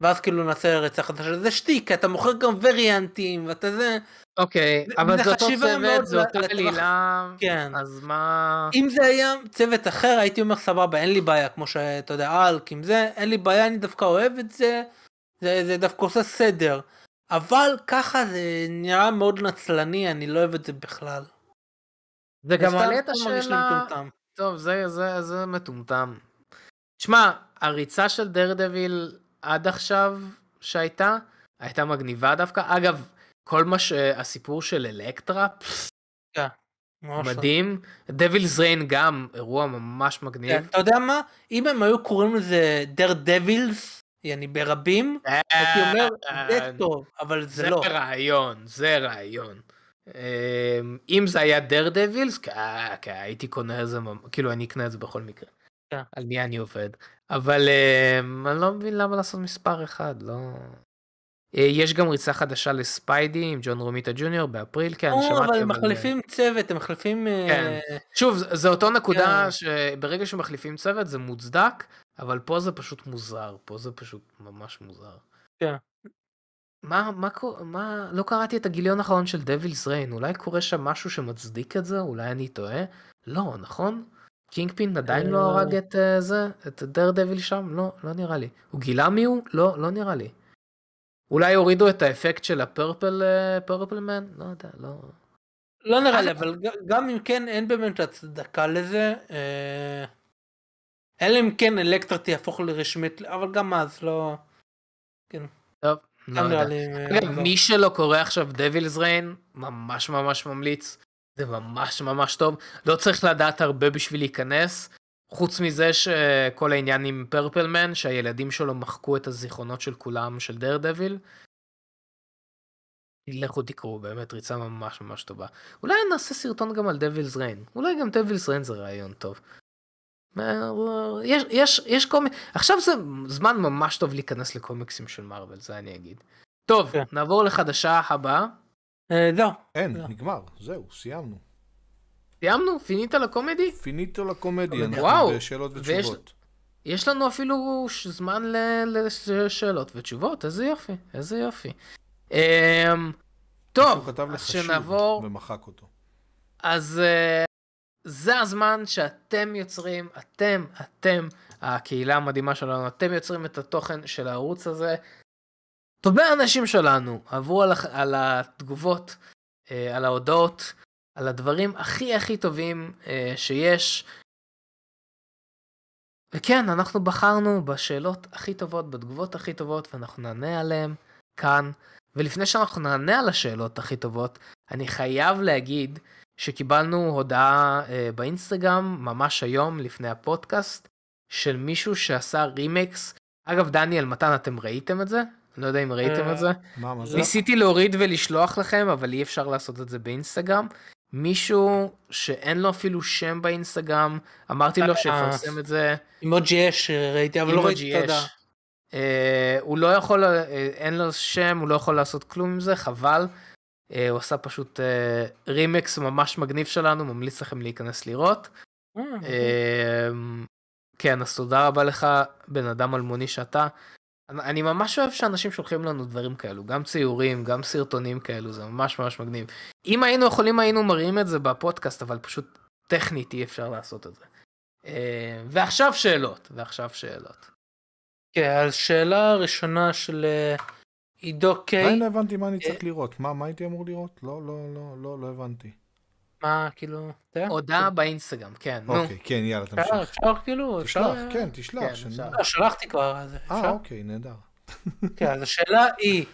ואז כאילו נעשה רצח חדשה זה שטיק אתה מוכר גם וריאנטים ואתה זה אוקיי, אבל זה אותו צוות, זה אותה עלילה, כן אז מה... אם זה היה צוות אחר הייתי אומר סבבה אין לי בעיה כמו שאתה יודע אלק עם זה אין לי בעיה אני דווקא אוהב את זה זה, זה דווקא עושה סדר אבל ככה זה נראה מאוד נצלני אני לא אוהב את זה בכלל. זה גם מעלה את השאלה... טוב, זה, זה, זה מטומטם. שמע, הריצה של דרדוויל עד עכשיו שהייתה, הייתה מגניבה דווקא. אגב, כל מה שהסיפור של אלקטרה, ממש לא. מדהים. דבילס ריין גם, אירוע ממש מגניב. כן, אתה יודע מה אם הם היו קוראים לזה דר דבילס יעני ברבים הייתי אומר זה טוב אבל זה זה לא. רעיון, זה רעיון. אמ, אם זה היה דר דבילס, הייתי קונה את זה, כאילו אני אקנה את זה בכל מקרה. כן. על מי אני עובד. אבל אמ, אני לא מבין למה לעשות מספר אחד, לא... אה, יש גם ריצה חדשה לספיידי עם ג'ון רומיטה ג'וניור באפריל, כן, או, שמעתי, אבל הם מחליפים צוות הם מחליפים אה, כן. שוב, זה- אותו נקודה כן. שברגע שמחליפים צוות זה מוצדק, אבל פה זה פשוט מוזר, פה זה פשוט ממש מוזר. כן. מה, מה, מה, לא קראתי את הגיליון האחרון של דבילס ריין, אולי קורה שם משהו שמצדיק את זה? אולי אני טועה? לא, נכון? קינגפין עדיין לא אה. הרג את אה, זה? את דר דביל שם? לא, לא נראה לי. הוא גילה מי הוא? לא, לא נראה לי. אולי הורידו את האפקט של הפרפל, אה, פרפל מן? לא יודע, לא... לא נראה לי אבל גם אם כן אין באמת הצדקה לזה אה, אלא אם כן אלקטרה תהפוך לרשמית אבל גם אז לא טוב, לא יודע. לי אה, אגב, לא. מי שלא קורא עכשיו דבילס ריין, ממש ממש ממליץ. זה ממש ממש טוב. לא צריך לדעת הרבה בשביל להיכנס. חוץ מזה שכל העניין עם פרפלמן, שהילדים שלו מחקו את הזיכרונות של כולם של דר דביל. לכו תקראו, באמת ריצה ממש ממש טובה. אולי נעשה סרטון גם על דבילס ריין. אולי גם דבילס ריין זה רעיון טוב. יש, יש, יש קומי... עכשיו זה זמן ממש טוב להיכנס לקומיקסים של מארוול, זה אני אגיד. טוב, כן. נעבור לחדשה הבאה. אה, זהו אין, לא. נגמר, זהו, סיימנו. סיימנו? פינית לקומדי? פיניטו לקומדיה, אנחנו וואו, בשאלות ויש- ותשובות. יש לנו אפילו זמן ל- לשאלות ותשובות, איזה יופי, איזה יופי. אמ, טוב, אז שנעבור, ומחק אותו. אז אה, זה הזמן שאתם יוצרים, אתם, אתם, הקהילה המדהימה שלנו, אתם יוצרים את התוכן של הערוץ הזה. טובי האנשים שלנו עברו על, על התגובות, אה, על ההודעות, על הדברים הכי הכי טובים אה, שיש. וכן, אנחנו בחרנו בשאלות הכי טובות, בתגובות הכי טובות, ואנחנו נענה עליהן כאן. ולפני שאנחנו נענה על השאלות הכי טובות, אני חייב להגיד שקיבלנו הודעה אה, באינסטגרם ממש היום לפני הפודקאסט של מישהו שעשה רימקס. אגב, דניאל, מתן, אתם ראיתם את זה? אני לא יודע אם ראיתם אה, את זה. מה, מה זה? ניסיתי להוריד ולשלוח לכם, אבל אי אפשר לעשות את זה באינסטגרם. מישהו שאין לו אפילו שם באינסטגרם, אמרתי לו אה, שיפרסם את זה. אימוג'י יש ראיתי אבל לא ראיתי. יש. אה, הוא לא יכול, אה, אין לו שם, הוא לא יכול לעשות כלום עם זה, חבל. אה, הוא עשה פשוט אה, רימקס ממש מגניב שלנו, ממליץ לכם להיכנס לראות. אה, אה, כן, אז תודה רבה לך, בן אדם אלמוני שאתה. אני- ממש אוהב שאנשים שולחים לנו דברים כאלו, גם ציורים, גם סרטונים כאלו, זה ממש ממש מגניב. אם היינו יכולים היינו מראים את זה בפודקאסט, אבל פשוט טכנית אי אפשר לעשות את זה. אה, ועכשיו שאלות, ועכשיו שאלות. כן אז שאלה ראשונה של אה, עידו קיי עדיין לא הבנתי מה אני אה. צריך לראות. מה, מה הייתי אמור לראות? לא, לא, לא, לא, לא הבנתי. מה כאילו? הודעה באינסטגרם, כן, נו. אוקיי, כן, יאללה, תמשיך. אפשר כאילו תשלח, כן, תשלח. כן. אפשר. לא, שלחתי כבר אז אה, אפשר? אוקיי, נהדר. כן, אז השאלה היא,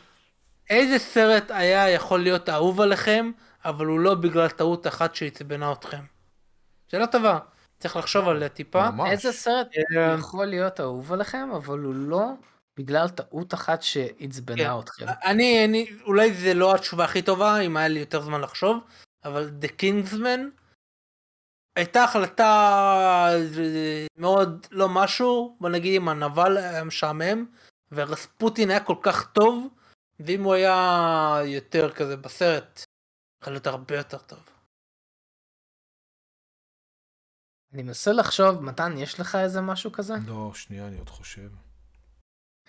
איזה סרט היה יכול להיות אהוב עליכם, אבל הוא לא בגלל טעות אחת שעצבנה אתכם? שאלה טובה. צריך לחשוב עליה טיפה. ממש. איזה סרט אה, יכול להיות אהוב עליכם, אבל הוא לא בגלל טעות אחת שעצבנה כן. אתכם. אני, אני, אולי זה לא התשובה הכי טובה, אם היה לי יותר זמן לחשוב, אבל The Kingsman הייתה החלטה אה, מאוד לא משהו, בוא נגיד אם הנבל היה משעמם, ורספוטין היה כל כך טוב, ואם הוא היה יותר כזה בסרט, יכול להיות הרבה יותר טוב. אני מנסה לחשוב, מתן, יש לך איזה משהו כזה? לא, שנייה, אני עוד חושב.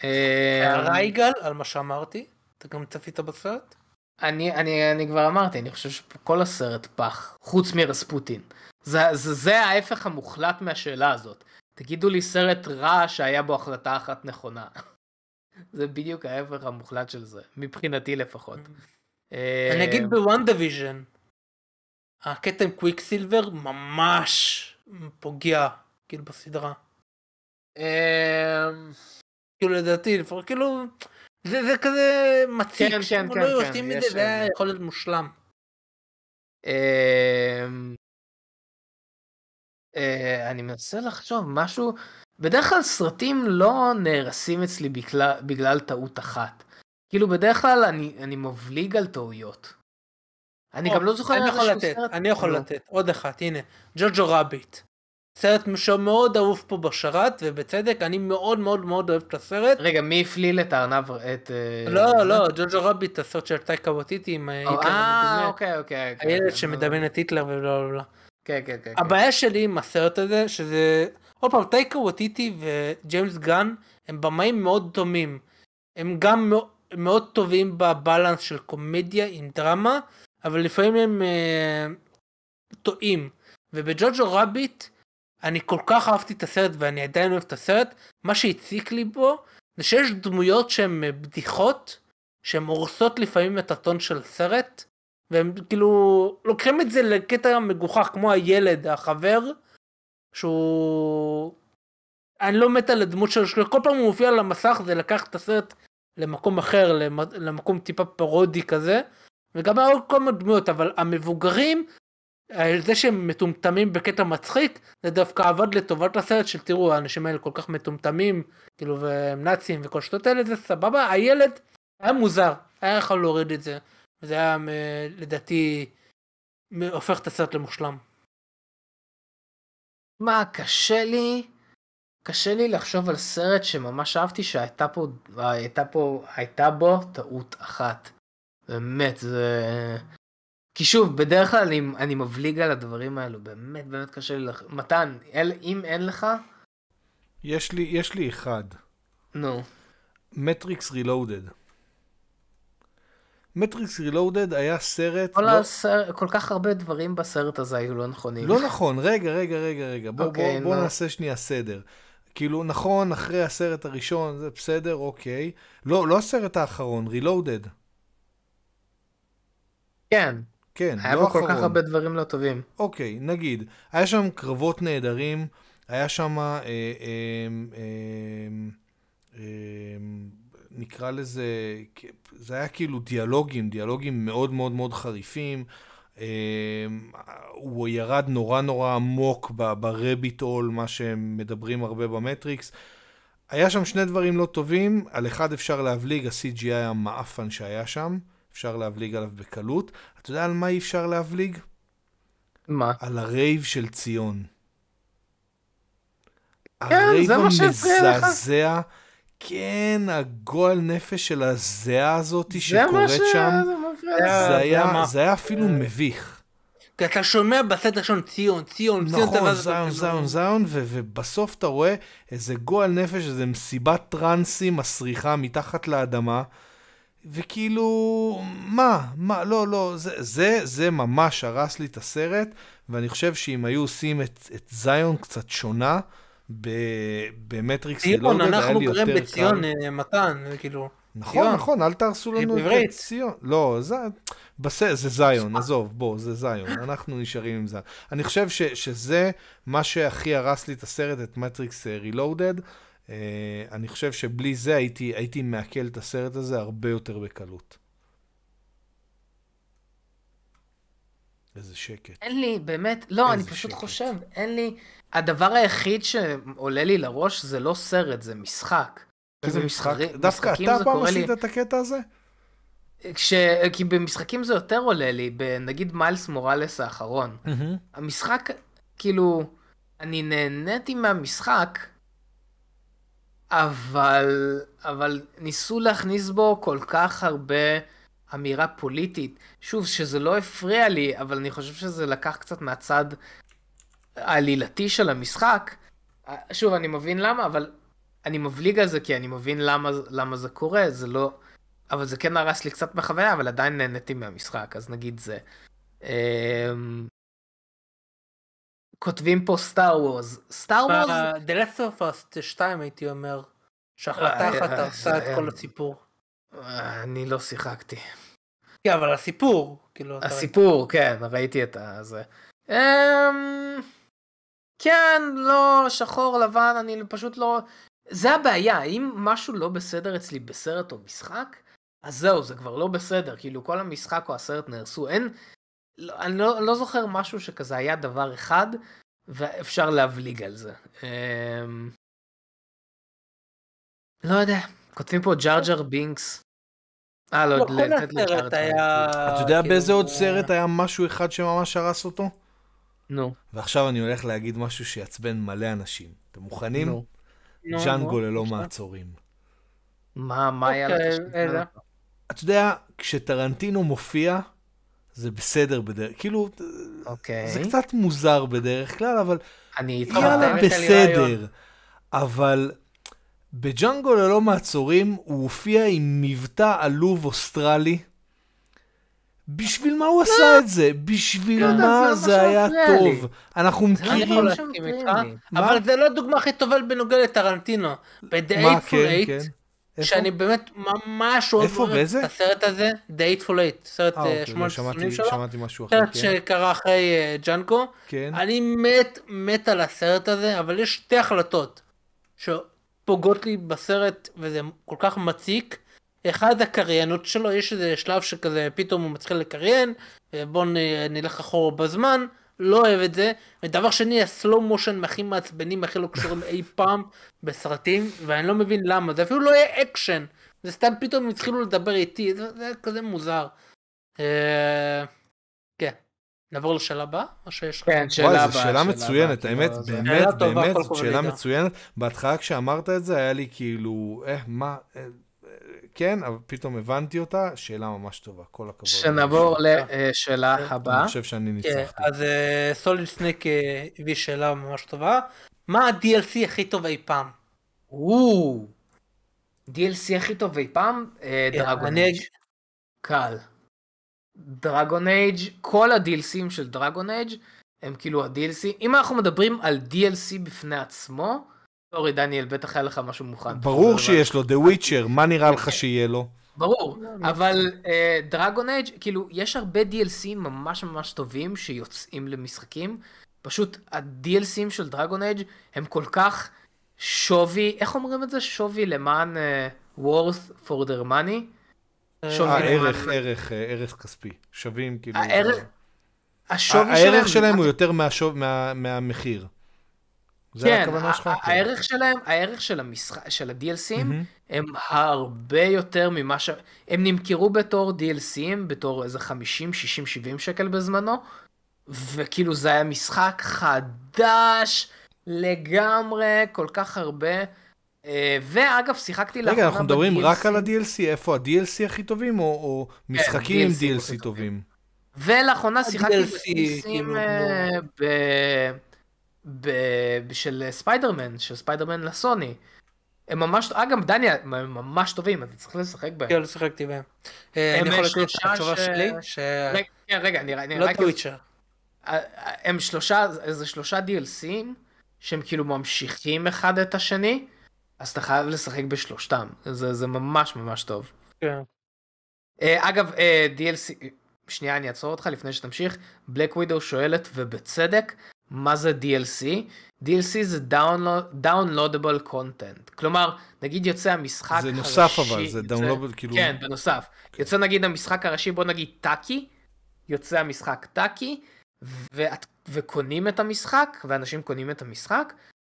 אה, הערה יגאל על מה שאמרתי, אתה גם צפית בסרט? אני, אני, אני כבר אמרתי, אני חושב שכל הסרט פח, חוץ מרספוטין. זה, זה, זה ההפך המוחלט מהשאלה הזאת. תגידו לי סרט רע שהיה בו החלטה אחת נכונה. זה בדיוק ההפך המוחלט של זה, מבחינתי לפחות. אה, אני אגיד ב WandaVision, הקטע עם Quicksilver ממש פוגע, כאילו בסדרה. אה, כאילו לדעתי, כאילו, זה, זה כזה מציק, כן, כן, כן, לא כן, מזה, יש זה היה. יכול להיות מושלם. אה, אה, אני מנסה לחשוב משהו, בדרך כלל סרטים לא נהרסים אצלי בגלל, בגלל טעות אחת. כאילו בדרך כלל אני, אני מבליג על טעויות. אני או, גם לא זוכר אני יכול לתת, סרט- אני יכול נו. לתת, עוד אחת, הנה, ג'וג'ו רביט. סרט שמאוד אהוב פה בשרת, ובצדק, אני מאוד מאוד מאוד אוהב את הסרט. רגע, מי הפליל את הארנב, את... אה, לא, זה? לא, ג'וג'ו רביט, הסרט של טייקה ווטיטי עם או, היטלר אה, המדומה. אוקיי, אוקיי. אוקיי, הילד אוקיי, שמדמיין את היטלר ובלה בלה בלה. כן, כן, כן. כן. הבעיה שלי עם הסרט הזה, שזה, עוד פעם, טייקה ווטיטי וג'יימס גן הם במאים מאוד דומים. הם גם מאו- מאוד טובים בבלנס של קומדיה עם דרמה, אבל לפעמים הם אה, טועים. ובג'וג'ו רביט, אני כל כך אהבתי את הסרט ואני עדיין אוהב את הסרט, מה שהציק לי בו, זה שיש דמויות שהן בדיחות, שהן הורסות לפעמים את הטון של סרט, והם כאילו לוקחים את זה לקטע מגוחך כמו הילד החבר שהוא אני לא מת על הדמות שלו שכל פעם הוא מופיע על המסך זה לקח את הסרט למקום אחר למ- למקום טיפה פרודי כזה וגם היה עוד כל מיני דמויות אבל המבוגרים זה שהם מטומטמים בקטע מצחיק זה דווקא עבד לטובת הסרט של תראו האנשים האלה כל כך מטומטמים כאילו והם נאצים וכל שטות האלה זה סבבה הילד היה מוזר היה יכול להוריד את זה וזה היה מ- לדעתי הופך את הסרט למושלם. מה, קשה לי, קשה לי לחשוב על סרט שממש אהבתי שהייתה פה, הייתה פה, הייתה בו טעות אחת. באמת, זה... כי שוב, בדרך כלל אני, אני מבליג על הדברים האלו, באמת, באמת קשה לי לח... מתן, אל, אם אין לך, יש לי, יש לי אחד. נו. מטריקס רילודד. מטריקס רילודד היה סרט... כל, לא, הסר... כל כך הרבה דברים בסרט הזה היו לא נכונים. לא נכון, רגע, רגע, רגע, רגע. בוא, אוקיי, בוא, בוא נו. נעשה שנייה סדר. כאילו, נכון, אחרי הסרט הראשון, זה בסדר, אוקיי. לא, לא הסרט האחרון, רילודד. כן, כן, היה לא בו כל האחרון. כך הרבה דברים לא טובים. אוקיי, נגיד, היה שם קרבות נהדרים, היה שם, אה, אה, אה, אה, נקרא לזה, זה היה כאילו דיאלוגים, דיאלוגים מאוד מאוד מאוד חריפים. אה, הוא ירד נורא נורא עמוק ברביט הול, מה שהם מדברים הרבה במטריקס. היה שם שני דברים לא טובים, על אחד אפשר להבליג, ה-CGI המעפן שהיה שם, אפשר להבליג עליו בקלות. אתה יודע על מה אי אפשר להבליג? מה? על הרייב של ציון. כן, הרייב זה מה שהפריע לך? המזעזע, כן, הגועל נפש של הזיעה הזאת זה שקורית. שם, זה היה, מה? זה היה אפילו מביך. כי אתה שומע בסרט הראשון ציון, ציון, ציון, נכון, זיון, זיון, זיון, ובסוף אתה רואה איזה גועל נפש, איזה מסיבת טרנסים מסריחה מתחת לאדמה, וכאילו, מה, מה, לא, לא, זה, זה, זה ממש הרס לי את הסרט, ואני חושב שאם היו עושים את, את זיון קצת שונה, ב- במטריקס ציון, רילודד, היה אנחנו לי יותר בציון, קל. אה, מתן, זה כאילו, נכון, ציון. נכון, אל תהרסו לנו את. ציון. לא, זה, בס... זה זיון, עזוב, בוא, זה זיון, אנחנו נשארים עם זה. אני חושב ש, שזה מה שהכי הרס לי את הסרט, את מטריקס רילודד. Uh, אני חושב שבלי זה הייתי, הייתי מעכל את הסרט הזה הרבה יותר בקלות. איזה שקט. אין לי, באמת, לא, אני פשוט שקט. חושב, אין לי, הדבר היחיד שעולה לי לראש זה לא סרט, זה משחק. איזה משחק? דווקא אתה פעם קורה לי- עשית את הקטע הזה? כש... כי במשחקים זה יותר עולה לי, בנגיד מיילס מוראלס האחרון. המשחק, כאילו, אני נהניתי מהמשחק, אבל, אבל ניסו להכניס בו כל כך הרבה אמירה פוליטית. שוב, שזה לא הפריע לי, אבל אני חושב שזה לקח קצת מהצד העלילתי של המשחק. שוב, אני מבין למה, אבל אני מבליג על זה כי אני מבין למה, למה זה קורה, זה לא... אבל זה כן הרס לי קצת בחוויה, אבל עדיין נהניתי מהמשחק, אז נגיד זה. כותבים פה סטאר וורס. סטאר וורס... ב- The Last of Us 2 הייתי אומר, שהחלטה אה, אחת אה, הרסה את זה- כל הסיפור. אני לא שיחקתי. כן, אבל הסיפור, כאילו, הסיפור, כן, ראיתי את הזה. אמ, כן, לא, שחור, לבן, אני פשוט לא... זה הבעיה, אם משהו לא בסדר אצלי בסרט או משחק, אז זהו, זה כבר לא בסדר, כאילו כל המשחק או הסרט נהרסו, אין... לא, אני לא, לא זוכר משהו שכזה היה דבר אחד, ואפשר להבליג על זה. אמ, לא יודע, כותבים פה ג'ארג'ר בינקס. אה, לא, לא, לתת לג'ארג'ר. היה... אתה יודע כאילו, באיזה עוד סרט היה משהו אחד שממש הרס אותו? נו, ועכשיו אני הולך להגיד משהו שיעצבן מלא אנשים. אתם מוכנים? נו. נו, ג'אנגו נו, ללא בבקשה. מעצורים. מה, מה היה אוקיי, לך? אותו? אתה יודע, כשטרנטינו מופיע, זה בסדר בדרך, כאילו, okay. זה קצת מוזר בדרך כלל, אבל יאללה בסדר. אבל בג'אנגו ללא מעצורים הוא הופיע עם מבטא עלוב אוסטרלי. בשביל מה הוא עשה את זה? בשביל מה זה היה טוב? אנחנו מכירים... אבל זה לא הדוגמה הכי טובה בנוגע לטרנטינו. ב-The 848 שאני באמת ממש אוהב? את הסרט הזה, The Eightful Eight, סרט אה, אה, אוקיי, לא, שמונה שמעתי- הסונים שלו, שמעתי משהו אחר, סרט כן. שקרה אחרי אה, ג'אנגו. כן. אני מת, מת על הסרט הזה, אבל יש שתי החלטות שפוגעות לי בסרט, וזה כל כך מציק. אחד, הקריינות שלו, יש איזה שלב שכזה פתאום הוא מתחיל לקריין, בואו נלך אחורה בזמן, לא אוהב את זה. ודבר שני, ה slow motion הכי מעצבנים, הכי לא קשורים אי פעם בסרטים, ואני לא מבין למה, זה אפילו לא יהיה אקשן, זה סתם פתאום התחילו לדבר איתי, זה, זה כזה מוזר. אה, כן. נעבור לשאלה הבאה? או שיש לך? כן, שאלה וואי, הבאה. זו שאלה מצוינת, האמת, באמת, שאלה באמת, זאת שאלה. מצוינת. בהתחלה כשאמרת את זה, היה לי כאילו, אה, מה, אה, כן, אבל פתאום הבנתי אותה, שאלה ממש טובה, כל הכבוד. שנעבור לשאלה הבאה. אני חושב שאני כן, ניצחתי. אז Solid Snake אה, הביא שאלה ממש טובה. מה ה-DLC הכי טוב אי פעם? DLC הכי טוב אי פעם, דרגון אני אייג'. אג- קל. דרגון אייג', כל ה-DLCים של Dragon Age הם כאילו ה-DLC. אם אנחנו מדברים על DLC בפני עצמו, sorry דניאל, בטח היה לך משהו מוכן. ברור שיש לו, The Witcher, מה נראה לך שיהיה לו? ברור, אבל דרגון אייג' כאילו יש הרבה DLCים ממש ממש טובים שיוצאים למשחקים. פשוט ה-DLCים של דרגון אייג' הם כל כך שווי, איך אומרים את זה? שווי למען uh, worth for their money? שווי אה, למען- ערך, ערך, אה, ערך כספי. שווים, כאילו... הערך, הערך שלהם הוא יותר מהמחיר. זה כן, הכוונה שלך? כן. הערך שלהם, הערך של המשחק, של ה-DLCים, מהמם. הם הרבה יותר ממה ש... הם נמכרו בתור DLCים, בתור איזה 50, 60, 70 שקל בזמנו, וכאילו זה היה משחק חדש לגמרי, כל כך הרבה. אה, ואגב, שיחקתי רגע, אנחנו מדברים ב-DLC. רק על ה-DLC? איפה ה-DLC הכי טובים, או- או משחקים עם DLC DLC טובים. טובים? ולאחרונה שיחקתי ב-DLCים כאילו, אה, ב... ב... של ספיידרמן, של ספיידרמן לסוני. הם ממש, אגב, דניאל, הם ממש טובים, אתה צריך לשחק בהם. כן, שיחקתי בהם. אה, אני יכול לקרוא את התשובה שלי? רגע, כן, רגע, אני, אני לא רק... טוויצ'ר. הם שלושה, זה שלושה DLC ים שהם כאילו ממשיכים אחד את השני, אז אתה חייב לשחק בשלושתם. זה, זה ממש ממש טוב. כן. אה, אגב, אה, DLC, שנייה, אני אעצור אותך לפני שתמשיך. בלק ווידו שואלת, ובצדק, מה זה DLC? DLC זה download, downloadable content. כלומר, נגיד יוצא המשחק זה נוסף אבל, הראשי, זה יוצא- downloadable, כאילו- כן, בנוסף. יוצא נגיד המשחק הראשי, בוא נגיד טאקי, יוצא המשחק טאקי, ואת, וקונים את המשחק, ואנשים קונים את המשחק,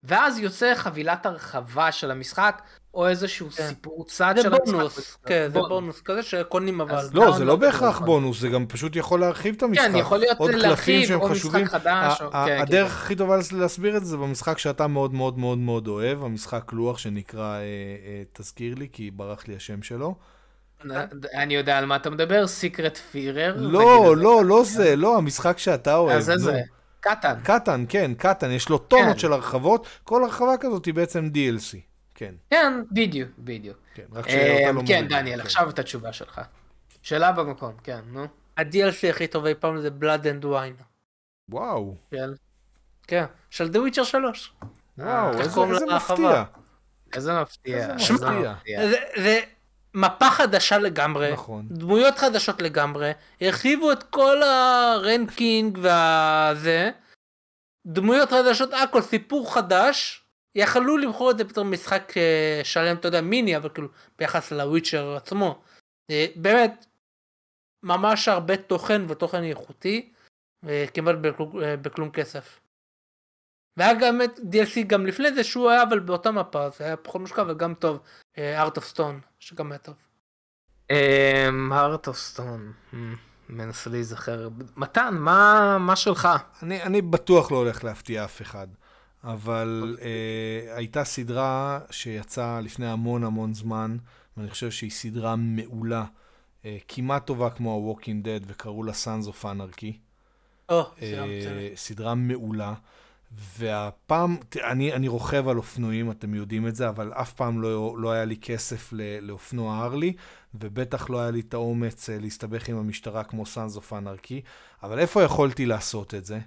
ואז יוצא חבילת הרחבה של המשחק, או איזשהו כן. סיפור צד זה של בונוס, המשחק. כן, זה בונוס כזה שקונים אבל. אז לא, גם זה לא לא בהכרח נכון. בונוס, זה גם פשוט יכול להרחיב את המשחק. כן, יכול להיות להרחיב, שהם או חשובים. משחק חדש, או... כן, הדרך כן. הכי טובה להסביר את זה זה במשחק שאתה מאוד מאוד מאוד מאוד אוהב, המשחק לוח שנקרא, אה, אה, תזכיר לי, כי ברח לי השם שלו. אני יודע על מה אתה מדבר, סיקרט פירר. לא, לא, לא זה, לא, המשחק שאתה אוהב. אז איזה? נו. קטן. קטן, כן, קטן, יש לו טונות כן. של הרחבות, כל הרחבה כזאת היא בעצם DLC. כן, כן, בדיוק, בדיוק. כן, רק שאתה לא אמ, כן, מבין. דניאל, עכשיו את התשובה שלך. שאלה במקום, כן, נו. ה-DLC הכי טוב אי פעם זה Blood and Wine. וואו, כן. כן, של The Witcher 3. וואו, איך איזה איזה? מפתיע. איזה מפתיע. איזה. מפתיע. זה, זה מפה חדשה לגמרי, נכון. דמויות חדשות לגמרי, הרחיבו את כל הרנקינג והזה, דמויות חדשות, הכל, סיפור חדש, יכלו למכור את זה בתור משחק אה, שלם, אתה יודע, מיני, אבל כאילו, ביחס לוויצ'ר עצמו. אה, באמת, ממש הרבה תוכן ותוכן איכותי, אה, כמעט בכלום, בכלום כסף. והיה גם את DLC גם לפני זה שהוא היה אבל באותה מפה זה היה פחות מושקע וגם טוב אה, Art of Stone שגם היה טוב. הארט אוף סטון. מנסה להיזכר. מתן, מה מה שלך? אני, אני בטוח לא הולך להפתיע אף אחד, אבל אה, הייתה סדרה שיצאה לפני המון המון זמן, ואני חושב שהיא סדרה מעולה, אה, כמעט טובה כמו ה-Walking Dead, וקראו לה Sons of Anarchy. אה, היה מצוין. סדרה מעולה. והפעם, אני, אני רוכב על אופנועים, אתם יודעים את זה, אבל אף פעם לא, לא היה לי כסף לאופנוע הרלי, ובטח לא היה לי את האומץ אה, להסתבך עם המשטרה כמו Sons of Anarchy, אבל איפה יכולתי לעשות את זה?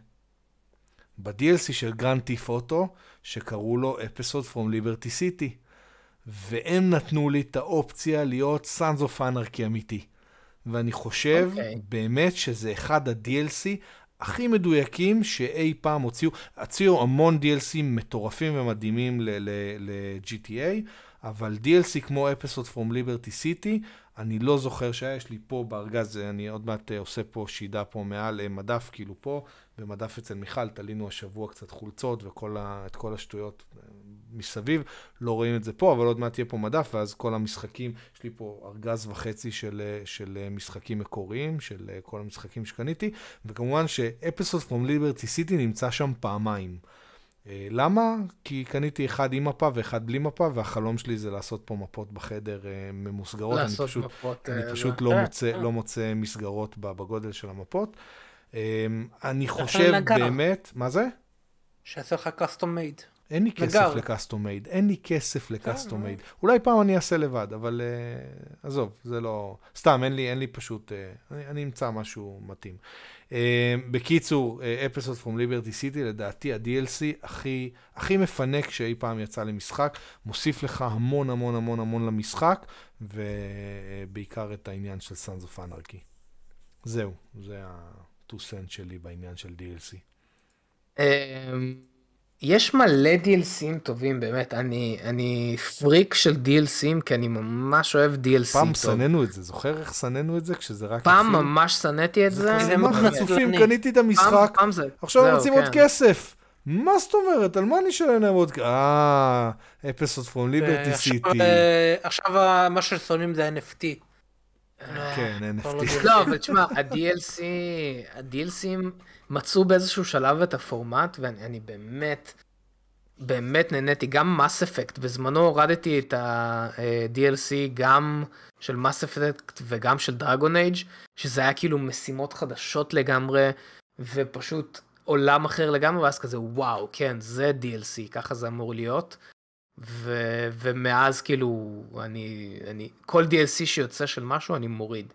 ב-DLC של Grand Theft Auto, שקראו לו Episode From Liberty City, והם נתנו לי את האופציה להיות Sons of Anarchy אמיתי. ואני חושב אוקיי. okay. באמת שזה אחד ה-DLC הכי מדויקים שאי פעם הוציאו. הוציאו המון DLC מטורפים ומדהימים ל-GTA, אבל DLC כמו Episode From Liberty City, אני לא זוכר שהיה, יש לי פה בארגז, אני עוד מעט אה, עושה פה שידה פה מעל אה, מדף, כאילו פה, במדף אצל מיכל, תלינו השבוע קצת חולצות וכל ה, את כל השטויות אה, מסביב, לא רואים את זה פה, אבל עוד מעט יהיה פה מדף, ואז כל המשחקים, יש לי פה ארגז וחצי של, אה, של אה, משחקים מקוריים, של אה, כל המשחקים שקניתי, וכמובן ש-Episode From Liberty City נמצא שם פעמיים. למה? כי קניתי אחד עם מפה ואחד בלי מפה, והחלום שלי זה לעשות פה מפות בחדר ממוסגרות. אני לעשות פשוט, מפות, אני אה, פשוט. לא, אה, מוצא, אה. לא מוצא מסגרות ב- בגודל של המפות. אני יכול חושב. באמת, מה זה? שיעשה לך custom made. אין לי כסף נגר. לקסטום מייד, אין לי כסף לקסטום אה. מייד. אולי פעם אני אעשה לבד, אבל uh, עזוב, זה לא... סתם, אין לי, אין לי פשוט... Uh, אני, אני אמצא משהו מתאים. Uh, בקיצור, uh, Episode From Liberty City, לדעתי ה-DLC הכי, הכי מפנק שאי פעם יצא למשחק, מוסיף לך המון המון המון המון למשחק, ובעיקר את העניין של Sons of Anarchy. זהו, זה ה-2 cent שלי בעניין של DLC. אמ, יש מלא DLCים טובים באמת, אני, אני פריק של DLCים כי אני ממש אוהב DLC פעם טוב. שנאנו את זה, זוכר איך שנאנו את זה כשזה רק פעם התחיל? ממש שנאתי את זה. כזה מה מאוד חצופים. קניתי את המשחק, פעם, פעם זה. עכשיו הם זהו, רוצים כן. עוד כסף. מה זאת אומרת? על מה אני אשלם להם עוד? אה, Episode From Liberty ועכשיו, City. אה, עכשיו ה- מה ששונאים זה NFT. כן, כבר לא NFT. DLC. לא, אבל תשמע, ה-DLC, ה-DLCים מצאו באיזשהו שלב את הפורמט, ואני אני באמת, באמת נהניתי. גם Mass Effect, בזמנו הורדתי את ה-DLC גם של Mass Effect וגם של Dragon Age, שזה היה כאילו משימות חדשות לגמרי, ופשוט עולם אחר לגמרי, ואז כזה וואו, כן, זה DLC, ככה זה אמור להיות. ו- ומאז כאילו אני אני כל DLC שיוצא של משהו אני מוריד.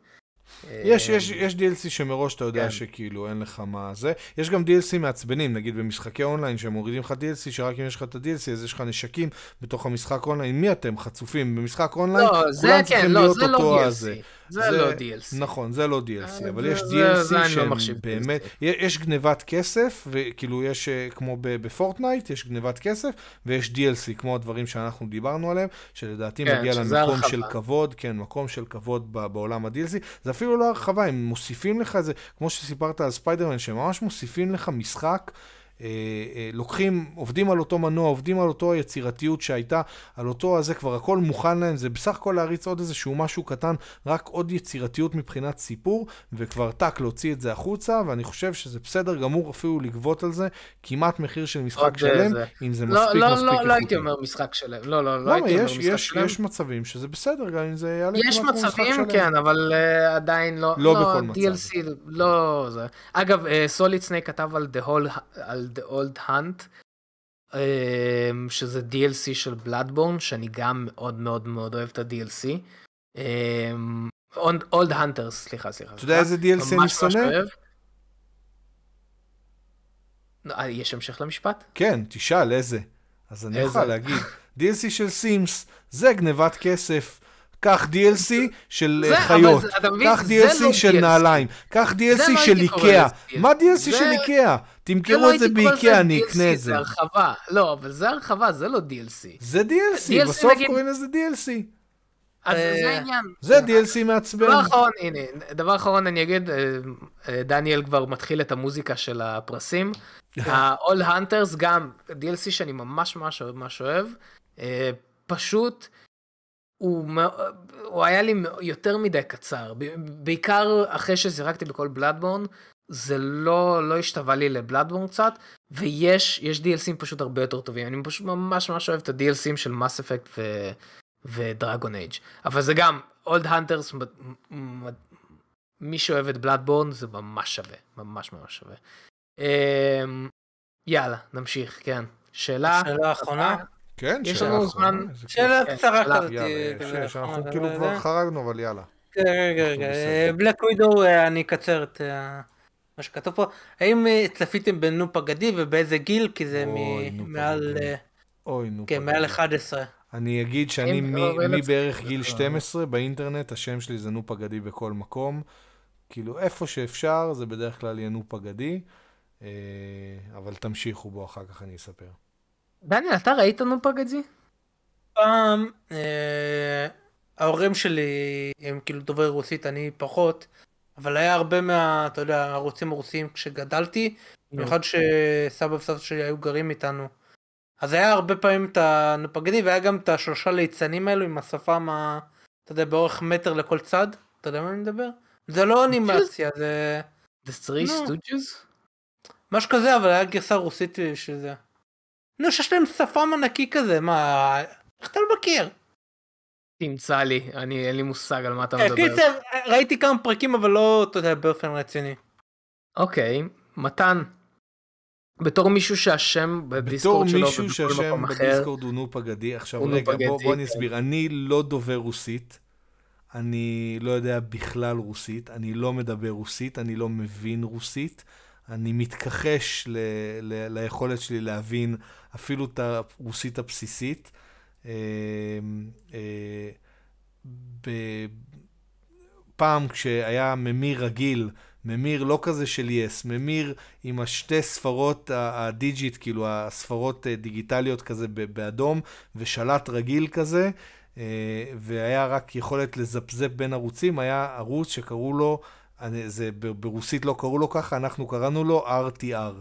יש, אה, יש, יש DLC שמראש אתה יודע כן. שכאילו אין לך מה זה. יש גם DLC מעצבנים, נגיד במשחקי אונליין שמורידים לך DLC, שרק אם יש לך את ה-DLC אז יש לך נשקים בתוך המשחק אונליין. מי אתם? חצופים. במשחק אונליין לא, זה כולם כן, צריכים לא, להיות לא אותו DLC. הזה. זה לא DLC. נכון, זה לא DLC, אה, אבל זה- יש זה- זה DLC לא שהם באמת, DLC. יש גנבת כסף, וכאילו יש, אה, כמו בפורטנייט, יש גנבת כסף, ויש DLC, כמו הדברים שאנחנו דיברנו עליהם, שלדעתי כן, מגיע שזה להם מקום הרחבה. של כבוד, כן, מקום של כבוד בעולם ה-DLC. זה אפילו לא הרחבה, הם מוסיפים לך איזה, כמו שסיפרת על ספיידרמן, שהם ממש מוסיפים לך משחק. אה, אה, לוקחים, עובדים על אותו מנוע, עובדים על אותו היצירתיות שהייתה, על אותו הזה, כבר הכל מוכן להם, זה בסך הכל להריץ עוד איזשהו משהו קטן, רק עוד יצירתיות מבחינת סיפור, וכבר טאק להוציא את זה החוצה, ואני חושב שזה בסדר גמור אפילו לגבות על זה כמעט מחיר של משחק עוד, שלם, זה. אם זה לא, מספיק לא, מספיק לא, לא איכותי. הייתי אומר משחק שלם. לא, לא, לא למה? הייתי אומר יש, משחק יש, שלם. יש מצבים שזה בסדר, גם אם זה יעלה יש כמעט משחק מצבים. כן, אבל uh, עדיין לא. לא בכל מצב. DLC, לא זה. אגב, Solid Snake כתב על The, whole, על The Old Hunt, um, שזה DLC של בלאדבורן, שאני גם מאוד מאוד מאוד אוהב את ה-DLC. Old Hunters, סליחה, סליחה. אתה יודע איזה DLC אני שונא? לא, אה, יש המשך למשפט? כן, תשאל איזה. אז אני? אוכל להגיד. DLC של סימס, זה גנבת כסף. קח DLC של זה, אה, חיות? קח DLC לא של DLC. נעליים, קח DLC לא של איקאה. מה DLC זה- של איקאה? תמכרו לא את זה באיקאה, אני DLC, אקנה את זה. זה הרחבה. לא, אבל זה הרחבה, זה לא DLC. זה DLC, DLC בסוף נגיד- קוראים לזה DLC. אז אה, זה העניין. זה DLC מעצבן. דבר אחרון, הנה, דבר אחרון אני אגיד, אה, אה, דניאל כבר מתחיל את המוזיקה של הפרסים. ה-All Hunters גם DLC שאני ממש ממש אוהב, ממש אוהב. אה, פשוט, הוא, הוא היה לי יותר מדי קצר. בעיקר אחרי שזירקתי בכל בלאדבורן, זה לא, לא השתווה לי לבלאדבורן קצת, ויש יש DLCים פשוט הרבה יותר טובים. אני פשוט ממש ממש אוהב את ה-DLCים של מס אפקט ו... ודרגון אייג'. אבל זה גם, אולד הנטרס, מי שאוהב את בלאדבורן זה ממש שווה, ממש ממש שווה. אמ, יאללה, נמשיך, כן. שאלה? שאלה אחרונה. כן, יש שאלה לנו אחרונה, זמן. שאלה כן, קצרה. כזאת. אה, יש, אנחנו כאילו אבל כבר חרגנו, אבל יאללה. רגע, רגע. בלק ווידו, אני אקצר את אה, מה שכתוב פה. האם אה, צפיתם בנופ אגדי ובאיזה גיל? כי זה מעל... אוי, נו. כן. מעל 11. אני אגיד שאני מבערך צריך- גיל אה. 12 באינטרנט, השם שלי זה נופ אגדי בכל מקום. כאילו, איפה שאפשר, זה בדרך כלל יהיה נופ אגדי. אה, אבל תמשיכו בו, אחר כך אני אספר. דניאל, אתה ראית נו פגזי? פעם אה, ההורים שלי הם כאילו דוברי רוסית, אני פחות, אבל היה הרבה מה, אתה יודע, הערוצים הרוסיים כשגדלתי, במיוחד שסבא וסבתא שלי היו גרים איתנו. אז היה הרבה פעמים את הנופגדי והיה גם את השלושה ליצנים האלו עם השפם, ה- אתה יודע, באורך מטר לכל צד, אתה יודע מה אני מדבר? זה לא אנימציה, זה The Three. Stooges? משהו כזה, אבל היה גרסה רוסית של זה. נו, שיש להם שפם ענקי כזה, מה, איך אתה לא מכיר? תמצא לי, אני אין לי מושג על מה אתה כן, מדבר. קיצר, ראיתי כמה פרקים אבל לא, אתה יודע, באופן רציני. אוקיי, מתן. בתור מישהו שהשם בתור בדיסקורד שלו מישהו ובכל שהשם מקום אחר, בדיסקורד הוא נופ אגדי, עכשיו רגע, בוא, כן. אני אסביר. אני לא דובר רוסית, אני לא יודע בכלל רוסית, אני לא מדבר רוסית, אני לא מבין רוסית. אני מתכחש ל, ל, ליכולת שלי להבין אפילו את הרוסית הבסיסית. אה, אה, פעם כשהיה ממיר רגיל, ממיר לא כזה של יס, ממיר עם השתי ספרות ה digit, כאילו הספרות אה, דיגיטליות כזה באדום, ושלט רגיל כזה, והיה רק יכולת לזפזפ בין ערוצים, היה ערוץ שקראו לו, אני- זה ברוסית לא קראו לו ככה, אנחנו קראנו לו RTR.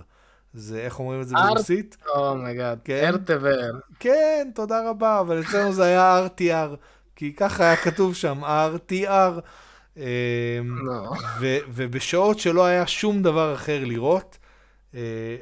זה, איך אומרים את זה ברוסית? Oh my God, כן. ארטבר. כן, תודה רבה, אבל אצלנו זה היה RTR, כי ככה היה כתוב שם, RTR. אמ, לא. ובשעות שלא היה שום דבר אחר לראות,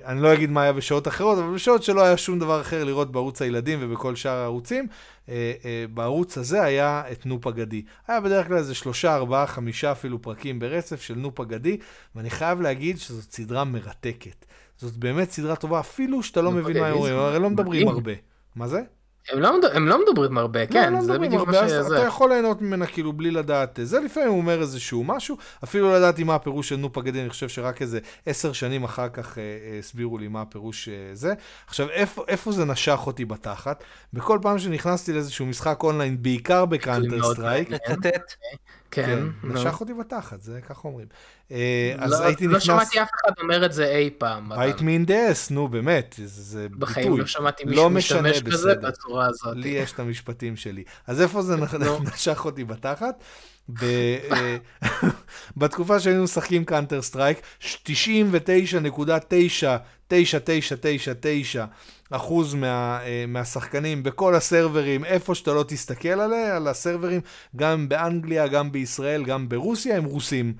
אני לא אגיד מה היה בשעות אחרות, אבל בשעות שלא היה שום דבר אחר לראות בערוץ הילדים ובכל שאר הערוצים, אה, אה, בערוץ הזה היה את נופ אגדי. היה בדרך כלל איזה שלושה, ארבעה, חמישה אפילו פרקים ברצף של נופ אגדי, ואני חייב להגיד שזאת סדרה מרתקת. זאת באמת סדרה טובה, אפילו שאתה לא מבין מה הם אומרים, הרי לא מדברים מדהים. הרבה. מה זה? הם לא. הם לא מדברים הרבה, כן, לא, לא זה בדיוק מה הרבה, שזה. אתה יכול ליהנות ממנה כאילו בלי לדעת זה, לפעמים הוא אומר איזשהו משהו, אפילו לא ידעתי מה הפירוש של Ну, погоди, אני חושב שרק איזה עשר שנים אחר כך אה, אה, הסבירו לי מה הפירוש אה, זה. עכשיו, איפה, איפה זה נשך אותי בתחת? בכל פעם שנכנסתי לאיזשהו משחק אונליין, בעיקר ב Counter Strike. לצטט. כן, נו. נשך אותי בתחת, זה ככה אומרים. אה, אז לא- הייתי לא נכנס... שמעתי אף אחד אומר את זה אי פעם. Bit me in the ass, נו באמת, זה, בחיים ביטוי. לא שמעתי לא מישהו משתמש בזה. בצורה הזאת. לי יש את המשפטים שלי. אז איפה זה. נשך אותי בתחת? אה, בתקופה שהיינו משחקים Counter Strike, 99.9999 אחוז מה, אה, מהשחקנים בכל הסרברים, איפה שאתה לא תסתכל עליה, על הסרברים, גם באנגליה, גם בישראל, גם ברוסיה, הם רוסים.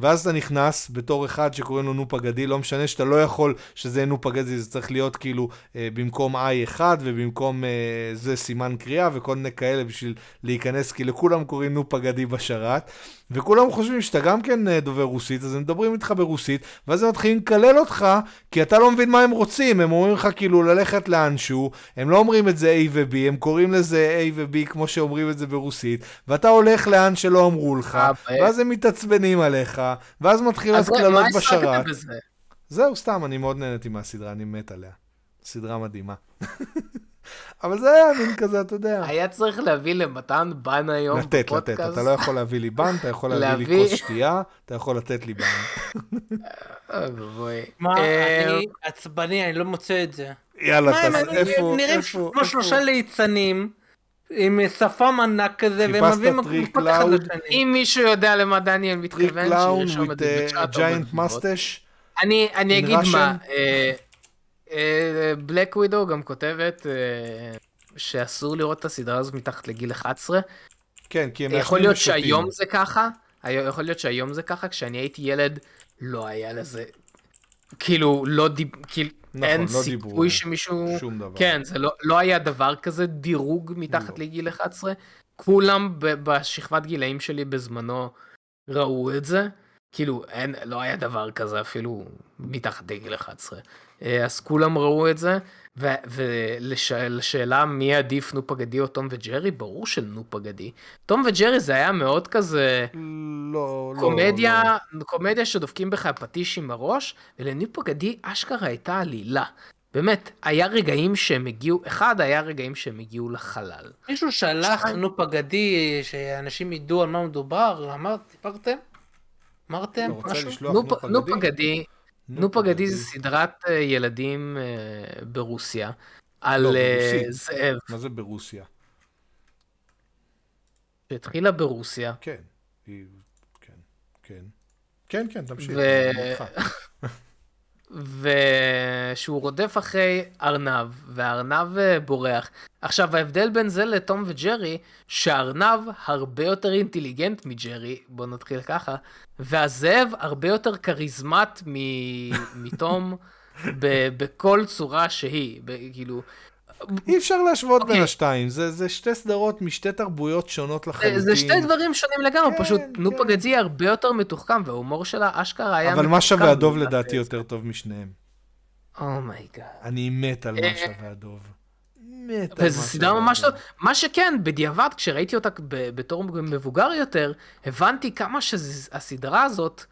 ואז אתה נכנס בתור אחד שקוראים לו Ну, погоди, לא משנה שאתה לא יכול שזה יהיה Ну, погоди, זה צריך להיות כאילו אה, במקום i1 ובמקום אה, זה סימן קריאה וכל מיני כאלה בשביל להיכנס, כי לכולם קוראים נופה גדי בשרת, וכולם חושבים שאתה גם כן אה, דובר רוסית, אז הם מדברים איתך ברוסית, ואז הם מתחילים לקלל אותך, כי אתה לא מבין מה הם רוצים, הם אומרים לך כאילו ללכת לאנשהו, הם לא אומרים את זה A ו-B, הם קוראים לזה A ו-B כמו שאומרים את זה ברוסית, ואתה הולך לאן שלא אמרו לך, אה, ואז הם מתעצבנים עליך, ואז מתחילות אז קללות בשרת. זהו, סתם, אני מאוד נהניתי מהסדרה, אני מת עליה. סדרה מדהימה. אבל זה היה מין כזה, אתה יודע. היה צריך להביא למתן בן היום לתת, לתת. בפודקאסט. אתה לא יכול להביא לי בן, אתה יכול להביא לי כוס שתייה, אתה יכול לתת לי בן. ואבוי. מה, אה, אני עצבני, אני לא מוצא את זה. יאללה, תעשה, איפה, נראים איפה, כמו שלושה? ליצנים, עם שפם ענק כזה, והם חיפשת מביאים טריק מכות אחד לאוד? לשני. אם מישהו יודע למה דניאל טריק מתכוון, קלאון שירשום את זה with בצ'אט. או ג'יינט בתגובות. מסטש. אני אני אגיד? מה, בלק ווידו גם כותבת אה, שאסור לראות את הסדרה הזאת מתחת לגיל 11. כן, כי הם יכול להיות ושותים. שהיום זה ככה, יכול להיות שהיום זה ככה, כשאני הייתי ילד לא היה לזה, כאילו לא דיב... כאילו, נכון, אין לא סיכוי שמישהו... שום דבר. כן, זה לא, לא היה דבר כזה דירוג מתחת לא. לגיל 11. כולם ב- בשכבת גילאים שלי בזמנו ראו את זה. כאילו, אין, לא היה דבר כזה אפילו מתחת לגיל 11. אה, אז כולם ראו את זה, ולשאלה מי עדיף נופה גדי או תום וג'רי, ברור של נופה גדי. תום וג'רי זה היה מאוד כזה לא, לא. קומדיה, לא. קומדיה שדופקים בך פטיש עם הראש, ולניפו גדי אשכרה הייתה עלילה. באמת, היה רגעים שהם הגיעו, אחד היה רגעים שהם הגיעו לחלל. מישהו שלח. נו פגדי, שאנשים ידעו על מה מדובר, אמרת, סיפרתם? אמרתם משהו? לשלוח נופ- נופה נופה גדי? גדי, נופה גדי זה סדרת אה, ילדים אה, ברוסיה, על לא, אה. זאב, מה זה ברוסיה? שהתחילה ברוסיה, כן. כן. כן. כן, כן, תמשיך. ושהוא רודף אחרי ארנב, והארנב אה, בורח. עכשיו, ההבדל בין זה לתום וג'רי, שהארנב הרבה יותר אינטליגנט מג'רי, בוא נתחיל ככה, והזאב הרבה יותר כריזמט מתום בכל צורה שהיא, כאילו... אי אפשר להשוות בין אוקיי. השתיים, זה, זה שתי סדרות משתי תרבויות שונות לחלוטין. זה שתי דברים שונים לגמרי, כן, פשוט כן. נופה גדזי הרבה יותר מתוחכם, וההומור שלה אשכרה היה אבל מתוחכם. מה שווה הדוב לדעתי זה. יותר טוב משניהם. Oh my God. אני מת על אה, מה שווה הדוב. מת על וזו מה סדרה שווה ממש הדוב. טוב. מה שכן, בדיעבד, כשראיתי אותה ב- בתור מבוגר יותר, הבנתי כמה שהסדרה הזאת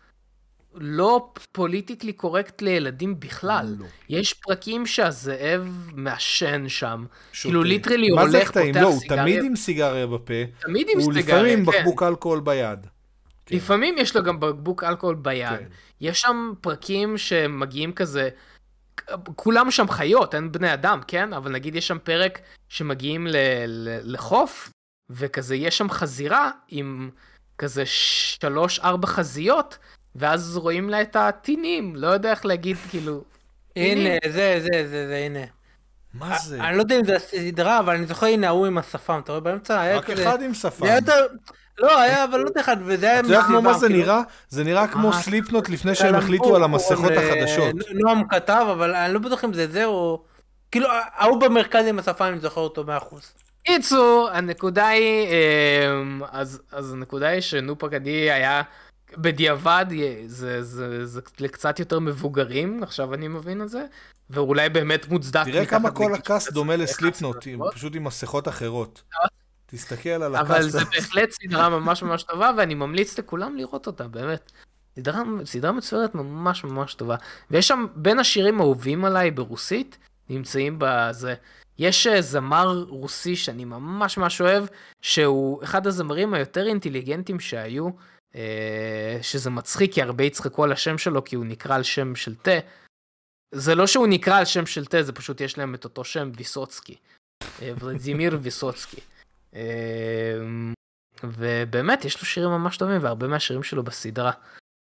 לא politically correct לילדים בכלל. לא. יש פרקים שהזאב מעשן שם. שותה. כאילו literally הוא הולך? פותח לא, הוא סיגריה. תמיד עם סיגריה בפה. תמיד עם הוא סיגריה, לפעמים כן. בקבוק אלכוהול ביד. כן. לפעמים יש לו גם בקבוק אלכוהול ביד. כן. יש שם פרקים שמגיעים כזה, כולם שם חיות, אין בני אדם, כן? אבל נגיד יש שם פרק שמגיעים ל- ל- לחוף, וכזה יש שם חזירה עם כזה שלוש-ארבע חזיות, ואז רואים לה את הטינים, לא יודע איך להגיד, כאילו... הנה, זה, זה, זה, זה, הנה. מה זה? אני לא יודע אם זה הסדרה, אבל אני זוכר, הנה, ההוא עם השפם, אתה רואה באמצע? היה רק. אחד עם שפם. לא, היה, אבל לא אחד, וזה היה אתה יודע כמו מה זה כאילו. נראה? זה נראה כמו אה, סליפנוט לפני שהם החליטו על המסכות אה, החדשות. נועם כתב, אבל אני לא בטוח אם זה זה או... כאילו, ההוא במרכז עם השפם, אני זוכר אותו 100%. קיצור, הנקודה היא, אמ, אז, אז הנקודה היא שנופה גדי היה בדיעבד, זה, זה, זה לקצת יותר מבוגרים, עכשיו אני מבין את זה, ואולי באמת מוצדק. תראה כמה כל הקאסט 16, דומה 11 לסליפנוט, דקות. פשוט עם מסכות אחרות. תסתכל על אבל הקאסט. זה בהחלט סדרה ממש ממש טובה, ואני ממליץ לכולם לראות אותה, באמת. סדרה, סדרה מצוירת ממש ממש טובה. ויש שם, בין השירים האהובים עליי ברוסית, נמצאים בזה, יש אה, זמר רוסי שאני ממש ממש אוהב, שהוא אחד הזמרים היותר אינטליגנטים שהיו, אה, שזה מצחיק כי הרבה יצחקו על השם שלו כי הוא נקרא על שם של תה. זה לא שהוא נקרא על שם של תה, זה פשוט יש להם את אותו שם ויסוצקי. אה, ולדימיר ויסוצקי. ובאמת, יש לו שירים ממש טובים, והרבה מהשירים שלו בסדרה.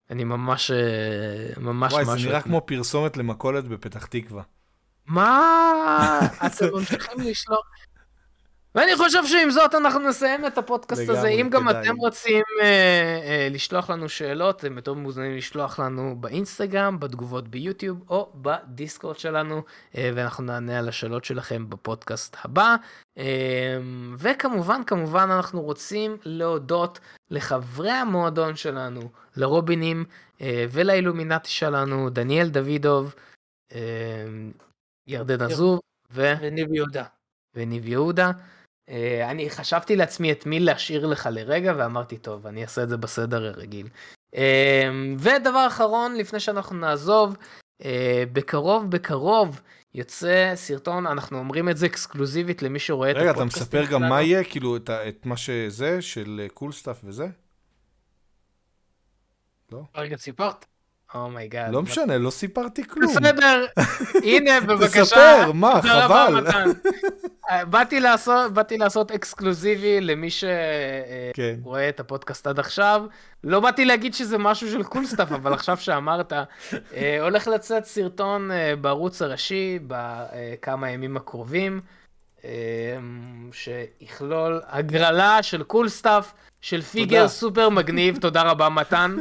אני ממש, ממש וואי, ממש... זה נראה כמו פרסומת למכולת בפתח תקווה. מה? אתם ממשיכים לשלוח? ואני חושב שעם זאת אנחנו נסיים את הפודקאסט לגמרי, הזה. אם גם כדאי. אתם רוצים אה, אה, לשלוח לנו שאלות, אתם יותר מוזמנים לשלוח לנו באינסטגרם, בתגובות ביוטיוב או בדיסקורד שלנו, אה, ואנחנו נענה על השאלות שלכם בפודקאסט הבא. אה, וכמובן, כמובן, אנחנו רוצים להודות לחברי המועדון שלנו, לרובינים אה, ולאילומינטי שלנו, דניאל דוידוב, אה, ירדן עזוב ו... וניב יהודה. וניב יהודה. אה, אני חשבתי לעצמי את מי להשאיר לך לרגע ואמרתי טוב אני אעשה את זה בסדר הרגיל. אה, ודבר אחרון לפני שאנחנו נעזוב אה, בקרוב בקרוב יוצא סרטון אנחנו אומרים את זה אקסקלוזיבית למי שרואה את רגע, אתה הפודקאסטים מספר גם. מה יהיה? כאילו, את את מה שזה, של cool stuff וזה? רגע, סיפרת? Oh my God. לא משנה, לא סיפרתי כלום. בסדר, הנה בבקשה. תספר, מה, חבל. אה, באתי לעשות, באתי לעשות אקסקלוזיבי למי כן. שרואה את הפודקאסט עד עכשיו. לא באתי להגיד שזה משהו של Cool Stuff, אבל עכשיו שאמרת, אה, הולך לצאת סרטון אה, בערוץ הראשי בכמה ימים הקרובים, אה, שיכלול הגרלה של Cool Stuff, של figure תודה. סופר מגניב, תודה רבה מתן,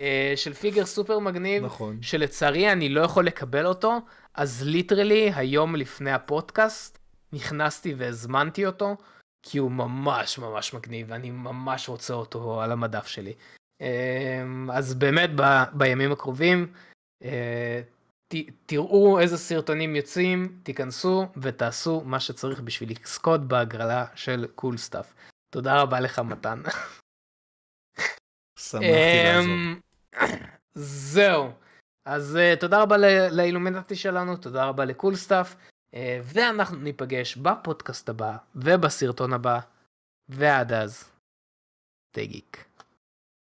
אה, של figure סופר מגניב, נכון. שלצערי אני לא יכול לקבל אותו, אז literally היום לפני הפודקאסט נכנסתי והזמנתי אותו, כי הוא ממש ממש מגניב, ואני ממש רוצה אותו על המדף שלי. אמ, אז באמת ב, בימים הקרובים, אה, ת, תראו איזה סרטונים יוצאים, תיכנסו ותעשו מה שצריך בשביל לזכות בהגרלה של Cool Stuff. תודה רבה לך מתן. שמחתי לעזור. אמ, זהו. אז אה, תודה רבה ל- לאילומינטי שלנו, תודה רבה ל Cool Stuff, אה, ואנחנו ניפגש בפודקאסט הבא ובסרטון הבא, ועד אז, geek.